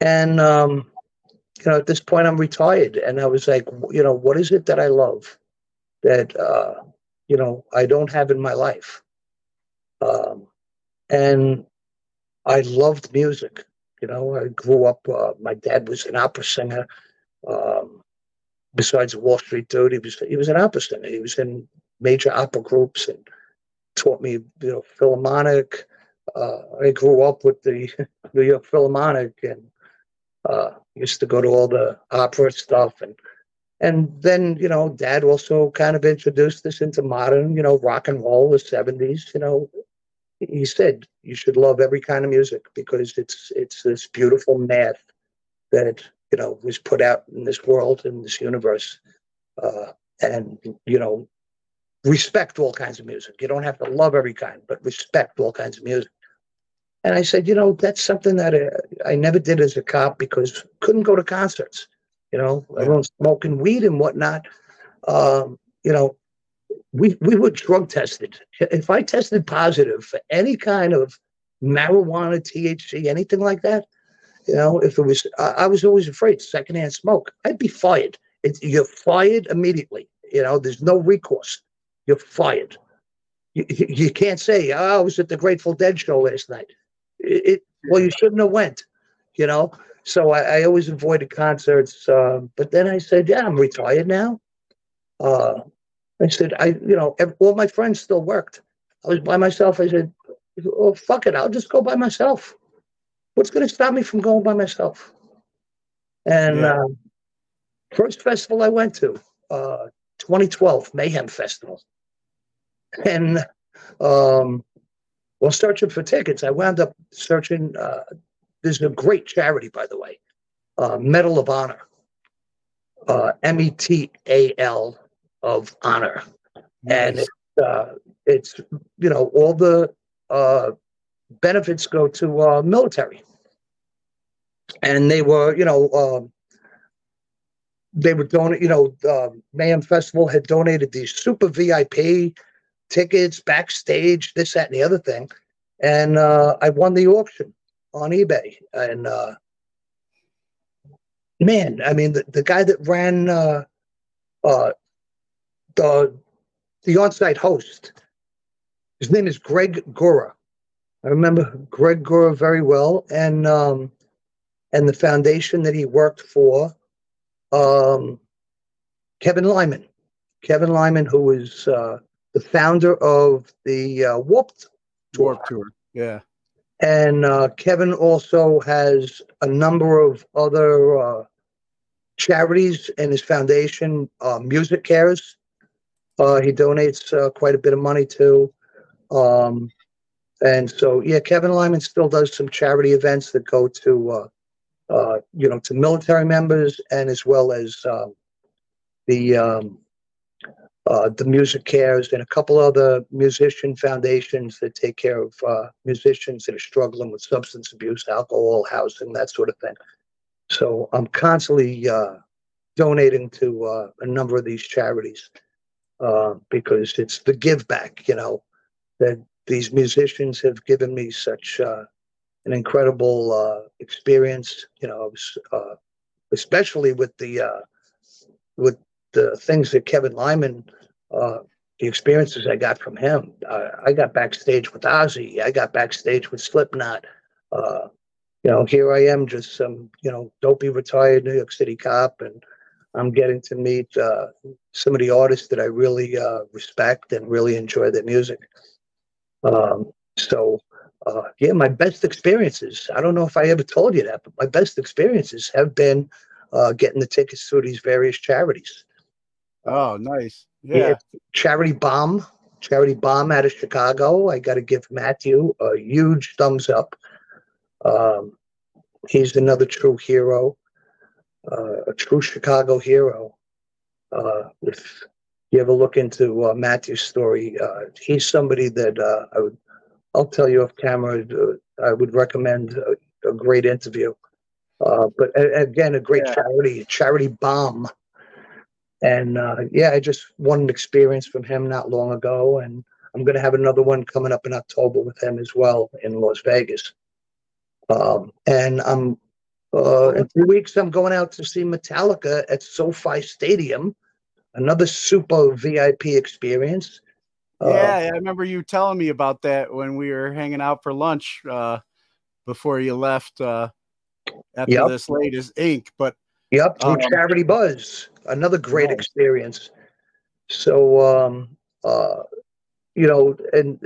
And, um, you know, at this point, I'm retired. And I was like, you know, what is it that I love that, uh, you know, I don't have in my life? Um, and I loved music. You know, I grew up. Uh, my dad was an opera singer. Um, besides Wall Street Dude, he was he was an opera singer. He was in major opera groups and taught me, you know, Philharmonic. Uh, I grew up with the [LAUGHS] New York Philharmonic and uh, used to go to all the opera stuff and and then you know, Dad also kind of introduced us into modern, you know, rock and roll, the seventies. You know, he said you should love every kind of music because it's it's this beautiful math that you know was put out in this world in this universe uh, and you know respect all kinds of music you don't have to love every kind but respect all kinds of music and i said you know that's something that i, I never did as a cop because couldn't go to concerts you know everyone's smoking weed and whatnot um, you know we we were drug tested. If I tested positive for any kind of marijuana, THC, anything like that, you know, if it was, I, I was always afraid secondhand smoke. I'd be fired. It, you're fired immediately. You know, there's no recourse. You're fired. You, you can't say, oh, I was at the Grateful Dead show last night. It, it well, you shouldn't have went. You know, so I, I always avoided concerts. Uh, but then I said, yeah, I'm retired now. Uh, I said, I, you know, ev- all my friends still worked. I was by myself. I said, oh, fuck it. I'll just go by myself. What's going to stop me from going by myself? And Yeah. uh, first festival I went to, uh, 2012 Mayhem Festival. And um, while searching for tickets, I wound up searching. Uh, there's a great charity, by the way, uh, Medal of Honor, uh, M E T A L of Honor, and it's, uh, it's you know all the uh, benefits go to uh, military, and they were you know. um they were donate, you know, uh, Mayhem Festival had donated these super VIP tickets backstage, this, that, and the other thing. And uh, I won the auction on eBay. And uh, man, I mean, the, the guy that ran uh, uh, the the on-site host, his name is Greg Gura. I remember Greg Gura very well, and um, and the foundation that he worked for, um, Kevin Lyman. Kevin Lyman, who was uh, the founder of the uh, Warped Tour. Warp Tour. Yeah. And uh, Kevin also has a number of other uh, charities in his foundation, uh, Music Cares. Uh, he donates uh, quite a bit of money to. Um, and so, yeah, Kevin Lyman still does some charity events that go to, uh, uh, you know, to military members and as well as um, the um, uh, the Music Cares and a couple other musician foundations that take care of uh, musicians that are struggling with substance abuse, alcohol, housing, that sort of thing. So I'm constantly uh, donating to uh, a number of these charities uh, because it's the give back, you know, that these musicians have given me such uh, an incredible experience, you know, was, especially with the with the things that Kevin Lyman uh, the experiences I got from him. I got backstage with Ozzy. I got backstage with Slipknot. Uh, you know, here I am, just some you know dopey retired New York City cop, and I'm getting to meet uh, some of the artists that I really uh, respect and really enjoy their music. Um, so, uh, yeah, my best experiences. I don't know if I ever told you that, but my best experiences have been uh, getting the tickets to these various charities. Oh, nice. Yeah. Charity Bomb, Charity Bomb out of Chicago. I got to give Matthew a huge thumbs up. Um, he's another true hero, uh, a true Chicago hero. Uh, if you ever look into uh, Matthew's story, uh, he's somebody that uh, I would, I'll tell you off camera, uh, I would recommend a, a great interview. Uh, but again, a great charity, charity bomb. And uh, yeah, I just won an experience from him not long ago, and I'm going to have another one coming up in October with him as well in Las Vegas. Um, and I'm uh, in two weeks. I'm going out to see Metallica at SoFi Stadium, another super VIP experience. Uh, Yeah, I remember you telling me about that when we were hanging out for lunch uh, before you left uh, after Yep. this latest ink. But Yep, through Um, Charity Buzz, another great Nice. experience. So, um, uh, you know, and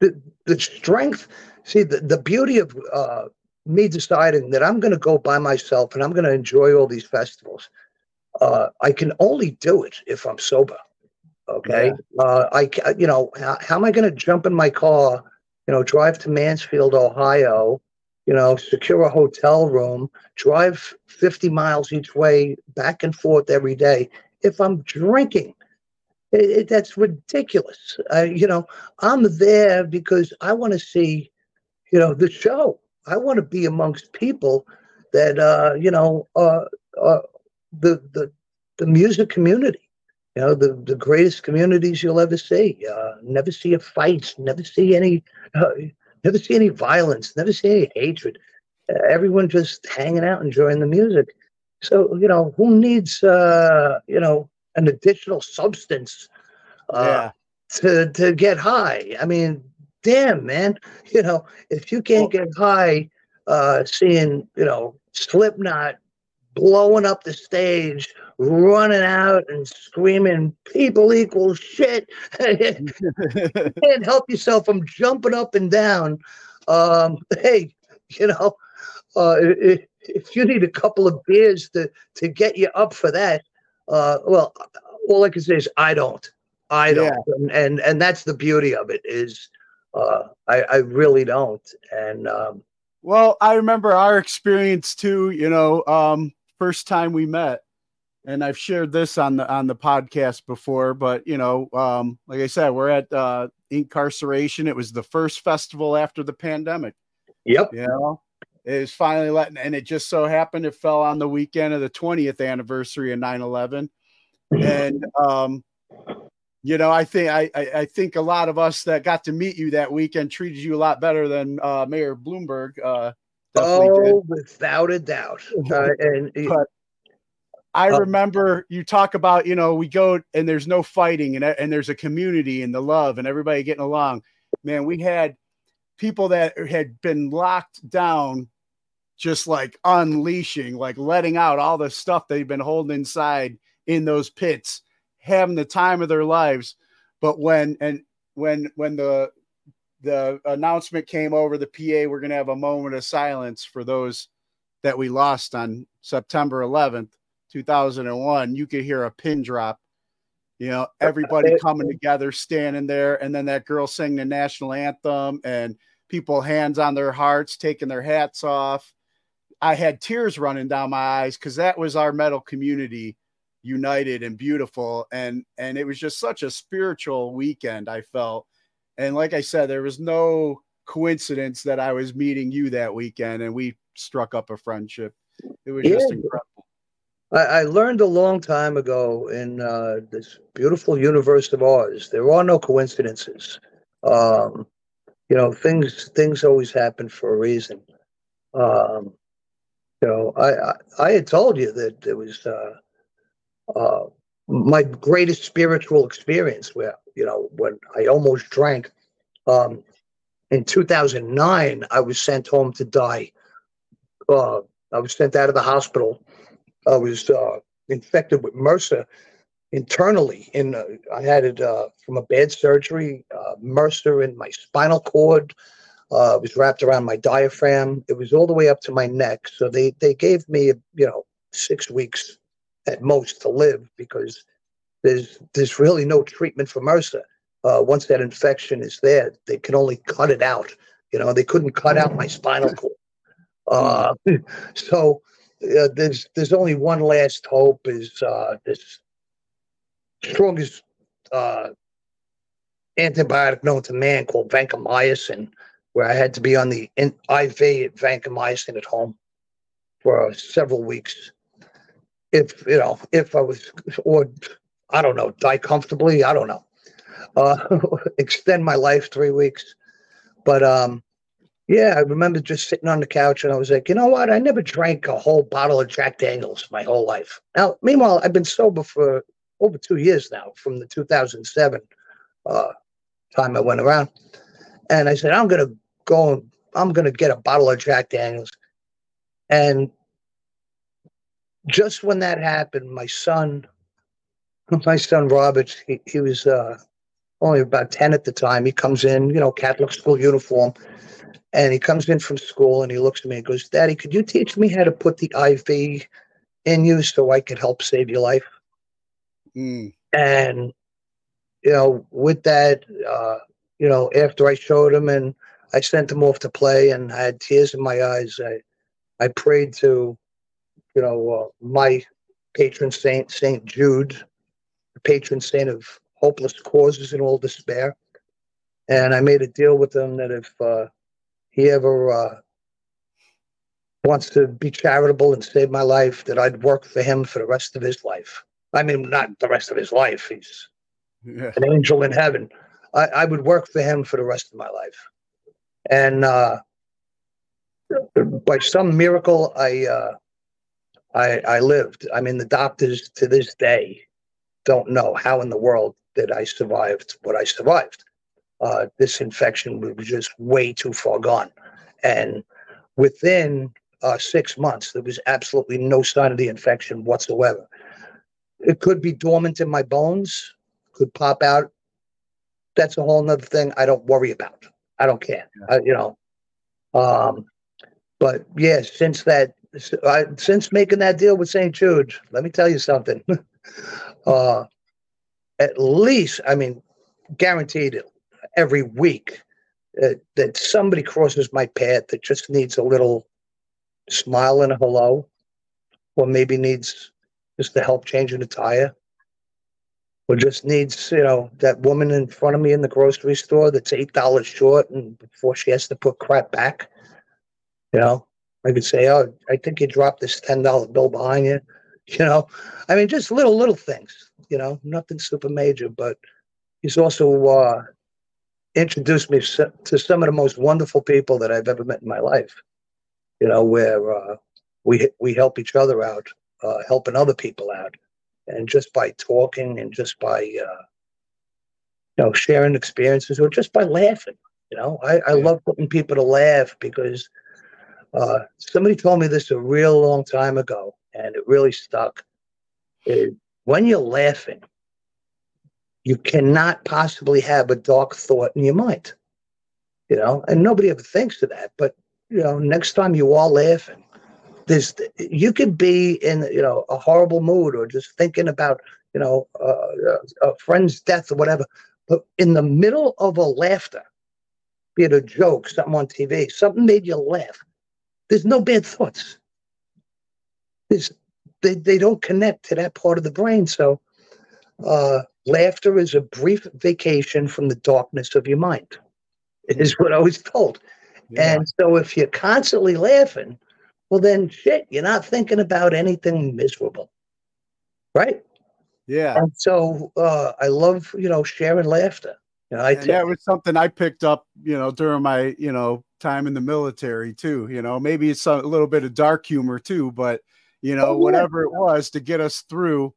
the the strength. See, the the beauty of uh, me deciding that I'm going to go by myself and I'm going to enjoy all these festivals. Uh, I can only do it if I'm sober. Okay, uh, I ca- you know how, how am I going to jump in my car? You know, drive to Mansfield, Ohio. You know, secure a hotel room, drive 50 miles each way, back and forth every day. If I'm drinking, it, it, that's ridiculous. You know, I'm there because I want to see, you know, the show. I want to be amongst people that, uh, you know, uh, uh, the the the music community. You know, the the greatest communities you'll ever see. Uh, never see a fight. Never see any. Uh, never see any violence. Never see any hatred. Uh, everyone just hanging out, enjoying the music. So you know, who needs uh, you know an additional substance uh, to to get high? I mean, damn, man. [LAUGHS] You know, if you can't get high, uh, seeing you know Slipknot blowing up the stage, running out and screaming, "People equal shit." [LAUGHS] can't help yourself from jumping up and down. Um, hey, you know, uh, if, if you need a couple of beers to to get you up for that, uh, well, all I can say is I don't, I don't, and, and and that's the beauty of it is, uh, I I really don't, and um, Well, I remember our experience too, you know, um, first time we met. And I've shared this on the on the podcast before, but you know, um, like I said, we're at uh Inkcarceration. It was the first festival after the pandemic. Yep. You know, it was finally letting and it just so happened it fell on the weekend of the 20th anniversary of 9-11. And um, you know, I think I, I I think a lot of us that got to meet you that weekend treated you a lot better than uh Mayor Bloomberg uh definitely did. oh, without a doubt, [LAUGHS] uh, and But I Um, remember you talk about, you know, we go and there's no fighting and, and there's a community and the love and everybody getting along. Man, we had people that had been locked down, just like unleashing, like letting out all the stuff they've been holding inside in those pits, having the time of their lives. But when, and when, when the, the announcement came over the PA, we're going to have a moment of silence for those that we lost on September 11th. 2001, you could hear a pin drop. You know, everybody coming together, standing there, and then that girl singing the national anthem, and people hands on their hearts, taking their hats off. I had tears running down my eyes because that was our metal community united and beautiful, and and it was just such a spiritual weekend. I felt, and like I said, there was no coincidence that I was meeting you that weekend, and we struck up a friendship. It was just incredible. I, I learned a long time ago in uh, this beautiful universe of ours, there are no coincidences. Um, you know, things things always happen for a reason. Um, you know, I, I I had told you that there was uh, uh, my greatest spiritual experience where you know when i almost drank um in 2009 i was sent home to die uh i was sent out of the hospital i was uh infected with mrsa internally in uh, i had it uh from a bad surgery uh mrsa in my spinal cord uh it was wrapped around my diaphragm it was all the way up to my neck so they they gave me you know six weeks at most to live because there's there's really no treatment for MRSA. Uh, once that infection is there, they can only cut it out. You know, they couldn't cut out my spinal cord. Uh, [LAUGHS] so uh, there's there's only one last hope is uh, this strongest uh, antibiotic known to man called vancomycin, where I had to be on the IV vancomycin at home for several weeks. If you know if I was or I don't know die comfortably I don't know. Uh [LAUGHS] extend my life three weeks. But um yeah I remember just sitting on the couch and I was like you know what? I never drank a whole bottle of Jack Daniels my whole life. Now meanwhile I've been sober for over two years now from the 2007 uh time I went around. And I said I'm gonna go and I'm gonna get a bottle of Jack Daniels. And just when that happened, my son, my son Robert, he, he was uh, only about 10 at the time. He comes in, you know, Catholic school uniform, and he comes in from school and he looks at me and goes, Daddy, could you teach me how to put the IV in you so I could help save your life? Mm. And, you know, with that, uh, you know, after I showed him and I sent him off to play and I had tears in my eyes, I, I prayed to you know, uh, my patron saint, Saint Jude, the patron saint of hopeless causes and all despair. And I made a deal with him that if uh, he ever uh, wants to be charitable and save my life, that I'd work for him for the rest of his life. I mean, not the rest of his life. He's Yeah. an angel in heaven. I, I would work for him for the rest of my life. And uh, by some miracle, I, uh, I I lived. I mean, the doctors to this day don't know how in the world that I survived what I survived. Uh, this infection was just way too far gone, and within uh, six months, there was absolutely no sign of the infection whatsoever. It could be dormant in my bones, could pop out. That's a whole nother thing I don't worry about. I don't care. I, you know, um, but yeah, since that, I, since making that deal with St. Jude, let me tell you something. [LAUGHS] uh, at least, I mean, guaranteed every week uh, that somebody crosses my path that just needs a little smile and a hello, or maybe needs just the help changing a tire, or just needs, you know, that woman in front of me in the grocery store that's eight dollars short, and before she has to put crap back, you know, I could say, "Oh, I think you dropped this ten dollar bill behind you," [LAUGHS] you know. I mean, just little little things, you know, nothing super major, but he's also uh, introduced me to some of the most wonderful people that I've ever met in my life. You know, where uh, we we help each other out, uh, helping other people out, and just by talking and just by uh, you know sharing experiences or just by laughing. You know, I, I love putting people to laugh because uh, somebody told me this a real long time ago, and it really stuck. Is when you're laughing, you cannot possibly have a dark thought in your mind. You know, and nobody ever thinks of that. But you know, next time you are laughing, there's you could be in you know a horrible mood or just thinking about you know uh, a friend's death or whatever. But in the middle of a laughter, be it a joke, something on TV, something made you laugh. There's no bad thoughts. There's, they, they don't connect to that part of the brain. So uh, laughter is a brief vacation from the darkness of your mind, is what I was told. And so if you're constantly laughing, well, then shit, you're not thinking about anything miserable. Right? Yeah. And so uh, I love, you know, sharing laughter. You know, I and that was something I picked up, you know, during my, you know, time in the military too. You know, maybe it's a little bit of dark humor too, but you know, Oh, yeah. whatever it was to get us through,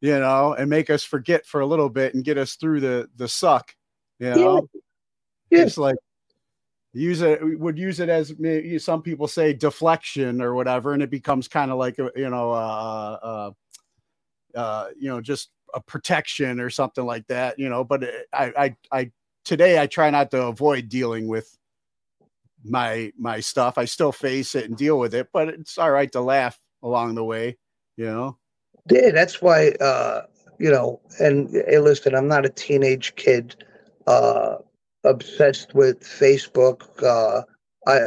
you know, and make us forget for a little bit and get us through the the suck, you know. Yeah. It's like use it would use it as some people say deflection or whatever, and it becomes kind of like a you know uh, uh, uh, you know just a protection or something like that, you know. But it- I I I today I try not to avoid dealing with my my stuff. I still face it and deal with it, but it's all right to laugh along the way, you know. Yeah, that's why uh, you know, and hey, listen, I'm not a teenage kid uh obsessed with Facebook. Uh I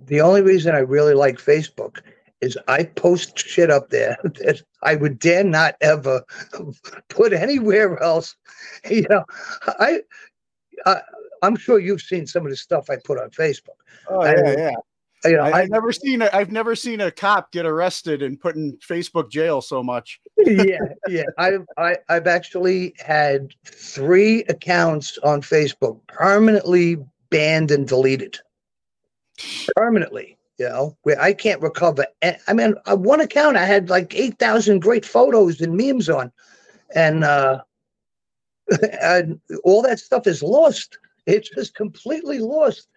the only reason I really like Facebook is I post shit up there [LAUGHS] that I would dare not ever [LAUGHS] put anywhere else. [LAUGHS] You know, I, I I'm sure you've seen some of the stuff I put on Facebook. Oh I- yeah, yeah. You know, I, I, I've never seen a, I've never seen a cop get arrested and put in Facebook jail so much. [LAUGHS] yeah, yeah. I've I, I've actually had three accounts on Facebook permanently banned and deleted. Permanently, you know, where I can't recover. I mean, on one account I had like eight thousand great photos and memes on, and uh, [LAUGHS] and all that stuff is lost. It's just completely lost.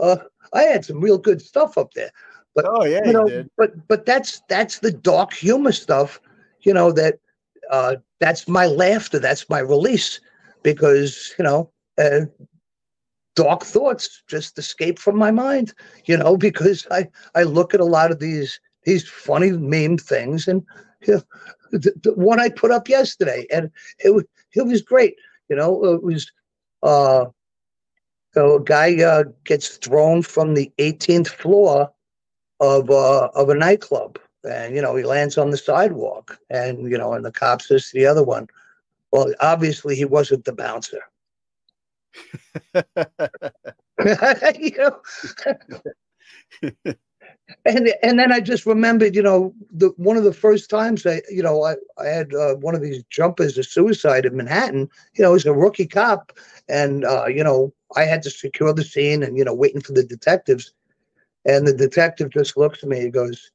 Uh, I had some real good stuff up there, but Oh yeah, you know, did. but but that's that's the dark humor stuff, you know. That uh, that's my laughter. That's my release, because you know, uh, dark thoughts just escape from my mind. You know, [LAUGHS] because I I look at a lot of these these funny meme things, and you [LAUGHS] know, the, the one I put up yesterday, and it was it was great. You know, it was. Uh, so a guy uh, gets thrown from the 18th floor of uh, of a nightclub, and you know he lands on the sidewalk, and you know, and the cop says to the other one, "Well, obviously he wasn't the bouncer." [LAUGHS] you know, [LAUGHS] and and then I just remembered, you know, the one of the first times I, you know, I I had uh, one of these jumpers of suicide in Manhattan. You know, as a rookie cop, and uh, you know, I had to secure the scene, and you know, waiting for the detectives. And the detective just looks at me. He goes,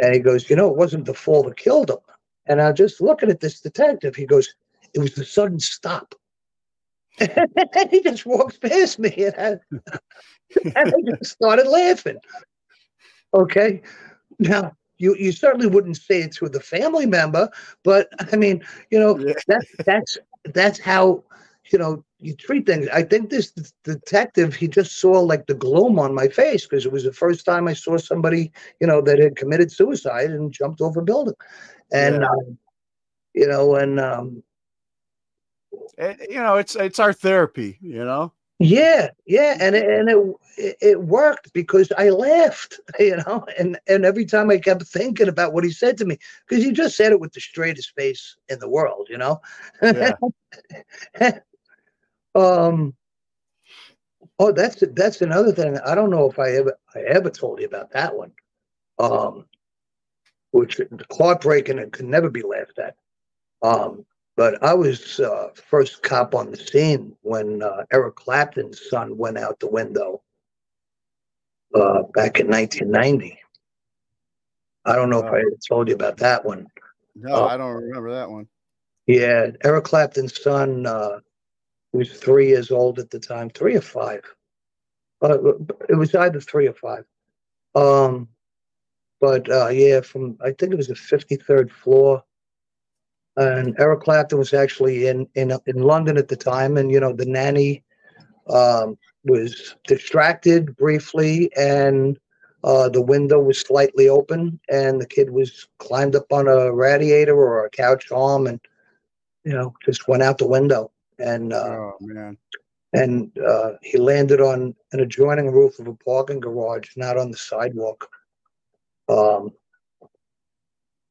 and he goes, you know, it wasn't the fall that killed him. And I'm just looking at this detective. He goes, it was the sudden stop. and [LAUGHS] he just walks past me, and I, [LAUGHS] and I just started laughing. Okay, now you you certainly wouldn't say it to the family member, but I mean, you know, that's that's that's how you know you treat things. I think this detective he just saw like the gloom on my face because it was the first time I saw somebody you know that had committed suicide and jumped off a building, and Yeah. um, you know, and um, And, you know, it's it's our therapy. You know. Yeah, yeah, and it, and it it- it worked because I laughed, [LAUGHS] you know, and and every time I kept thinking about what he said to me because he just said it with the straightest face in the world, you know. Yeah. [LAUGHS] [LAUGHS] um. Oh, that's that's another thing. I don't know if I ever I ever told you about that one. Um, which heartbreaking and could never be laughed at. Um, but I was uh, first cop on the scene when uh, Eric Clapton's son went out the window uh, back in 1990. I don't know if I ever told you about that one. No, Oh. I don't remember that one. Yeah, Eric Clapton's son uh, was three years old at the time, three or five. Uh, it was either three or five. Um, but uh, yeah, from I think it was the 53rd floor. And Eric Clapton was actually in in in London at the time, and you know the nanny um, was distracted briefly, and uh, the window was slightly open, and the kid was climbed up on a radiator or a couch arm, and you know just went out the window, and uh, Oh man. and uh, he landed on an adjoining roof of a parking garage, not on the sidewalk. Um,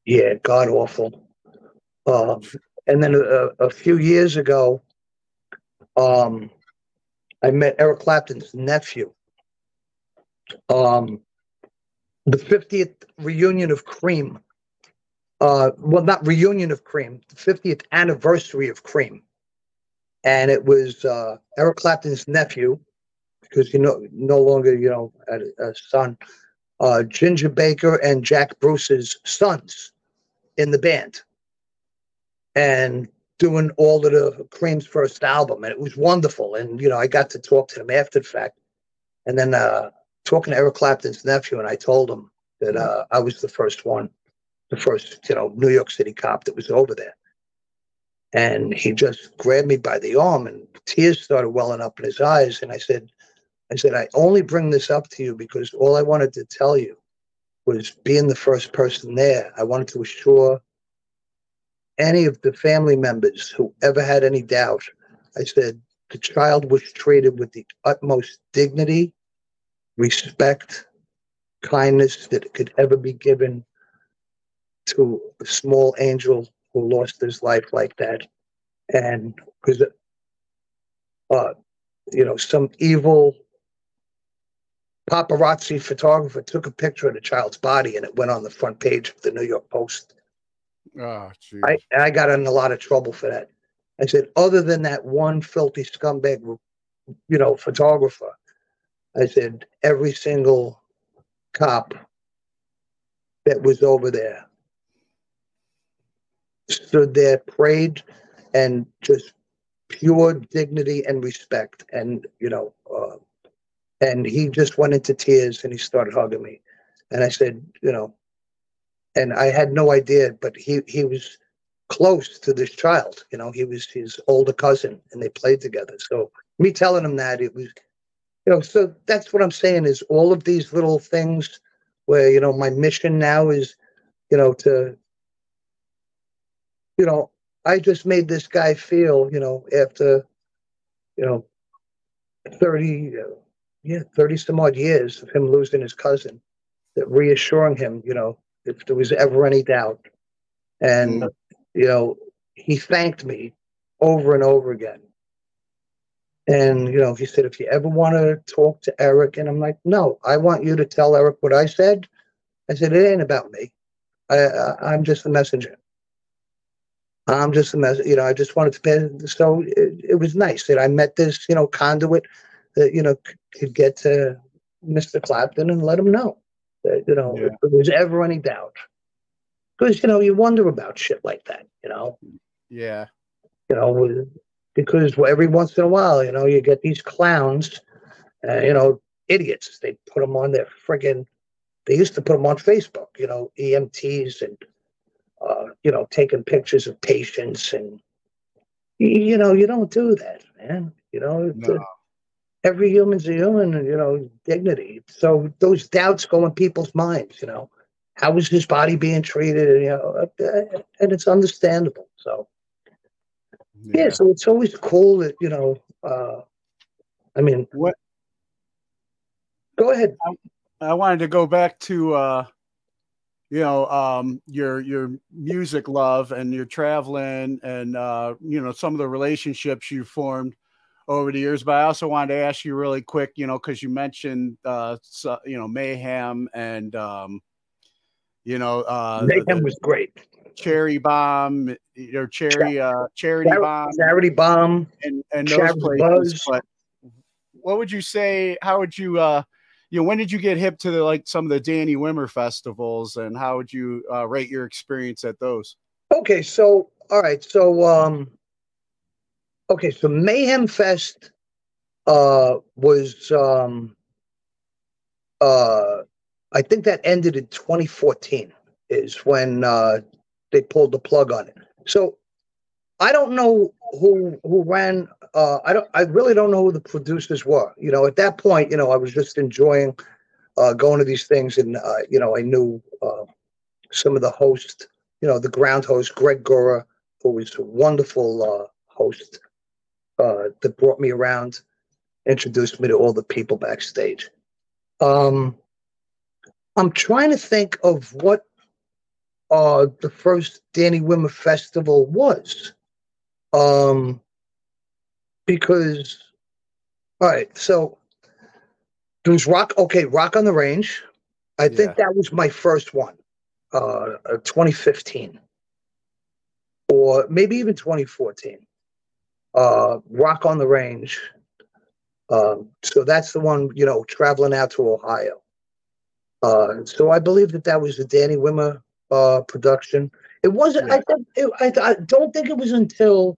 yeah, god awful. Um, and then a, a few years ago, um, I met Eric Clapton's nephew. Um, the 50th reunion of Cream. Uh, well, not reunion of Cream, the 50th anniversary of Cream and it was uh, Eric Clapton's nephew, because you know no longer you know a, a son, uh, Ginger Baker and Jack Bruce's sons in the band. and doing all of the Cream's first album, and it was wonderful. And you know, I got to talk to them after the fact, and then uh, talking to Eric Clapton's nephew, and I told him that uh, I was the first one, the first you know New York City cop that was over there. And he just grabbed me by the arm, and tears started welling up in his eyes. And I said, I said, I only bring this up to you because all I wanted to tell you was being the first person there. I wanted to assure any of the family members who ever had any doubt. I said, the child was treated with the utmost dignity, respect, kindness that could ever be given to a small angel who lost his life like that. And because, uh, you know, some evil paparazzi photographer took a picture of the child's body and it went on the front page of the New York Post. Oh, geez. I, I got in a lot of trouble for that. I said, other than that one filthy scumbag, you know, photographer, I said, every single cop that was over there stood there, prayed, and just pure dignity and respect. And, you know, uh, and he just went into tears and he started hugging me. And I said, you know, and I had no idea, but he, he was close to this child. You know, he was his older cousin and they played together. So me telling him that it was, you know, so that's what I'm saying is all of these little things where, you know, my mission now is, you know, to, you know, I just made this guy feel, you know, after, you know, 30, uh, yeah, 30 some odd years of him losing his cousin, that reassuring him, you know, if there was ever any doubt. And, you know, he thanked me over and over again. And, you know, he said, if you ever want to talk to Eric, and I'm like, no, I want you to tell Eric what I said. I said, it ain't about me. I, I I'm just the messenger. I'm just a mess. You know, I just wanted to pay. So it, it was nice that I met this, you know, conduit that, you know, could get to Mr. Clapton and let him know that, you know, if there was ever any doubt. Because, you know, you wonder about shit like that, you know, Yeah. you know, because every once in a while, you know, you get these clowns, uh, you know, idiots. They put them on their friggin', they used to put them on Facebook, you know, EMTs and, uh, you know, taking pictures of patients and, you know, you don't do that, man. You know, uh, every human's a human, and, you know, dignity. So those doubts go in people's minds, you know, how is his body being treated? And, you know, uh, and it's understandable. So, yeah. so it's always cool that, you know, uh, I mean, what? Go ahead. I, I wanted to go back to uh you know um your your music love and your traveling and uh you know some of the relationships you formed over the years but i also wanted to ask you really quick you know because you mentioned uh so, you know mayhem and um you know uh Mayhem the was great. cherry bomb or cherry uh charity Char- bomb Charity Bomb, and and those Charity places Buzz. but what would you say how would you uh you know when did you get hip to the like some of the danny wimmer festivals and how would you uh, rate your experience at those Okay, so all right, so um okay, so Mayhem Fest uh was um uh I think that ended in 2014 is when uh they pulled the plug on it. So I don't know who who ran uh I don't I really don't know who the producers were. You know, at that point, you know, I was just enjoying uh going to these things and uh you know, I knew uh some of the hosts, you know, the ground host, Greg Gora, who was a wonderful uh, host uh, that brought me around, introduced me to all the people backstage. Um, I'm trying to think of what the first Danny Wimmer festival was. Um, because, all right, so there was Rock, okay, Rock on the Range. I think that was my first one uh, uh, 2015 or maybe even 2014. Uh, Rock on the Range. Um, so that's the one, you know, traveling out to Ohio. Uh, so I believe that that was the Danny Wimmer uh, production. It wasn't. I think. It, I, I don't think it was until.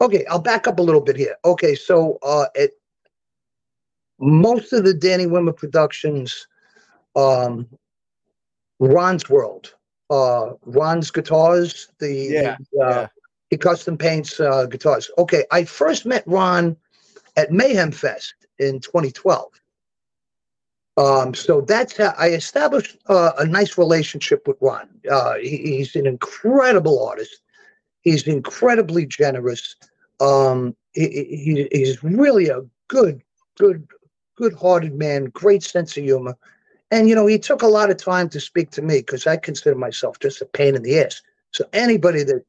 Okay, I'll back up a little bit here. Okay, so uh, it most of the Danny Wimmer productions, um, Ron's World, uh, Ron's guitars, the Yeah, the, uh, he custom paints uh, guitars. Okay, I first met Ron at Mayhem Fest in 2012. Um, so that's how I established uh, a nice relationship with Ron. Uh, he, he's an incredible artist. He's incredibly generous. Um, he, he, he's really a good, good, good-hearted man. Great sense of humor, and you know he took a lot of time to speak to me because I consider myself just a pain in the ass. So anybody that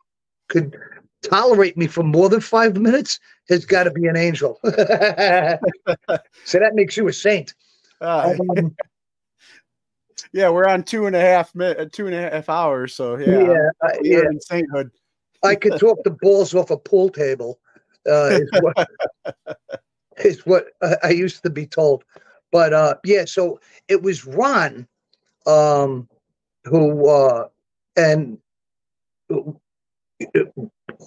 could tolerate me for more than five minutes has got to be an angel. [LAUGHS] so that makes you a saint. Uh, Um, [LAUGHS] yeah, we're on two and a half minute, two and a half hours. So yeah, Yeah, uh, yeah. in sainthood. I could talk the balls off a pool table. Uh, is what, [LAUGHS] is what I I used to be told. But uh, yeah, so it was Ron um, who, uh, and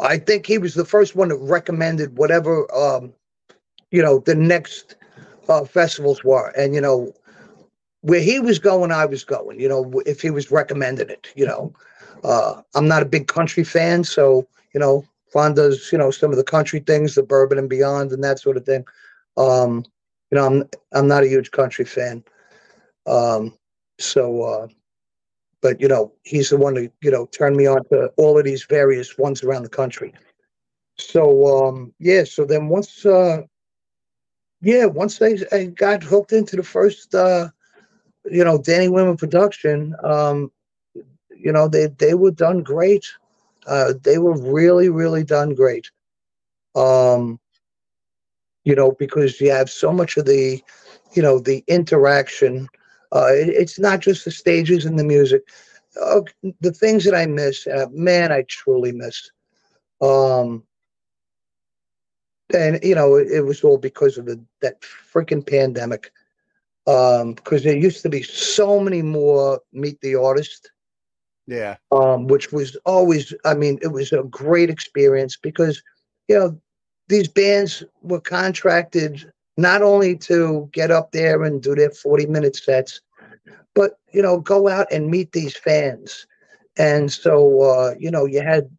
I think he was the first one that recommended whatever, um, you know, the next uh, festivals were. And, you know, where he was going, I was going, you know, if he was recommending it, you know. Uh, I'm not a big country fan, so you know, Ron does you know some of the country things, the bourbon and beyond, and that sort of thing. Um, you know, I'm I'm not a huge country fan. Um, so, uh, but you know, he's the one who you know turned me on to all of these various ones around the country. So um, yeah, so then once uh, yeah, once I, I got hooked into the first uh, you know Danny Wimmer production, um, you know they they were done great. Uh they were really really done great. Um you know because you have so much of the you know the interaction. Uh it, it's not just the stages and the music. Uh, the things that i miss uh, man i truly miss. Um and you know it, it was all because of the that freaking pandemic. Um because there used to be so many more meet the artist Yeah, um, which was always, I mean, it was a great experience because, you know, these bands were contracted not only to get up there and do their 40 minute sets, but, you know, go out and meet these fans. And so, uh, you know, you had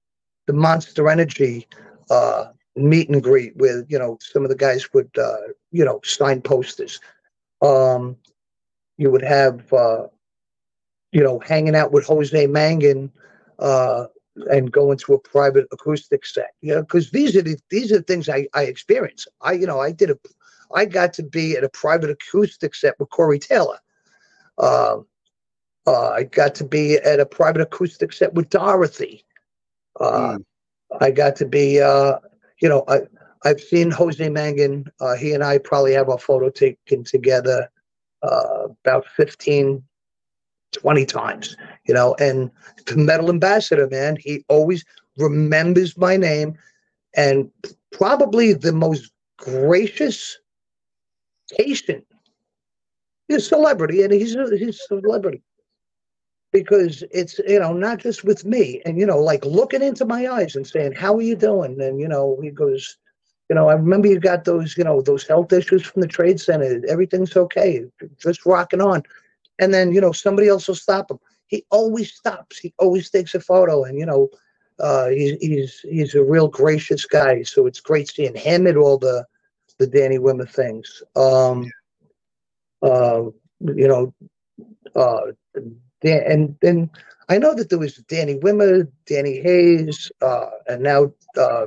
the Monster Energy uh, meet and greet with, you know, some of the guys would, uh, you know, sign posters. Um, you would have, uh, you know, hanging out with Jose Mangin uh, and going to a private acoustic set. You know, because these are the these are the things I I experienced. I you know I did a I got to be at a private acoustic set with Corey Taylor. Um, uh, I got to be at a private acoustic set with Dorothy. Uh, I got to be, uh, you know, I I've seen Jose Mangin. Uh, he and I probably have a photo taken together uh, about 15, 20 times, you know, and the metal ambassador, man, he always remembers my name and probably the most gracious, patient. He's a celebrity and he's a, he's a celebrity because it's, you know, not just with me and, you know, like looking into my eyes and saying, how are you doing? And, you know, he goes, you know, I remember you got those, you know, those health issues from the trade center. Everything's okay. Just rocking on and then you know somebody else will stop him. He always stops. He always takes a photo, and you know uh, he's he's he's a real gracious guy. So it's great seeing him at all the the Danny Wimmer things. Um, uh, you know, uh, and then I know that there was Danny Wimmer, Danny Hayes, uh, and now uh,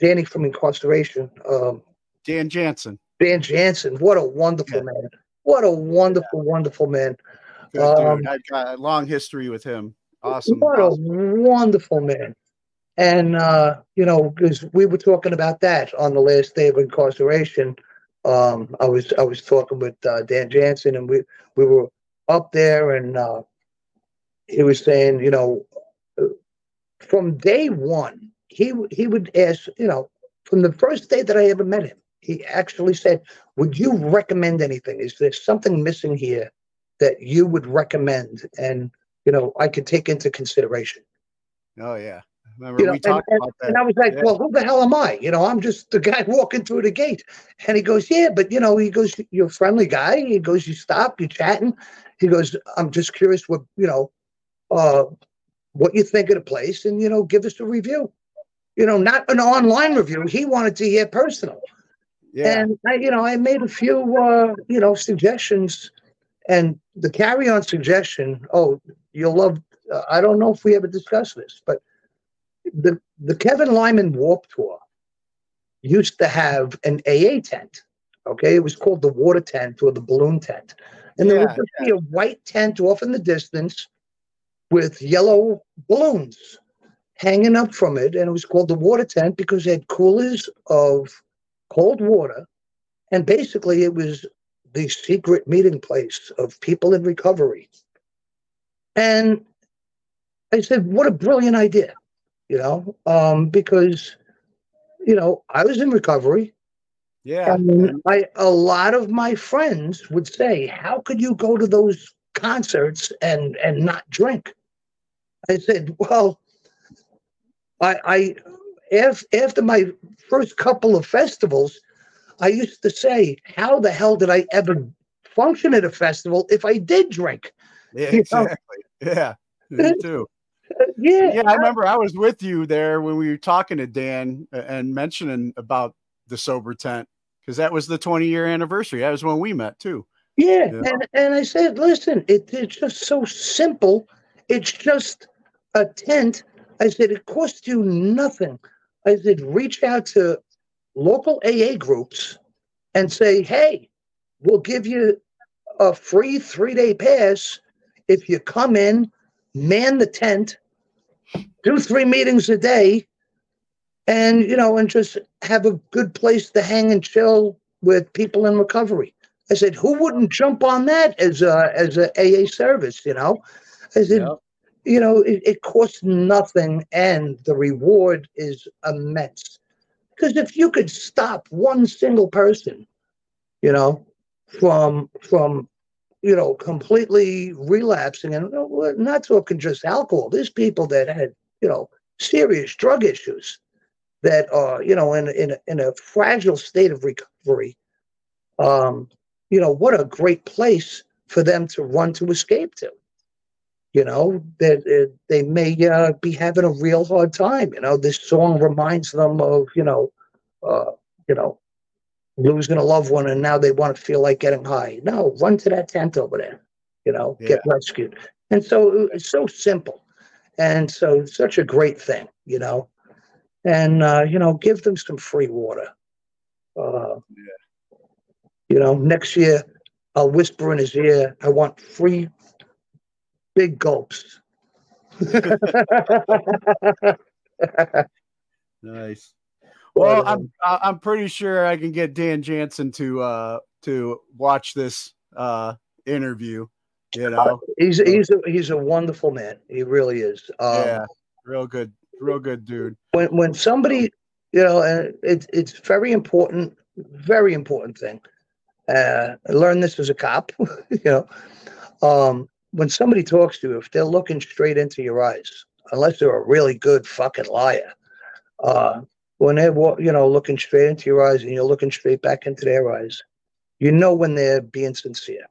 Danny from Inkcarceration. Um, Dan Jansen. Dan Jansen. What a wonderful man. What a wonderful, wonderful man. Good Um, dude. I've got a long history with him. Awesome. What a wonderful man. And, uh, you know, because we were talking about that on the last day of Inkcarceration. Um, I was I was talking with uh, Dan Jansen, and we we were up there, and uh, he was saying, you know, from day one, he he would ask, you know, from the first day that I ever met him, he actually said, "Would you recommend anything? Is there something missing here that you would recommend?" And you know, I could take into consideration. Oh yeah. Remember You know, we talked and- about that. and I was like, Yeah. well, who the hell am I? You know, I'm just the guy [LAUGHS] walking through the gate. And he goes, yeah, but you know, he goes, you're a friendly guy. He goes, you stop, you're chatting. He goes, I'm just curious what, you know, uh, what you think of the place and, you know, give us a review. You know, not an online review. He wanted to hear personal. Yeah. And I, you know, I made a few, uh, you know, suggestions, and the carry-on suggestion. Oh, you'll love. Uh, I don't know if we ever discussed this, but the the Kevin Lyman Warped Tour used to have an AA tent. Okay, it was called the water tent or the balloon tent, and there would Yeah, just be a white tent off in the distance with yellow balloons hanging up from it, and it was called the water tent because it had coolers of cold water, and basically it was the secret meeting place of people in recovery. And I said, "What a brilliant idea!" You know, um, because you know I was in recovery. yeah. And I, a lot of my friends would say, "How could you go to those concerts and and not drink?" I said, "Well, I, I af, after my first couple of festivals, I used to say, "How the hell did I ever function at a festival if I did drink?" Yeah, you know? exactly. Yeah. Me [LAUGHS] too. Yeah, Yeah, I remember I was with you there when we were talking to Dan and mentioning about the sober tent because that was the 20 year anniversary. That was when we met too. Yeah, Yeah. and and I said, listen, it, it's just so simple. It's just a tent. I said it costs you nothing. I said reach out to local AA groups and say, hey, we'll give you a free three day pass if you come in, man the tent, do three meetings a day, and you know, and just have a good place to hang and chill with people in recovery. I said, who wouldn't jump on that as a as a AA service? You know, I said, Yep. You know, it, it costs nothing, and the reward is immense. Because if you could stop one single person, you know, from from you know completely relapsing, and not talking just alcohol. There's people that had you know serious drug issues that are you know in in in a fragile state of recovery. Um, you know what a great place for them to run to escape to. You know that uh, they may uh, be having a real hard time. You know this song reminds them of you know, uh, you know, losing a loved one, and now they want to feel like getting high. No, run to that tent over there. You know, get rescued. And so uh, it's so simple, and so such a great thing. You know, and uh, you know, give them some free water. Uh, You know, next year I'll whisper in his ear, I want free big gulps. [LAUGHS] Nice. Well, I'm I'm pretty sure I can get Dan Jansen to uh to watch this uh interview. You know, he's he's a, he's a wonderful man. He really is. Um, yeah, real good, real good dude. when when somebody you know and it's it's very important very important thing uh i learned this as a cop [LAUGHS] you know um when somebody talks to you if they're looking straight into your eyes unless they're a really good fucking liar uh when they're you know looking straight into your eyes and you're looking straight back into their eyes you know when they're being sincere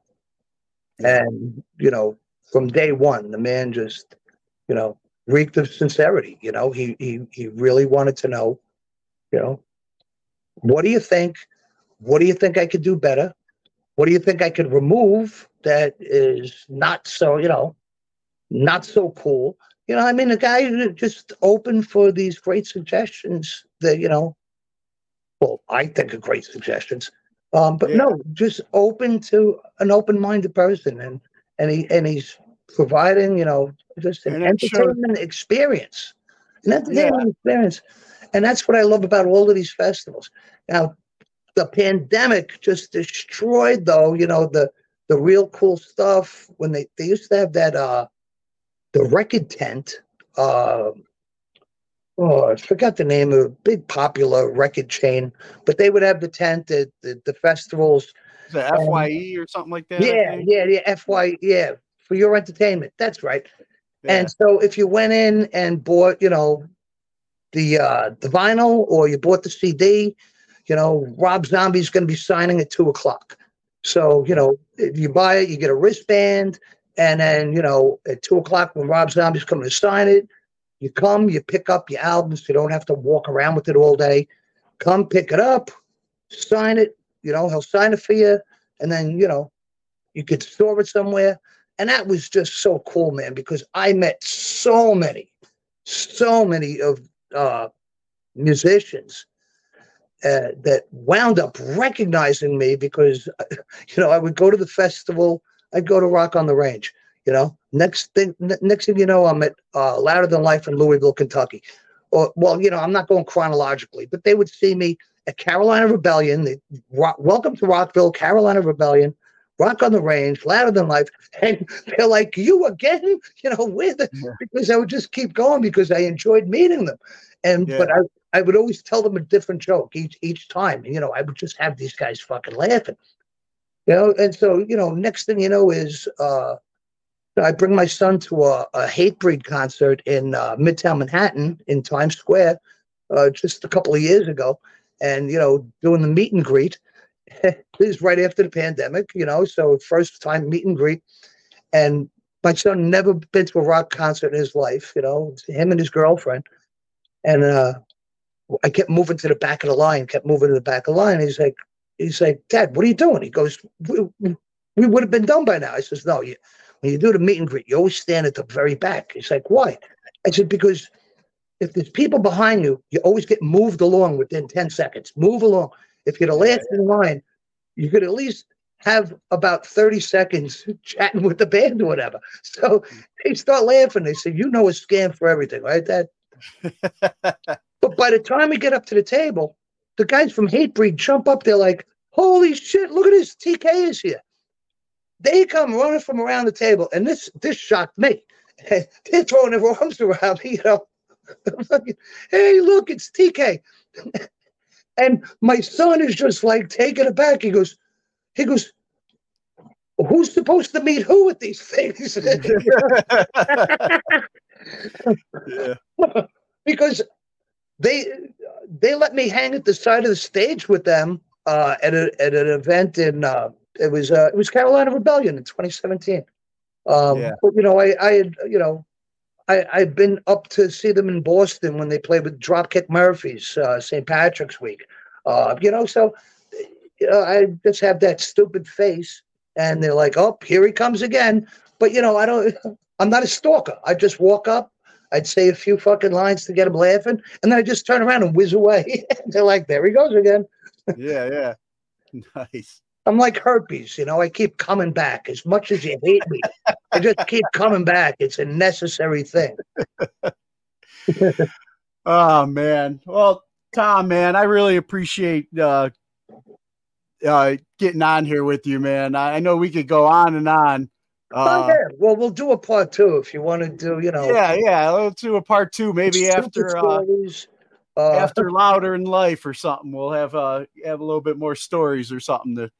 and you know from day one the man just you know reeked of sincerity. You know, he he he really wanted to know, you know, what do you think? What do you think I could do better? What do you think I could remove that is not so, you know, not so cool? You know, I mean, the guy just open for these great suggestions that, you know, well, I think are great suggestions. Um, but no, just open to an open-minded person, and and he and he's providing, you know, just an And it showed- entertainment experience, an entertainment experience, and that's what I love about all of these festivals. Now, the pandemic just destroyed, though, you know, the the real cool stuff when they they used to have that uh the record tent. Uh, oh, I forgot the name of a big popular record chain, but they would have the tent at the, the festivals. the FYE or something like that? Yeah, yeah, yeah. fye yeah. for your entertainment. That's right. Yeah. And so if you went in and bought, you know, the uh the vinyl or you bought the CD, you know, Rob Zombie's gonna be signing at two o'clock. So, you know, if you buy it, you get a wristband, and then, you know, at two o'clock when Rob Zombie's coming to sign it, you come, you pick up your albums, you don't have to walk around with it all day. Come pick it up, sign it, you know, he'll sign it for you, and then, you know, you could store it somewhere. And that was just so cool, man, because I met so many, so many of uh, musicians uh, that wound up recognizing me because, [LAUGHS] you know, I would go to the festival, I'd go to Rock on the Range. You know, next thing, next thing you know, I'm at uh, Louder Than Life in Louisville, Kentucky. Or, well, you know, I'm not going chronologically, but they would see me at Carolina Rebellion. Rock, welcome to Rockville, Carolina Rebellion. Rock on the Range, louder than life, [LAUGHS] and they're like, "You again?" [LAUGHS] You know, with because I would just keep going because I enjoyed meeting them, and but I I would always tell them a different joke each each time. You know, I would just have these guys fucking laughing, you know. And so you know, next thing you know is uh, I bring my son to a, a Hatebreed concert in uh, Midtown Manhattan in Times Square uh, just a couple of years ago, and you know, doing the meet and greet. [LAUGHS] this is right after the pandemic, you know, so first time meet and greet. And my son never been to a rock concert in his life, you know, him and his girlfriend. And uh I kept moving to the back of the line, kept moving to the back of the line. He's like, he's like, Dad, what are you doing? He goes, we, we would have been done by now. I says, No, you when you do the meet and greet, you always stand at the very back. He's like, Why? I said, Because if there's people behind you, you always get moved along within 10 seconds. Move along. If you're the last in line, you could at least have about 30 seconds [LAUGHS] chatting with the band or whatever. So they start laughing. They say, You know, a scam for everything, right? That. [LAUGHS] but by the time we get up to the table, the guys from Hatebreed jump up. They're like, Holy shit, look at this. TK is here. They come running from around the table, and this this shocked me. [LAUGHS] They're throwing their arms around me, you know. [LAUGHS] hey, look, it's TK. [LAUGHS] and my son is just like taken aback. He goes, he goes, who's supposed to meet who with these things? because they they let me hang at the side of the stage with them uh, at a, at an event in uh, it was uh, it was Carolina Rebellion in 2017. Um, Yeah. But you know, I I had you know. I, I've been up to see them in Boston when they played with Dropkick Murphys, uh, St. Patrick's Week. Uh, you know, so you know, I just have that stupid face, and they're like, "Oh, here he comes again." But you know, I don't. [LAUGHS] I'm not a stalker. I just walk up. I'd say a few fucking lines to get them laughing, and then I just turn around and whiz away. [LAUGHS] they're like, "There he goes again." yeah, yeah. Nice. I'm like herpes, you know. I keep coming back as much as you hate me. I just keep coming back. It's a necessary thing. [LAUGHS] Oh man. Well, Tom, man, I really appreciate uh uh getting on here with you, man. I, I know we could go on and on. Oh Uh, yeah. Well, we'll do a part two if you want to do. You know. yeah, yeah. Let's do a part two, maybe after uh, stories. Uh, after Louder in Life or something. We'll have uh have a little bit more stories or something to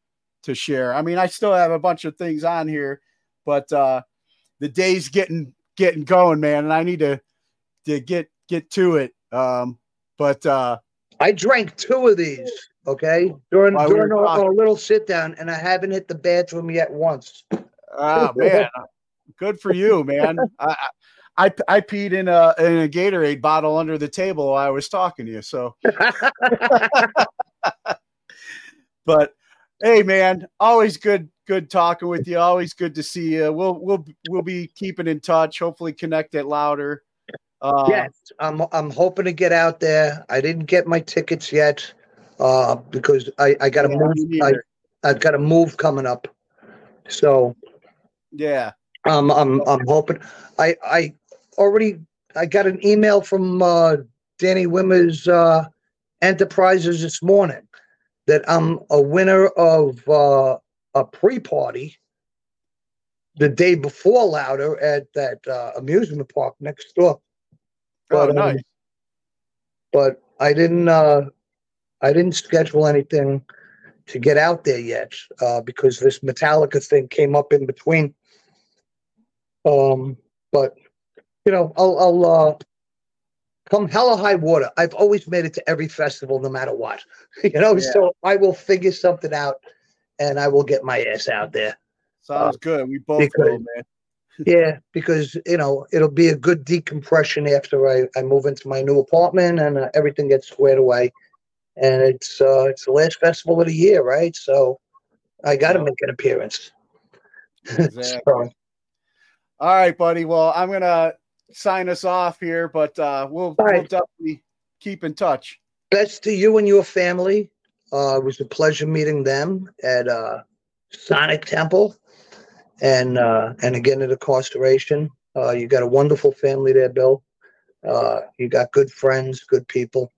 to share. I mean, I still have a bunch of things on here, but uh the day's getting getting going, man, and I need to to get get to it. Um, but uh I drank two of these. Okay, during during our, our little sit down, and I haven't hit the bathroom yet once. Oh man, good for you, man. [LAUGHS] I, I I peed in a in a Gatorade bottle under the table while I was talking to you. So, [LAUGHS] but hey, man, always good good talking with you. Always good to see you. We'll we'll we'll be keeping in touch. Hopefully, connect it louder. Uh, yes, I'm I'm hoping to get out there. I didn't get my tickets yet uh, because I I got to Yeah, move. I. I've got a move coming up, so Yeah. um, I'm I'm hoping. I I already I got an email from uh, Danny Wimmer's uh, Enterprises this morning that I'm a winner of uh, a pre-party the day before Louder at that uh, amusement park next door. Oh, um, nice. but I didn't uh I didn't schedule anything to get out there yet uh because this Metallica thing came up in between. Um, but you know, I'll, I'll uh, come hell or high water. I've always made it to every festival, no matter what. [LAUGHS] You know, Yeah. so I will figure something out, and I will get my ass out there. Sounds good. We both because- will, man. [LAUGHS] Yeah, because you know it'll be a good decompression after I, I move into my new apartment and uh, everything gets squared away. And it's uh, it's the last festival of the year, right? So I got to make an appearance. [LAUGHS] Exactly. So, All right, buddy. Well, I'm gonna sign us off here, but uh, we'll, we'll right. definitely keep in touch. best to you and your family. Uh, it was a pleasure meeting them at uh, Sonic Temple, and uh, and again at Inkcarceration. Uh, you got a wonderful family there, Bill. Uh, you got good friends, good people,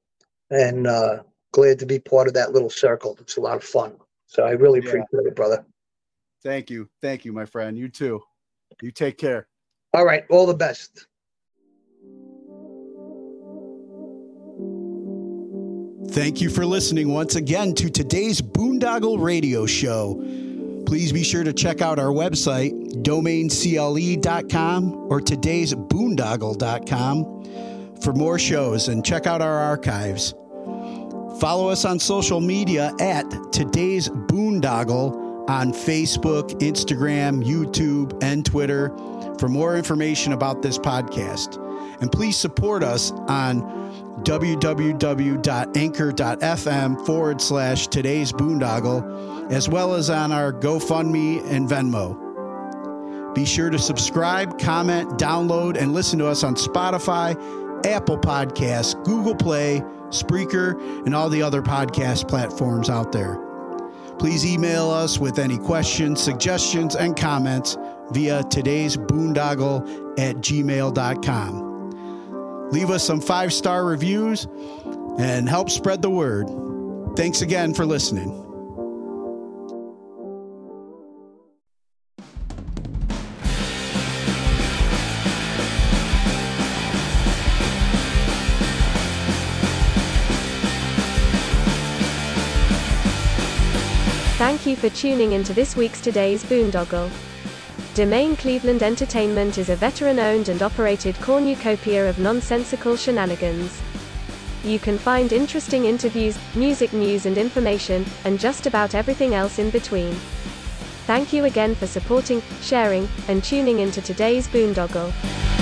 and uh, glad to be part of that little circle. It's a lot of fun. So I really Yeah. appreciate it, brother. Thank you. Thank you, my friend. You too. You take care. All right, all the best. Thank you for listening once again to today's Boondoggle Radio Show. Please be sure to check out our website, domaincle.com or today'sboondoggle.com for more shows and check out our archives. Follow us on social media at Today's Boondoggle on Facebook, Instagram, YouTube, and Twitter for more information about this podcast. And please support us on www.anchor.fm forward slash today's boondoggle, as well as on our GoFundMe and Venmo. Be sure to subscribe, comment, download, and listen to us on Spotify, Apple Podcasts, Google Play, Spreaker, and all the other podcast platforms out there. Please email us with any questions, suggestions, and comments via today's boondoggle at gmail.com. Leave us some five star reviews and help spread the word. Thanks again for listening. You for tuning into this week's Today's Boondoggle. Domain Cleveland Entertainment is a veteran owned and operated cornucopia of nonsensical shenanigans. You can find interesting interviews, music news and information, and just about everything else in between. Thank you again for supporting, sharing, and tuning into today's Boondoggle.